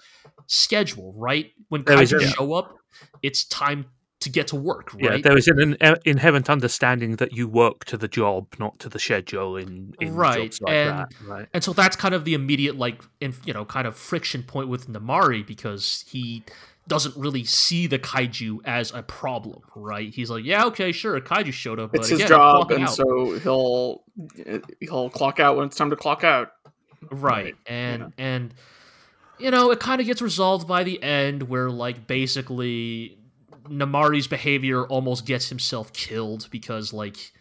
schedule, right? When There is kaiju a- show up, it's time to get to work, Right? Yeah, there is an, an inherent understanding that you work to the job, not to the schedule in, in Right, jobs like and- that. Right. And so that's kind of the immediate, like, in, you know, kind of friction point with Namari because he doesn't really see the kaiju as a problem, right? He's like, yeah, okay, sure, a kaiju showed up, but it's his again, job, and out. so he'll he'll clock out when it's time to clock out. right, and and you know, it kind of gets resolved by the end where, like, basically Namari's behavior almost gets himself killed because, like,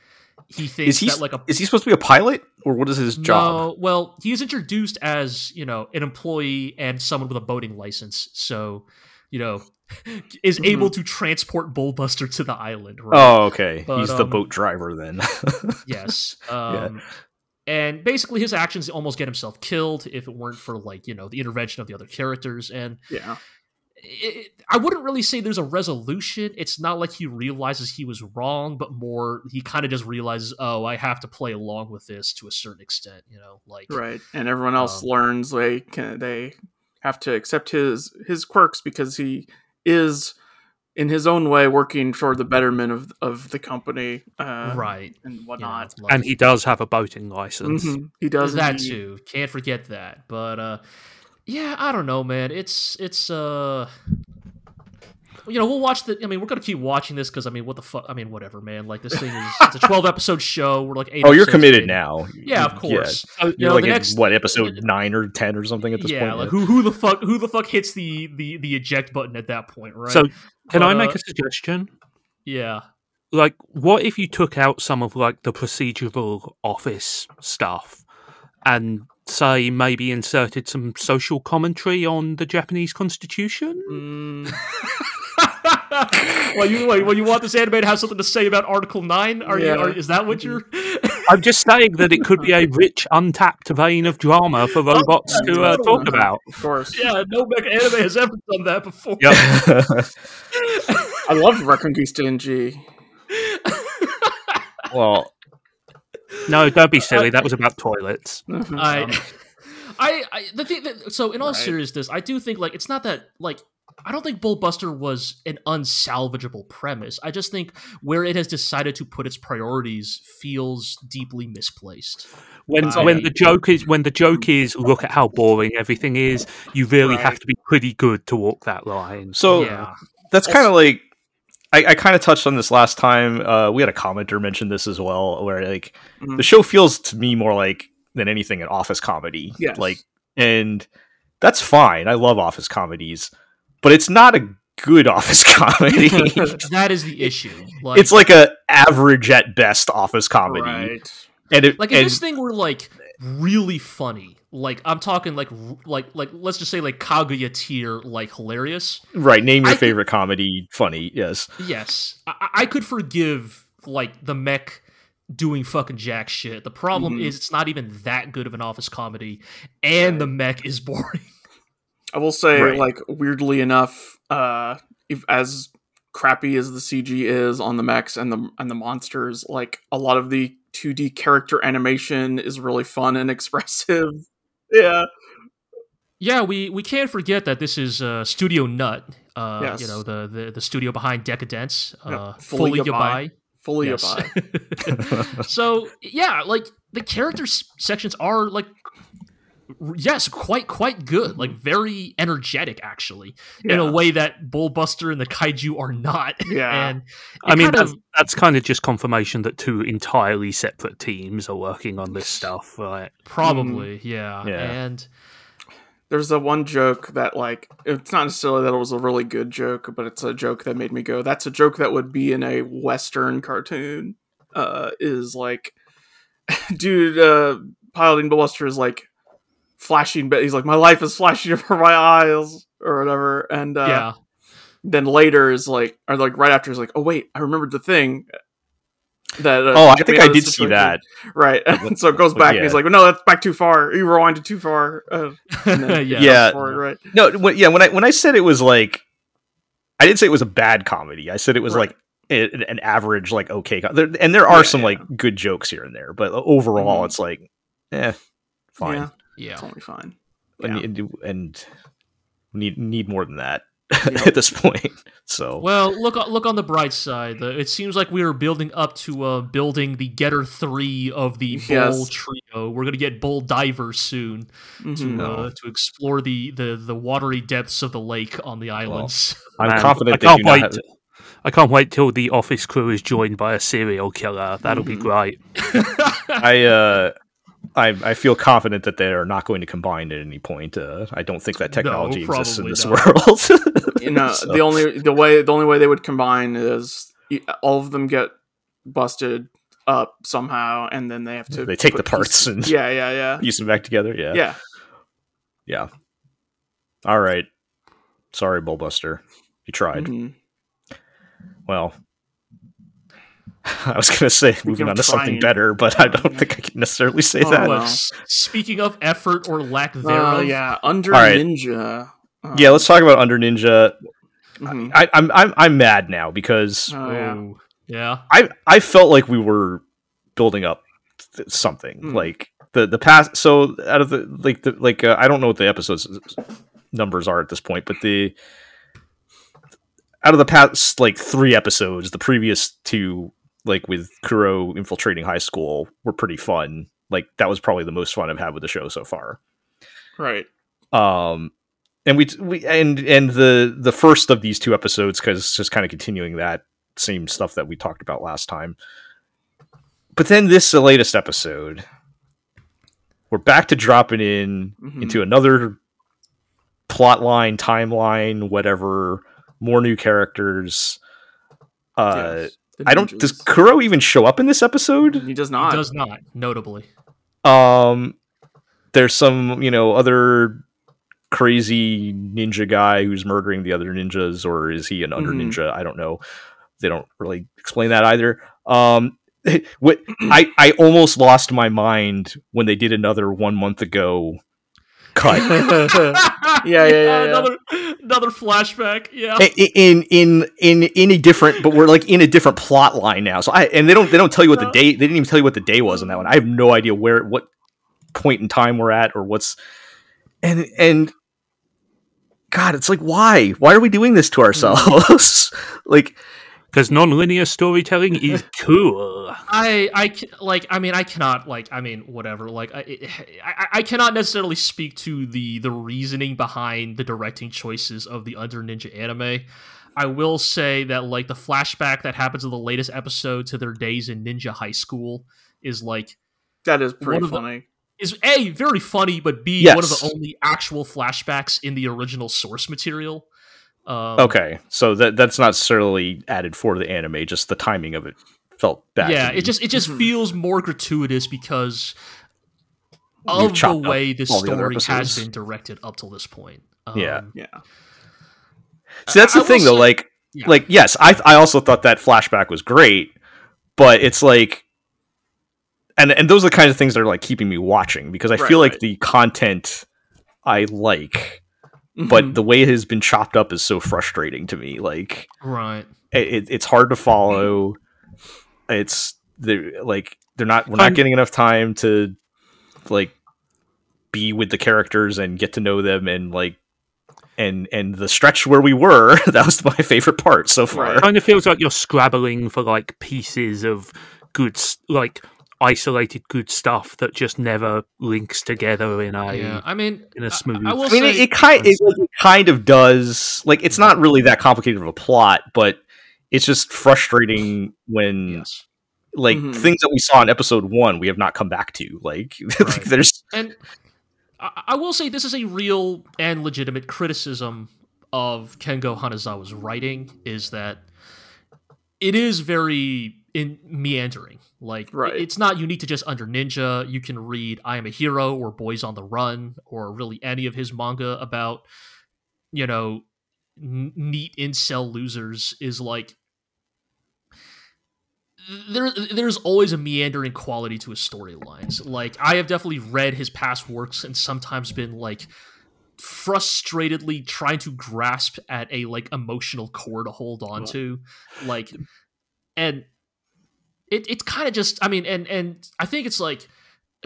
he thinks is he that like a is he supposed to be a pilot or what is his job? No, well, he's introduced as you know an employee and someone with a boating license, so you know is Mhm. able to transport Bullbuster to the island. Right? Oh, okay. But, He's the um, boat driver then. yes. Um, And basically, his actions almost get himself killed if it weren't for like you know the intervention of the other characters. And Yeah, it, I wouldn't really say there's a resolution. It's not like he realizes he was wrong, but more he kind of just realizes, oh, I have to play along with this to a certain extent. You know, like right. And everyone else Um, learns they can they have to accept his his quirks because he is in his own way working for the betterment of of the company, uh, right. and you know, whatnot. like- And he does have a boating license. Mhm. He does that indeed. too. Can't forget that. But uh yeah, I don't know, man. It's it's uh you know, we'll watch the. I mean, we're gonna keep watching this because I mean, what the fuck? I mean, whatever, man. Like this thing is it's a twelve episode show. We're like eight. oh, you're committed in. now. Yeah, of course. Oh, You You're know, like the next what episode nine or ten or something at this yeah, point. like who who the fuck who the fuck hits the the the eject button at that point, right? So, can I make a suggestion? yeah, Like, what if you took out some of like the procedural office stuff and say maybe inserted some social commentary on the Japanese constitution? Mm, well, you wait, well, you want this anime to have something to say about Article Nine? Are Yeah. you? Are, is that what you're? I'm just saying that it could be a rich, untapped vein of drama for robots yeah, to uh, talk about. of course. yeah, no mecha anime has ever done that before. Yep. I love Reconguista in G. well, No, don't be silly. That was about toilets. I, Um, I, I, the thing that, so in all Right. seriousness, I do think like it's not that like I don't think Bullbuster was an unsalvageable premise. I just think where it has decided to put its priorities feels deeply misplaced. When Right. when the joke is when the joke is look at how boring everything is, you really have to be pretty good to walk that line. so yeah, that's kind of like I, I kind of touched on this last time. Uh, we had a commenter mention this as well, where like Mhm. the show feels to me more like than anything an office comedy. Yes. Like, and that's fine. I love office comedies, but it's not a good office comedy. that is the issue. Like, it's like a average at best office comedy, right. and it like if and, this thing were like really funny, like I'm talking like like like let's just say like Kaguya tier, like hilarious. right. Name your I could- favorite comedy. Funny, yes. Yes, I, I- could forgive like the mech doing fucking jack shit. The problem Mhm. is it's not even that good of an office comedy, and the mech is boring. I will say, Right. like weirdly enough, uh, if as crappy as the CG is on the mechs and the and the monsters, like a lot of the 2D character animation is really fun and expressive. Yeah, yeah, we we can't forget that this is uh, Studio Nut. Uh, Yes. you know the, the the studio behind Deca-Dence, uh, fully, fully goodbye. fully Yes. abide. so yeah, like the character s- sections are like r- yes, quite quite good. Like very energetic, actually, in a way that Bullbuster and the Kaiju are not. Yeah. and I mean, that's, of- that's kind of just confirmation that two entirely separate teams are working on this stuff, right? probably, yeah. Yeah. and There's a one joke that like it's not necessarily that it was a really good joke, but it's a joke that made me go, "That's a joke that would be in a Western cartoon." Uh, is like, dude, uh, piloting Buster is like flashing, but he's like, "My life is flashing before my eyes," or whatever, and uh, yeah, then later is like, or like right after is like, "Oh wait, I remembered the thing." That uh, Oh, I think I did this see that. Right, and so it goes But back, and he's yeah. like, "No, that's back too far. You rewinded too far." Uh, and then yeah, Yeah. forward, right. No, when, yeah. When I when I said it was like, I didn't say it was a bad comedy. I said it was Right. like a- an average, like okay. co- There, and there are Yeah, some yeah. like good jokes here and there, but overall, Mhm. it's like, eh, fine. Yeah, yeah. totally fine. And, Yeah. and, and need need more than that Yep. at this point. So Well, look on- look on the bright side. It seems like we are building up to uh, building the Getter three of the Bull trio. We're gonna get Bull Diver soon to Mhm. No. uh, to explore the, the the watery depths of the lake on the islands. I'm Man, confident I can't wait. have- I can't wait till the office crew is joined by a serial killer. That'll be Mhm. great. I uh, I I feel confident that they are not going to combine at any point. Uh, I don't think that technology exists in this not. world. You know, So- the only the way the only way they would combine is all of them get busted up somehow, and then they have to They take the parts pieces- and- yeah, yeah, yeah, Piece them back together. Yeah. yeah. Yeah. All right. Sorry, Bullbuster. You tried. Mhm. Well, I was going to say moving on to something better, but I don't think I can necessarily say Oh, that. well. Speaking of effort or lack Uh, thereof, yeah, under All right. Ninja. Uh, Yeah, let's talk about Under Ninja. mhm. I, I'm I'm I'm mad now because Oh, yeah. Oh, yeah. I I felt like we were building up th- something Hmm. like the the past. So out of the like the like uh, I don't know what the episodes numbers are at this point, but the out of the past like three episodes, the previous two like with Kuro infiltrating high school were pretty fun. Like that was probably the most fun I've had with the show so far. Right. Um, and we we and and the the first of these two episodes because it's just kind of continuing that same stuff that we talked about last time. But then this the latest episode, we're back to dropping in Mhm. into another plot line, timeline, whatever, more new characters. Uh, Yes. The I don't. Does. Kuro even show up in this episode? He does It not. does not, notably. Um, there's some, you know, other crazy ninja guy who's murdering the other ninjas, or is he an under Mhm. ninja? I don't know. They don't really explain that either. Um, what I I almost lost my mind when they did another one month ago cut. Yeah, yeah, yeah, yeah. Another another flashback. Yeah. In in in in a different but we're like in a different plot line now so i and they don't they don't tell you what the No. day they didn't even tell you what the day was on that one i have no idea where what point in time we're at or what's and and god it's like why why are we doing this to mm. ourselves like Because non-linear storytelling is cool. I I like I mean I cannot like I mean whatever like I, I I cannot necessarily speak to the the reasoning behind the directing choices of the Under Ninja anime. I will say that like the flashback that happens in the latest episode to their days in Ninja High School is like that is pretty One of the- funny. is a very funny but b one of the only actual flashbacks in the original source material. Um, okay so that that's not necessarily added for the anime just the timing of it felt bad yeah it just it just Mhm. feels more gratuitous because of the way the all the other story has been directed up till this point Um, Yeah. Yeah. See, that's I- the I will thing, though. say- Like, Yeah. like yes, I I also thought that flashback was great, but it's like, and and those are the kinds of things that are like keeping me watching because I Right, feel like right. the content I like, but Mhm. the way it has been chopped up is so frustrating to me. Like, right it, it- it's hard to follow. It's they're like they're not. We're not I'm- getting enough time to like be with the characters and get to know them and like. And and the stretch where we were, that was my favorite part so far. Right. kind of feels like you're scrabbling for like pieces of good, like isolated good stuff that just never links together in a yeah, I mean, in a smooth. I, will I mean, it, it kind it, like, it kind of does. Like, it's not really that complicated of a plot, but it's just frustrating when yes. like Mhm. things that we saw in episode one we have not come back to. Like, Right. there's and I, I will say this is a real and legitimate criticism of Kengo Hanazawa's writing is that it is very in meandering. Like Right. it's not unique to just Under Ninja. You can read I Am a Hero or Boys on the Run or really any of his manga about you know n- neat incel losers is like there there's always a meandering quality to his storylines. Like I have definitely read his past works and sometimes been like frustratedly trying to grasp at a like emotional core to hold on to. Like and it it's kind of just I mean and and I think it's like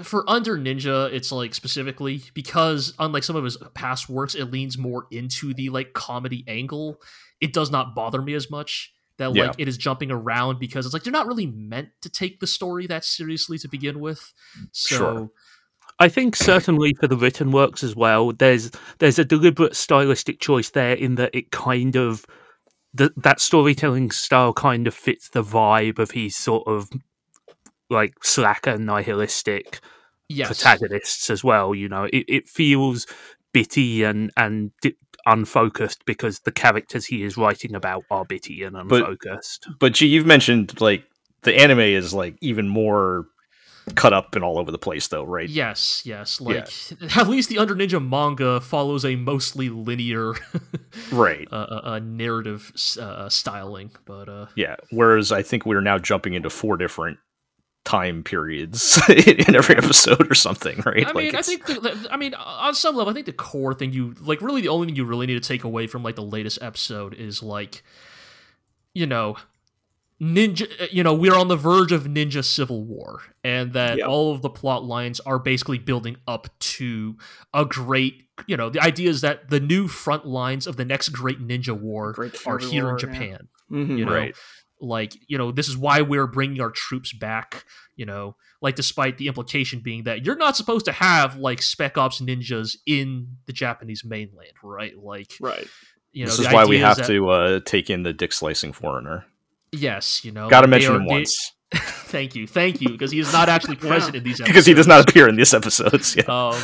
for Under Ninja, it's like specifically because unlike some of his past works, it leans more into the like comedy angle. It does not bother me as much that like Yeah. it is jumping around because it's like they're not really meant to take the story that seriously to begin with. So Sure. I think certainly for the written works as well, there's there's a deliberate stylistic choice there in that it kind of the, that storytelling style kind of fits the vibe of his sort of like slacker nihilistic yes, protagonists as well. You know, it, it feels bitty and and di- unfocused because the characters he is writing about are bitty and unfocused. but gee, you've mentioned like the anime is like even more cut up and all over the place, though, right? Yes, yes. Like at least the Under Ninja manga follows a mostly linear Right. uh, uh, uh, narrative uh, styling, but uh, Yeah. Whereas I think we're now jumping into four different time periods in every episode or something, right? I mean, I think, the- I mean, on some level, I think the core thing you like, really, the only thing you really need to take away from like the latest episode is like, you know, ninja. You know, we're on the verge of ninja civil war, and that Yep. all of the plot lines are basically building up to a great. You know, the idea is that the new front lines of the next great ninja war Great are here War, in yeah. Japan. Mhm. you know Right. like you know this is why we're bringing our troops back you know like despite the implication being that you're not supposed to have like spec ops ninjas in the japanese mainland right like Right. you know this is why we idea have that- to uh, take in the dick slicing foreigner. Yes you know Got to mention him once thank you thank you because he is not actually Yeah. present in these episodes because he does not appear in these episodes. Yeah. um,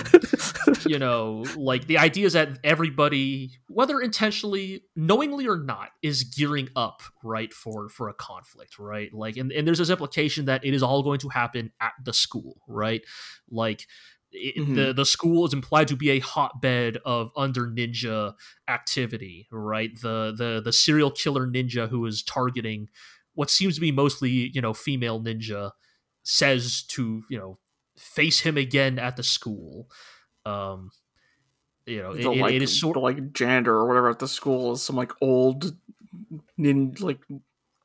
you know, like the idea is that everybody, whether intentionally, knowingly or not, is gearing up, right, for for a conflict, right? Like, and, and there's this implication that it is all going to happen at the school, right? Like, it, Mhm. the the school is implied to be a hotbed of under ninja activity, right? The the the serial killer ninja who is targeting what seems to be mostly you know female ninja says to you know face him again at the school. Um, you know, it, the, it- like, it is sort of like janitor or whatever at the school is some like old nin like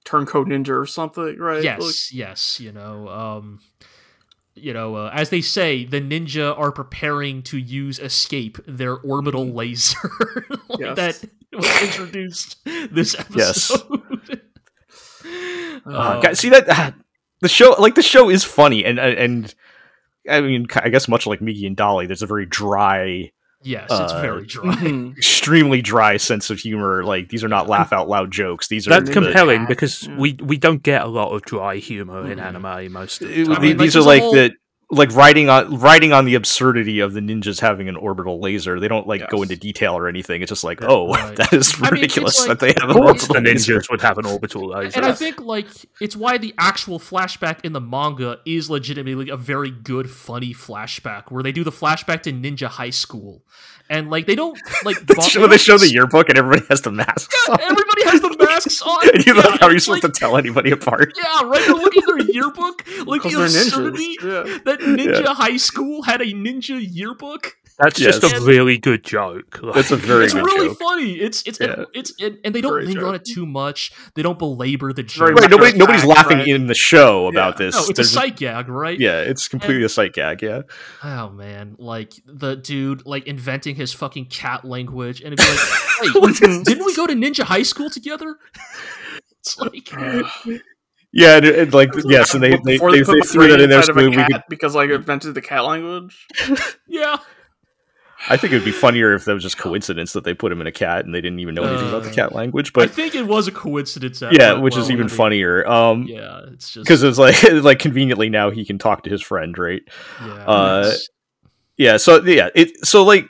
turncoat ninja or something, right? yes, Like, yes. You know, um, you know, uh, as they say, the ninja are preparing to use escape their orbital laser like Yes. that was introduced this Yes. episode. Uh, Um, guys, see that ah, the show, like the show, is funny, and and I mean, I guess much like Migi and Dali, there's a very dry, yes, it's uh, very dry. mhm. extremely dry sense of humor. Like these are not laugh out loud jokes. These are That's the- compelling because Yeah. we we don't get a lot of dry humor in Mhm. anime most of the time. be- mean, like, these are like whole- the like writing on writing on the absurdity of the ninjas having an orbital laser. They don't like go into detail or anything. It's just like, Yeah. oh, Right. that is I mean, it's ridiculous like- that they have an course, the orbital laser. would have an orbital laser. And I think like it's why the actual flashback in the manga is legitimately a very good, funny flashback where they do the flashback to Ninja High School, and like they don't like They show, don't they show the yearbook and everybody has the masks on. Everybody has the masks on. and you yeah, like how are you it's supposed like- to tell anybody apart? Yeah, right. They're looking at their yearbook, like 'Cause the absurdity ninjas. Yeah. that Ninja High School had a ninja yearbook. That's just Yes. a really good joke. Like, That's a very it's good really joke. funny. It's it's Yeah. it's and, and they don't Very linger joke. on it too much. They don't belabor the joke. Right, nobody matter of nobody's fact, laughing right? in the show about Yeah. this. No, it's a There's- sight gag, right? Yeah, it's completely a sight gag. Yeah, Oh man, like the dude like inventing his fucking cat language, and it'd be like, wait, didn't we go to Ninja High School together? It's like, Yeah, and, and like yes, and they they, Before they, they threw that in there so we could. because I invented the cat language. Yeah. I think it'd be funnier if that was just coincidence that they put him in a cat and they didn't even know anything about the Uh, cat language. But I think it was a coincidence. Yeah, which is even I mean, funnier. Um, Yeah, it's just because it's like like conveniently now he can talk to his friend, right? yeah, uh, Yeah. So yeah, it so like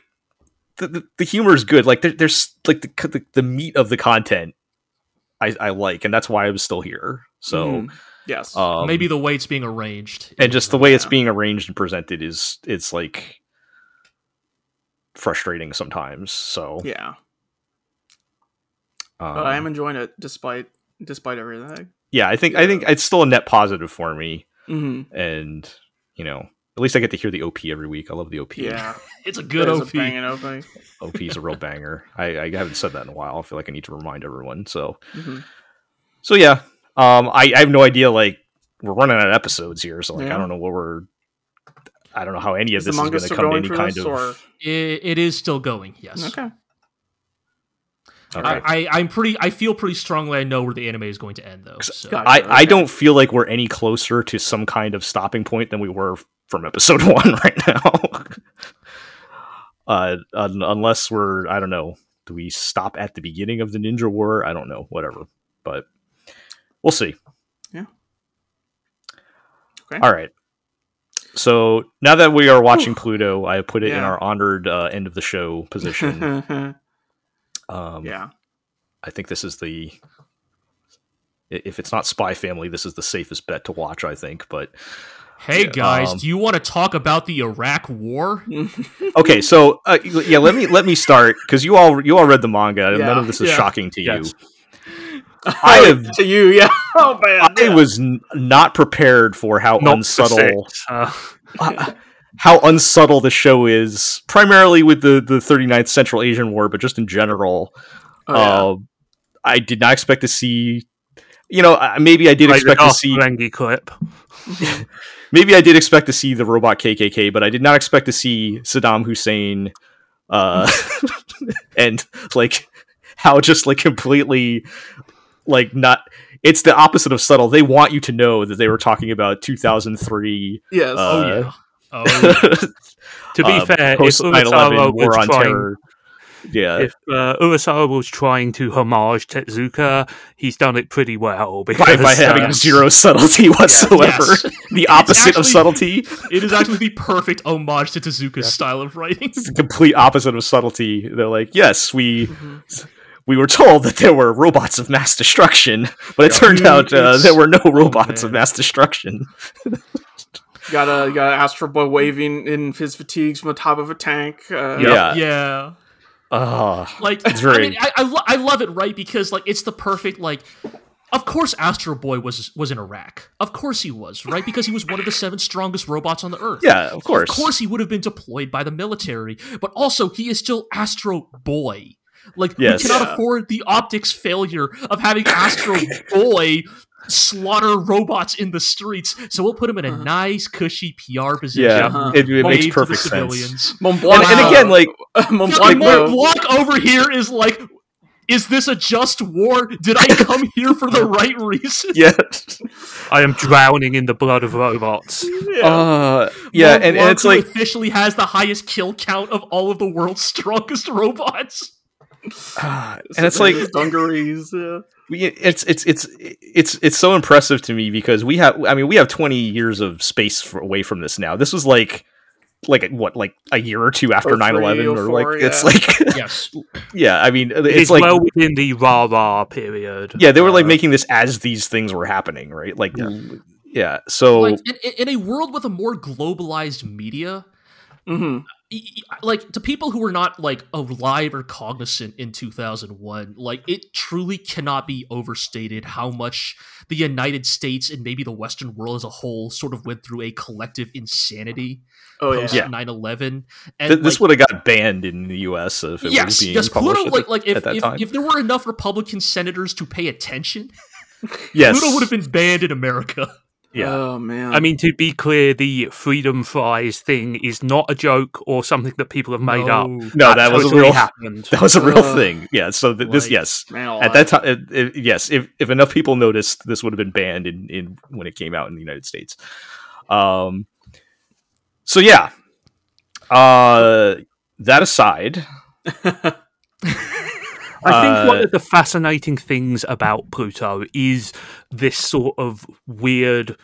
the the, the humor is good. Like there, there's like the, the the meat of the content I I like, and that's why I'm still here. So Mhm. yes, um, maybe the way it's being arranged, and just the way it's being arranged and presented is it's like frustrating sometimes. So yeah, um, but I am enjoying it despite despite everything. yeah, I think I think it's still a net positive for me, hmm and you know. At least I get to hear the OP every week. I love the OP. Yeah, it's a good OP. A banging opening. OP is a real banger. I, I haven't said that in a while. I feel like I need to remind everyone. So hmm So yeah, um, I, I have no idea. Like we're running out of episodes here, so like Yeah. I don't know what we're. I don't know how any of Is this is going to come to any kind of. or It, it is still going. Yes. okay? Okay. I, I, I'm pretty. I feel pretty strongly. I know where the anime is going to end, though. So. Got it. I, I don't feel like we're any closer to some kind of stopping point than we were from episode one right now. uh, un- unless we're, I don't know, do we stop at the beginning of the Ninja War? I don't know, whatever, but we'll see. Yeah. Okay. All right. So now that we are watching Pluto, I put it in our honored uh, end of the show position. Um, yeah. I think this is the. If it's not Spy Family, this is the safest bet to watch. I think, but Hey Yeah, guys, um, do you want to talk about the Iraq War? okay. So uh, yeah, let me let me start because you all you all read the manga, and none of this is yeah. shocking to Yes. you. I have- to you, yeah. Oh man, I was n- not prepared for how Not unsubtle. Uh, uh, how unsubtle the show is, primarily with the the 39th Central Asian War, but just in general. Oh, yeah. Uh, I did not expect to see. You know, maybe I did like expect to see. Ferengi clip. Maybe I did expect to see the robot KKK, but I did not expect to see Saddam Hussein, uh, and like how just like completely like not. It's the opposite of subtle. They want you to know that they were talking about 2003. yes. uh, oh yeah. Oh yeah. To be uh, fair, if post 9/11 Urasawa war was on trying, terror. Yeah, if uh, Urasawa was trying to homage Tezuka, he's done it pretty well by, because by having uh, zero subtlety whatsoever. Yes. The opposite of subtlety. it is actually the perfect homage to Tezuka's style of writing. It's the complete opposite of subtlety. They're like, yes, we Mhm. We were told that there were robots of mass destruction, but it turned Dude, out uh, there were no robots of mass destruction. Got a got an Astro Boy waving in his fatigues from the top of a tank. Uh, Yeah. Yeah. Ah, Like I mean, I I, lo- I love it, right? Because like it's the perfect like. Of course, Astro Boy was was in Iraq. Of course he was, right? Because he was one of the seven strongest robots on the Earth. yeah, of course. Of course, he would have been deployed by the military, but also he is still Astro Boy. Like Yes. we cannot Yeah. afford the optics failure of having Astro Boy slaughter robots in the streets. So we'll put him in a Uh-huh. nice, cushy PR position. Yeah, Uh-huh. it, it makes wave to the perfect sense. civilians. Mont And, Blanc, and uh, again, like, Mont Yeah, Blanc, Mont Blanc over here is like, is this a just war? Did I come here for the right reason? Yes. I am drowning in the blood of robots. yeah. uh, yeah, Mont and, and it's who like, officially has the highest kill count of all of the world's strongest robots. and it's like, dungarees. Yeah. we- it's it's it's it's it's so impressive to me because we have i mean we have 20 years of space for, away from this now this was like like what like a year or two after 9-11 or like 04, it's like Yes. yeah i mean It's it's like well within the rah rah period. yeah they were like Uh, making this as these things were happening right like yeah, so like in, in a world with a more globalized media hmm y- y- like to people who were not like alive or cognizant in 2001 like it truly cannot be overstated how much the united states and maybe the western world as a whole sort of went through a collective insanity Oh yeah. post Yeah. 9-11 and th- this like, would have got banned in the us if it was yes being yes published pluto at, like like if, at that if, time if there were enough republican senators to pay attention yes pluto would have been banned in america Yeah. Oh man. I mean, to be clear, the freedom fries thing is not a joke or something that people have made up. no, that was a real happened. that was a real Uh, thing. Yeah. So th- this like- yes. man, At that time, it, it- yes, if, if enough people noticed, this would have been banned in, in when it came out in the United States. Um, so yeah, uh, that aside, I think one Uh, of the fascinating things about Pluto is this sort of weird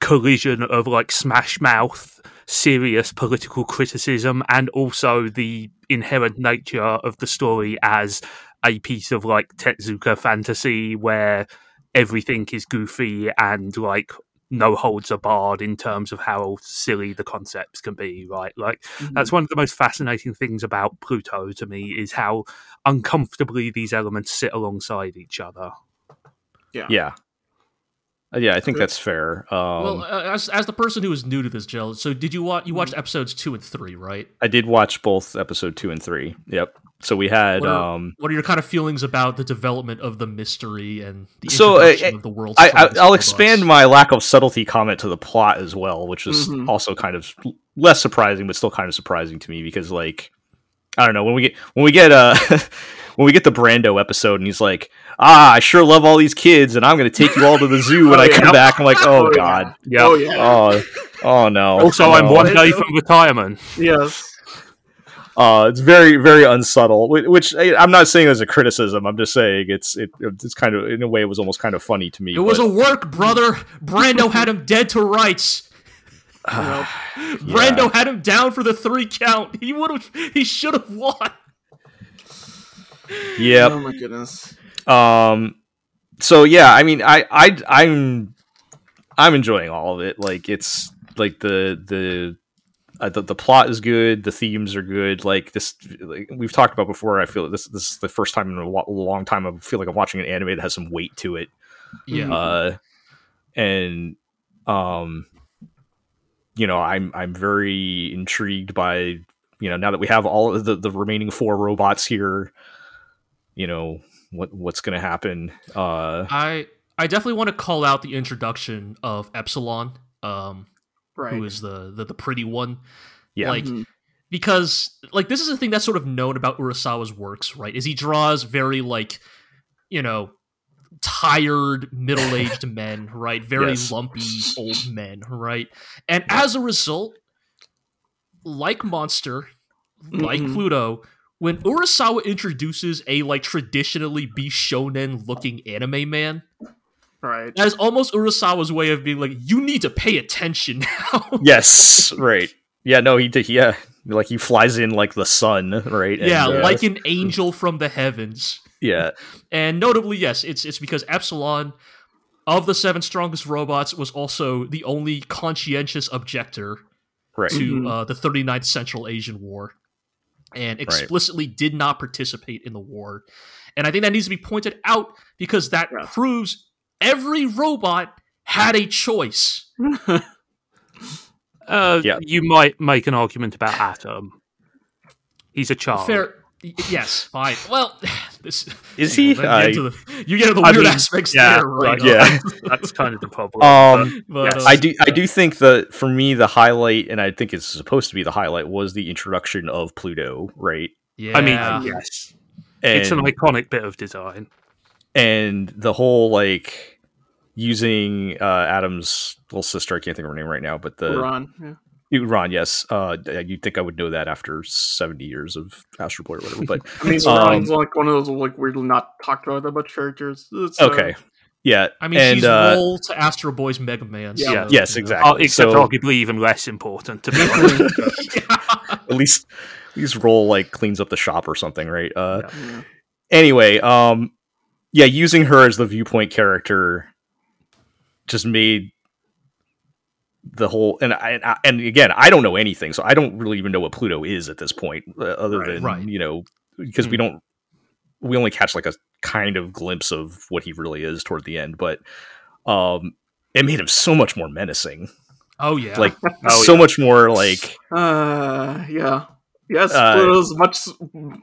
collision of like smash mouth, serious political criticism, and also the inherent nature of the story as a piece of like Tezuka fantasy where everything is goofy and like no holds are barred in terms of how silly the concepts can be, right? Like Mm-hmm. that's one of the most fascinating things about Pluto to me is how uncomfortably these elements sit alongside each other. yeah, Uh, yeah, I think that's fair. Um, well, uh, as as the person who is new to this, Jill, so did you watch? You watched episodes two and three, right? I did watch both episode two and three. Yep. So we had What are, um, what are your kind of feelings about the development of the mystery and the So, uh, introduction of the world? I, I, I'll expand my lack of subtlety comment to the plot as well, which is Mhm. also kind of less surprising, but still kind of surprising to me because, like, I don't know when we get when we get uh when we get the Brando episode and he's like, ah, I sure love all these kids and I'm going to take you all to the zoo when Oh, I yeah. come back. I'm like, oh, Oh, god, Yeah. Oh yeah. oh oh no. also, I'm one day from retirement. yes. Uh, it's very very unsubtle, whi- which I- I'm not saying as a criticism. I'm just saying it's it, it's kind of in a way it was almost kind of funny to me. It was but- a work, brother. Brando had him dead to rights. Yep. Brando had him down for the three count. He would have. He should have won. Yeah. Oh my goodness. Um. So yeah, I mean, I I I'm I'm enjoying all of it. Like it's like the the. Uh, the, the plot is good. The themes are good. Like this, like we've talked about before. I feel this this is the first time in a wa- long time I feel like I'm watching an anime that has some weight to it. Yeah. Uh, and um, you know, I'm I'm very intrigued by you know now that we have all of the the remaining four robots here. You know what what's going to happen. Uh, I I definitely want to call out the introduction of Epsilon, um, Right. who is the, the the pretty one. yeah, Like Mhm. because like this is a thing that's sort of known about Urasawa's works, right? Is he draws very like you know tired middle-aged men, right? Very Yes. lumpy old men, right? And as a result, like Monster, like Mhm. Pluto, when Urasawa introduces a like traditionally be shonen looking anime man, right. that is almost Urasawa's way of being like, you need to pay attention now. yes, right. Yeah, no, he did. Yeah, like he flies in like the sun, right? And, yeah, uh, like an angel from the heavens. yeah, And notably, yes, it's it's because Epsilon of the seven strongest robots was also the only conscientious objector right. to Mhm. uh, the 39th Central Asian War and explicitly did not participate in the war. And I think that needs to be pointed out because that Yeah. proves every robot had a choice. Uh, Yeah. You might make an argument about Atom. He's a child. Fair. Yes, fine. Well, this Is you he? know, I- you, get into the, you get into the I weird mean, aspects yeah, there, right? right, yeah. That's kind of the problem. Um, But, Yes. uh, I do. I do think that for me, the highlight, and I think it's supposed to be the highlight, was the introduction of Pluto, right? yeah. I mean, yes, And, it's an iconic bit of design. and the whole like using uh, Atom's little sister. I can't think of her name right now, but the Ron. Yeah. Ron. Yes, uh, you'd think I would know that after seventy years of Astro Boy or whatever. But I mean, Um, Ron's like one of those like weirdly not talked about that much characters. It's, uh, okay, yeah. I mean, and, she's uh, Roll to Astro Boy's Mega Man. Yeah. so, Yeah. Yes, exactly. Uh, except so- arguably even less important, to be honest. at least at least Roll like cleans up the shop or something, right? Uh, Yeah. anyway, um, yeah, using her as the viewpoint character just made the whole and I, and I- and again, I don't know anything, so I don't really even know what Pluto is at this point, uh, other Right, than right. you know because we don't we only catch like a kind of glimpse of what he really is toward the end, but um, it made him so much more menacing, Oh yeah. like Oh, so yeah. much more like Uh, yeah. Yes, Uh, Pluto's much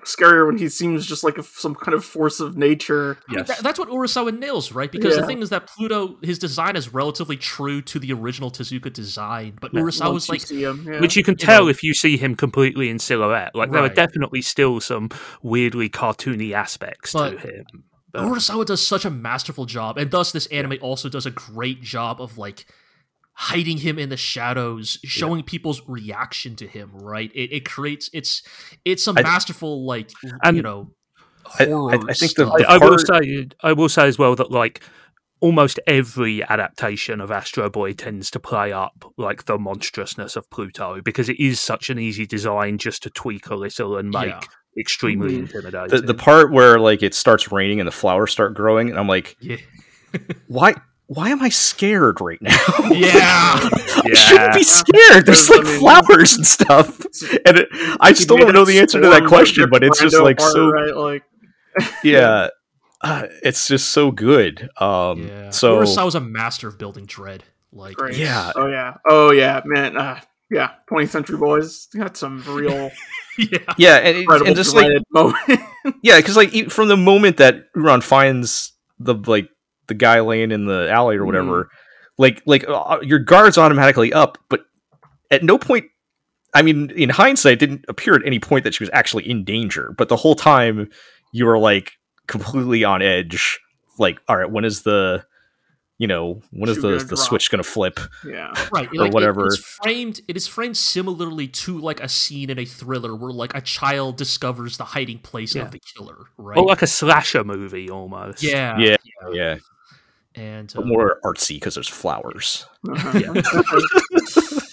scarier when he seems just like a, some kind of force of nature. Yes. that- that's what Urasawa nails, right? Because Yeah. the thing is that Pluto, his design is relatively true to the original Tezuka design, but Yeah. Urasawa's like, see him, yeah. Which you can You tell know- if you see him completely in silhouette. Like there are definitely still some weirdly cartoony aspects to him. But- Urasawa does such a masterful job, and thus this anime also does a great job of like hiding him in the shadows, showing people's reaction to him. Right? It, it creates it's it's some I- masterful like And- you know I- I- I think the- stuff. the I, I will say, I will say as well that like almost every adaptation of Astro Boy tends to play up like the monstrousness of Pluto because it is such an easy design just to tweak a little and make Yeah. extremely Mhm. intimidating. the the part where like it starts raining and the flowers start growing, and I'm like, yeah, why? Why am I scared right now? yeah. I shouldn't be scared. There's There's, I like mean- flowers and stuff, and it, I He still don't know the answer to that question. But it's just like apart, so, right? Like, yeah, uh, it's just so good. Um, yeah. so Urasawa's a master of building dread. Like great. Yeah. Oh yeah. Oh yeah, man. Uh, yeah. 20th Century Boys got some real yeah. yeah, and, and just like dreaded moment. Yeah, because like e- from the moment that Uran finds the like the guy laying in the alley or whatever, like like uh, your guard's automatically up, but at no point. I mean, in hindsight, it didn't appear at any point that she was actually in danger. But the whole time, you were like completely on edge. Like, all right, when is the, you know, when is Shoe the gonna the drop. switch going to flip? yeah. right or like, it- whatever. it's framed it is framed similarly to like a scene in a thriller where like a child discovers the hiding place Yeah. of the killer right or like a slasher movie almost. yeah Yeah, yeah, and uh, more artsy because there's flowers.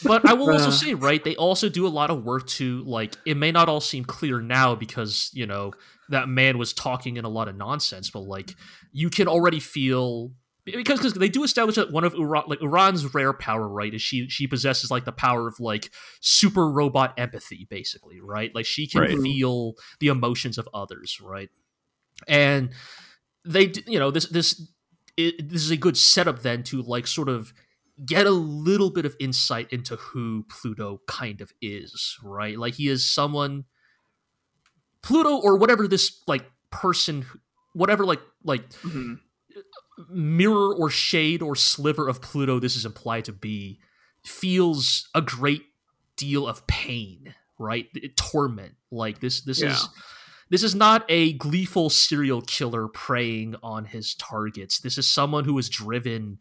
but i will also Uh. say right they also do a lot of work to like it may not all seem clear now because you know that man was talking in a lot of nonsense but like you can already feel because because they do establish that one of Uran, like Uran's rare power, right, is she she possesses like the power of like super robot empathy, basically, right? Like she can Right. feel the emotions of others, right? And they, you know, this this it, this is a good setup then to like sort of get a little bit of insight into who Pluto kind of is, right? Like he is someone Pluto or whatever this like person, whatever like like Mhm. mirror or shade or sliver of Pluto this is implied to be feels a great deal of pain, right? It- torment. Like this this Yeah. is this is not a gleeful serial killer preying on his targets. This is someone who is driven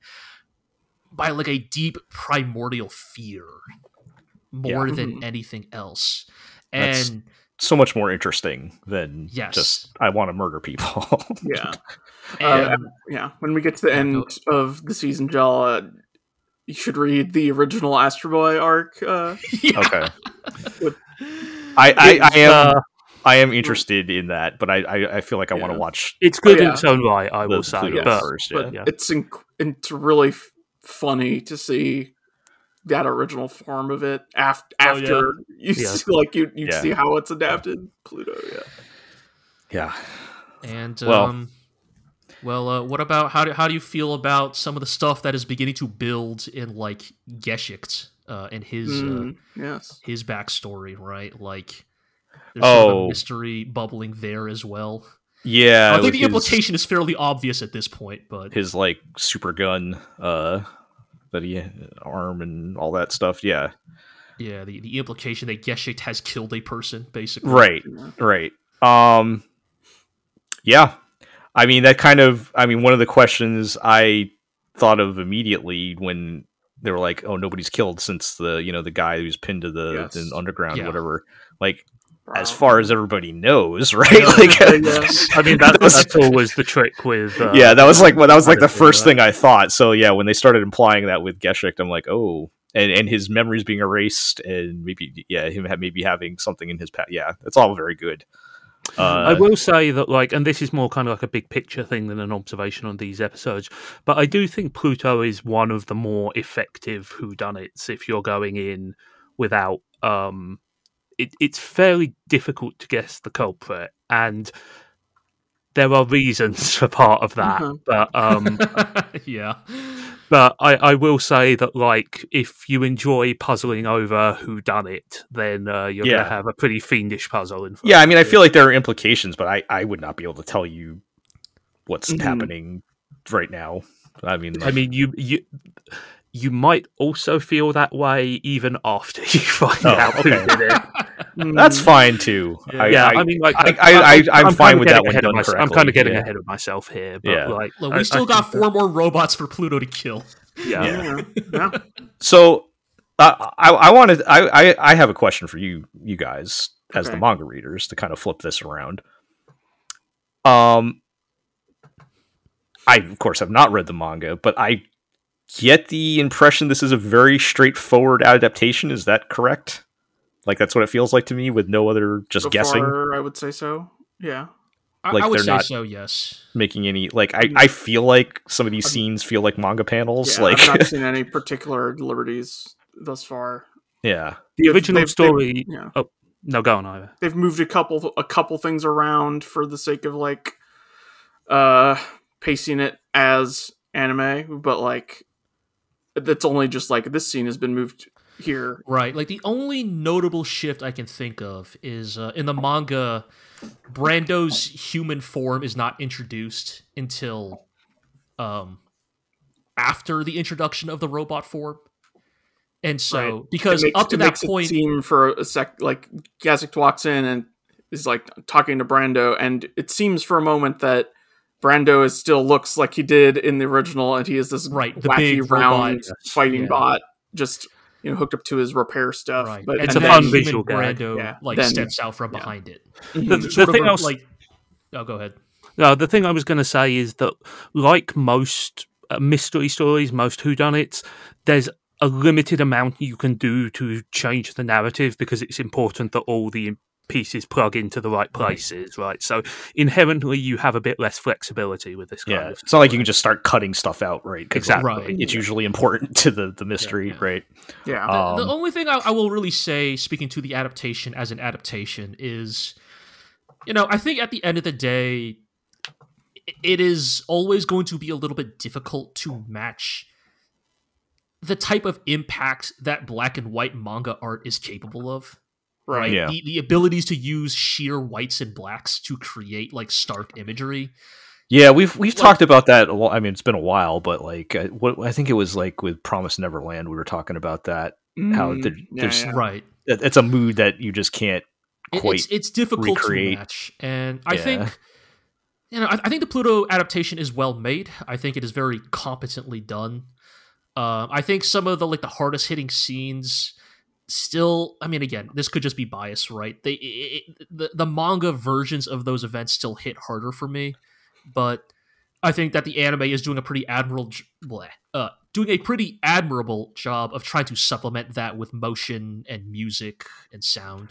by like a deep primordial fear more than Mhm. anything else. That's- And So much more interesting than Yes. just I want to murder people. Yeah. and Uh, yeah. When we get to the Yeah, end of the season, Gel, uh, you should read the original Astro Boy arc. Uh, yeah. okay. I, I, I am uh, I am interested in that, but I I, I feel like I want to watch It's good yeah. in its own right, I will say. Pluto But first. Yeah. but yeah. it's inc- it's really f- funny to see that original form of it after Oh, yeah. after you Yeah. see, like you you Yeah. see how it's adapted Pluto. Yeah. yeah. And Well- um, well, uh, what about how do how do you feel about some of the stuff that is beginning to build in like Gesicht uh, and his uh, Mm, yes. his backstory, right? Like, there's sort of Oh. a mystery bubbling there as well. Yeah. I think with the his- implication is fairly obvious at this point, but his like super gun uh that he arm and all that stuff. Yeah. yeah, the, the implication that Gesicht has killed a person, basically. Right. Right. Um yeah. I mean that kind of I mean one of the questions I thought of immediately when they were like, "Oh, nobody's killed since the you know the guy who's pinned to the, Yes. the underground, Yeah. whatever." Like as far as everybody knows, right? Yeah. like, Yeah. I mean, that, That was- that's always the trick with. Uh, yeah, that was like well, that was like the first thing I thought. So yeah, when they started implying that with Gesicht, I'm like, oh, and and his memories being erased, and maybe yeah, him ha- maybe having something in his past. Yeah, it's all very good. Uh, I will say that, like, and this is more kind of like a big picture thing than an observation on these episodes, but I do think Pluto is one of the more effective whodunits if you're going in without. um it, It's fairly difficult to guess the culprit, and there are reasons for part of that, Mhm. but um, yeah. but I, I will say that like if you enjoy puzzling over who done it, then uh, you're Yeah. gonna have a pretty fiendish puzzle. In front Yeah, I mean, I feel like there are implications, but I, I would not be able to tell you what's Mhm. happening right now. I mean, I mean, you you you might also feel that way even after you find Oh, out who did it. that's Mm, fine too. Yeah. I, yeah, I, I, mean, like I- I- I- I'm fine kinda with that getting when ahead of done mys- I'm kind of getting yeah. ahead of myself here, but Yeah. like, Look, we I still got think four more robots for Pluto to kill. Yeah. Yeah. yeah, yeah. So uh, I I wanted I, I I have a question for you you guys as the manga readers to kind of flip this around. Um, I of course have not read the manga, but I get the impression this is a very straightforward adaptation. Is that correct? Like that's what it feels like to me, with no other just So guessing, far, I would say so. Yeah. I, Like, I would they're say not- so. Yes. making any like I I feel like some of these scenes feel like manga panels. yeah like I've not seen any particular liberties thus far. yeah, The They've- original they've- story. Yeah, No, go on, Ira. they've moved a couple a couple things around for the sake of like uh pacing it as anime, but like that's only just like this scene has been moved here. Right. Like the only notable shift I can think of is uh, in the manga, Brando's human form is not introduced until um after the introduction of the robot form. And so Right. because makes- up to that point seem for a sec like Gesicht walks in and is like talking to Brando, and it seems for a moment that Brando is still looks like he did in the original, and he is this Right, the wacky big round robot. fighting Yeah. bot, just you know hooked up to his repair stuff. right. But It's a fun human visual gag. Brando Yeah. like Then- steps out from yeah. behind it. The, the thing a- else, like Oh, go ahead. No, the thing I was going to say is that, like most uh, mystery stories, most whodunits, there's a limited amount you can do to change the narrative because it's important that all the pieces plug into the right places, right? So inherently, you have a bit less flexibility with this kind yeah. of. It's not like you can just start cutting stuff out, right? Exactly. Right. It's usually important to the the mystery, yeah. right? yeah, Um, the only thing I, I will really say, speaking to the adaptation as an adaptation, is, you know, I think at the end of the day, it is always going to be a little bit difficult to match the type of impact that black and white manga art is capable of. Right. Yeah. The, the abilities to use sheer whites and blacks to create like stark imagery. Yeah, we've we've Like- talked about that. A lo- I mean, it's been a while, but like, I, what I think it was like with Promise Neverland, we were talking about that. How Mm, there- yeah, there's- yeah. Right. It's a mood that you just can't quite. it's it's difficult recreate. to match, and I Yeah. think you know I, I think the Pluto adaptation is well made. I think it is very competently done. Uh, I think some of the like the hardest hitting scenes still. I mean, again, this could just be bias, right? They it, it- the the manga versions of those events still hit harder for me, but I think that the anime is doing a pretty admirable, bleh, uh, doing a pretty admirable job of trying to supplement that with motion and music and sound.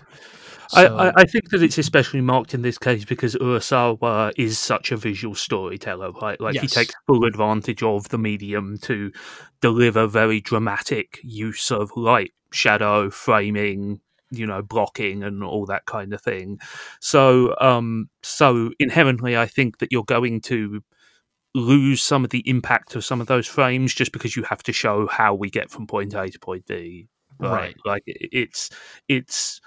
I, So- I, I think that it's especially marked in this case because Urasawa is such a visual storyteller, right? Like he takes full advantage of the medium to deliver very dramatic use of light, shadow, framing, you know, blocking and all that kind of thing. So, um, so inherently, I think that you're going to lose some of the impact of some of those frames just because you have to show how we get from point A to point B. Right. Like it's it's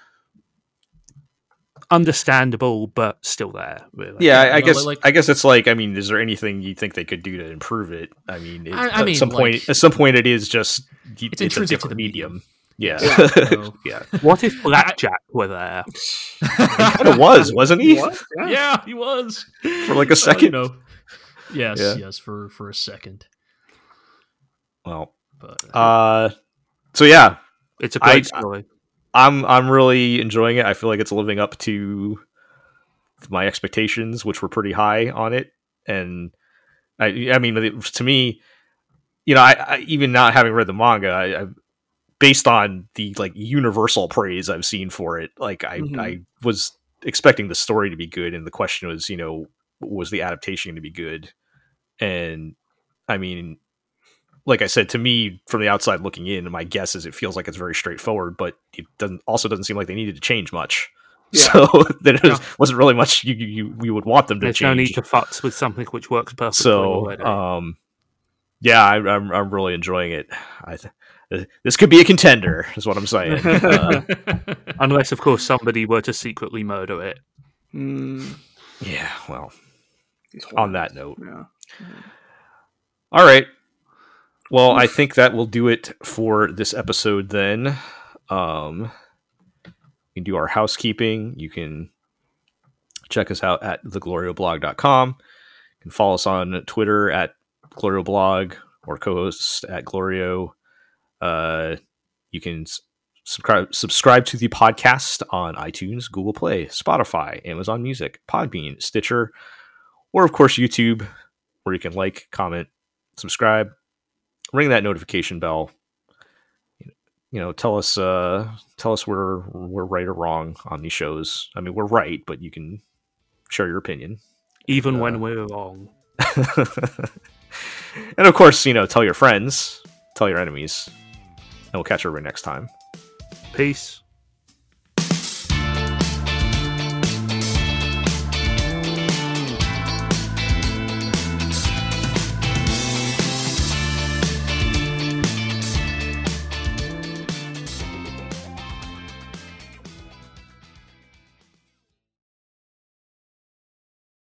understandable, but still there. Really. yeah, Yeah, I, I guess. like- I guess it's like. I mean, is there anything you think they could do to improve it? I mean, it, I- I at mean, some point, like- at some point, it is just y- It's it's, a intrinsic to different the medium. Medium. Yeah, Yeah. So- yeah. What if Blackjack were there? He kind of was, wasn't he? What? Yeah. yeah, he was For like a Uh, second. you know, yes, Yeah. yes, for for a second. Well, But uh, so yeah, It's a great I- story. I'm I'm really enjoying it. I feel like it's living up to my expectations, which were pretty high on it. And I, I mean, to me, you know, I, I even not having read the manga, I, I based on the like universal praise I've seen for it, like I Mhm. I was expecting the story to be good, and the question was, you know, was the adaptation going to be good? And I mean, like I said, to me, from the outside looking in, my guess is it feels like it's very straightforward, but it doesn't also doesn't seem like they needed to change much. Yeah. So there Yeah. wasn't really much you, you you would want them to There's change. no need to futz with something which works perfectly so already. um yeah I, I'm I'm really enjoying it. I th- this could be a contender, is what I'm saying. Uh, Unless, of course, somebody were to secretly murder it. Mm, yeah, well, on that note, Yeah. all right. Well, I think that will do it for this episode. Then, um, you can do our housekeeping. You can check us out at theglorioblog.com. You can follow us on Twitter at glorioblog or co-host at glorio. Uh, you can subscribe subscribe to the podcast on iTunes, Google Play, Spotify, Amazon Music, Podbean, Stitcher, or of course YouTube, where you can like, comment, subscribe, ring that notification bell. You know, tell us uh, tell us we're we're right or wrong on these shows. I mean, we're right, but you can share your opinion. Even Uh, when we're wrong. and of course, you know, tell your friends, tell your enemies, and we'll catch everybody next time. Peace.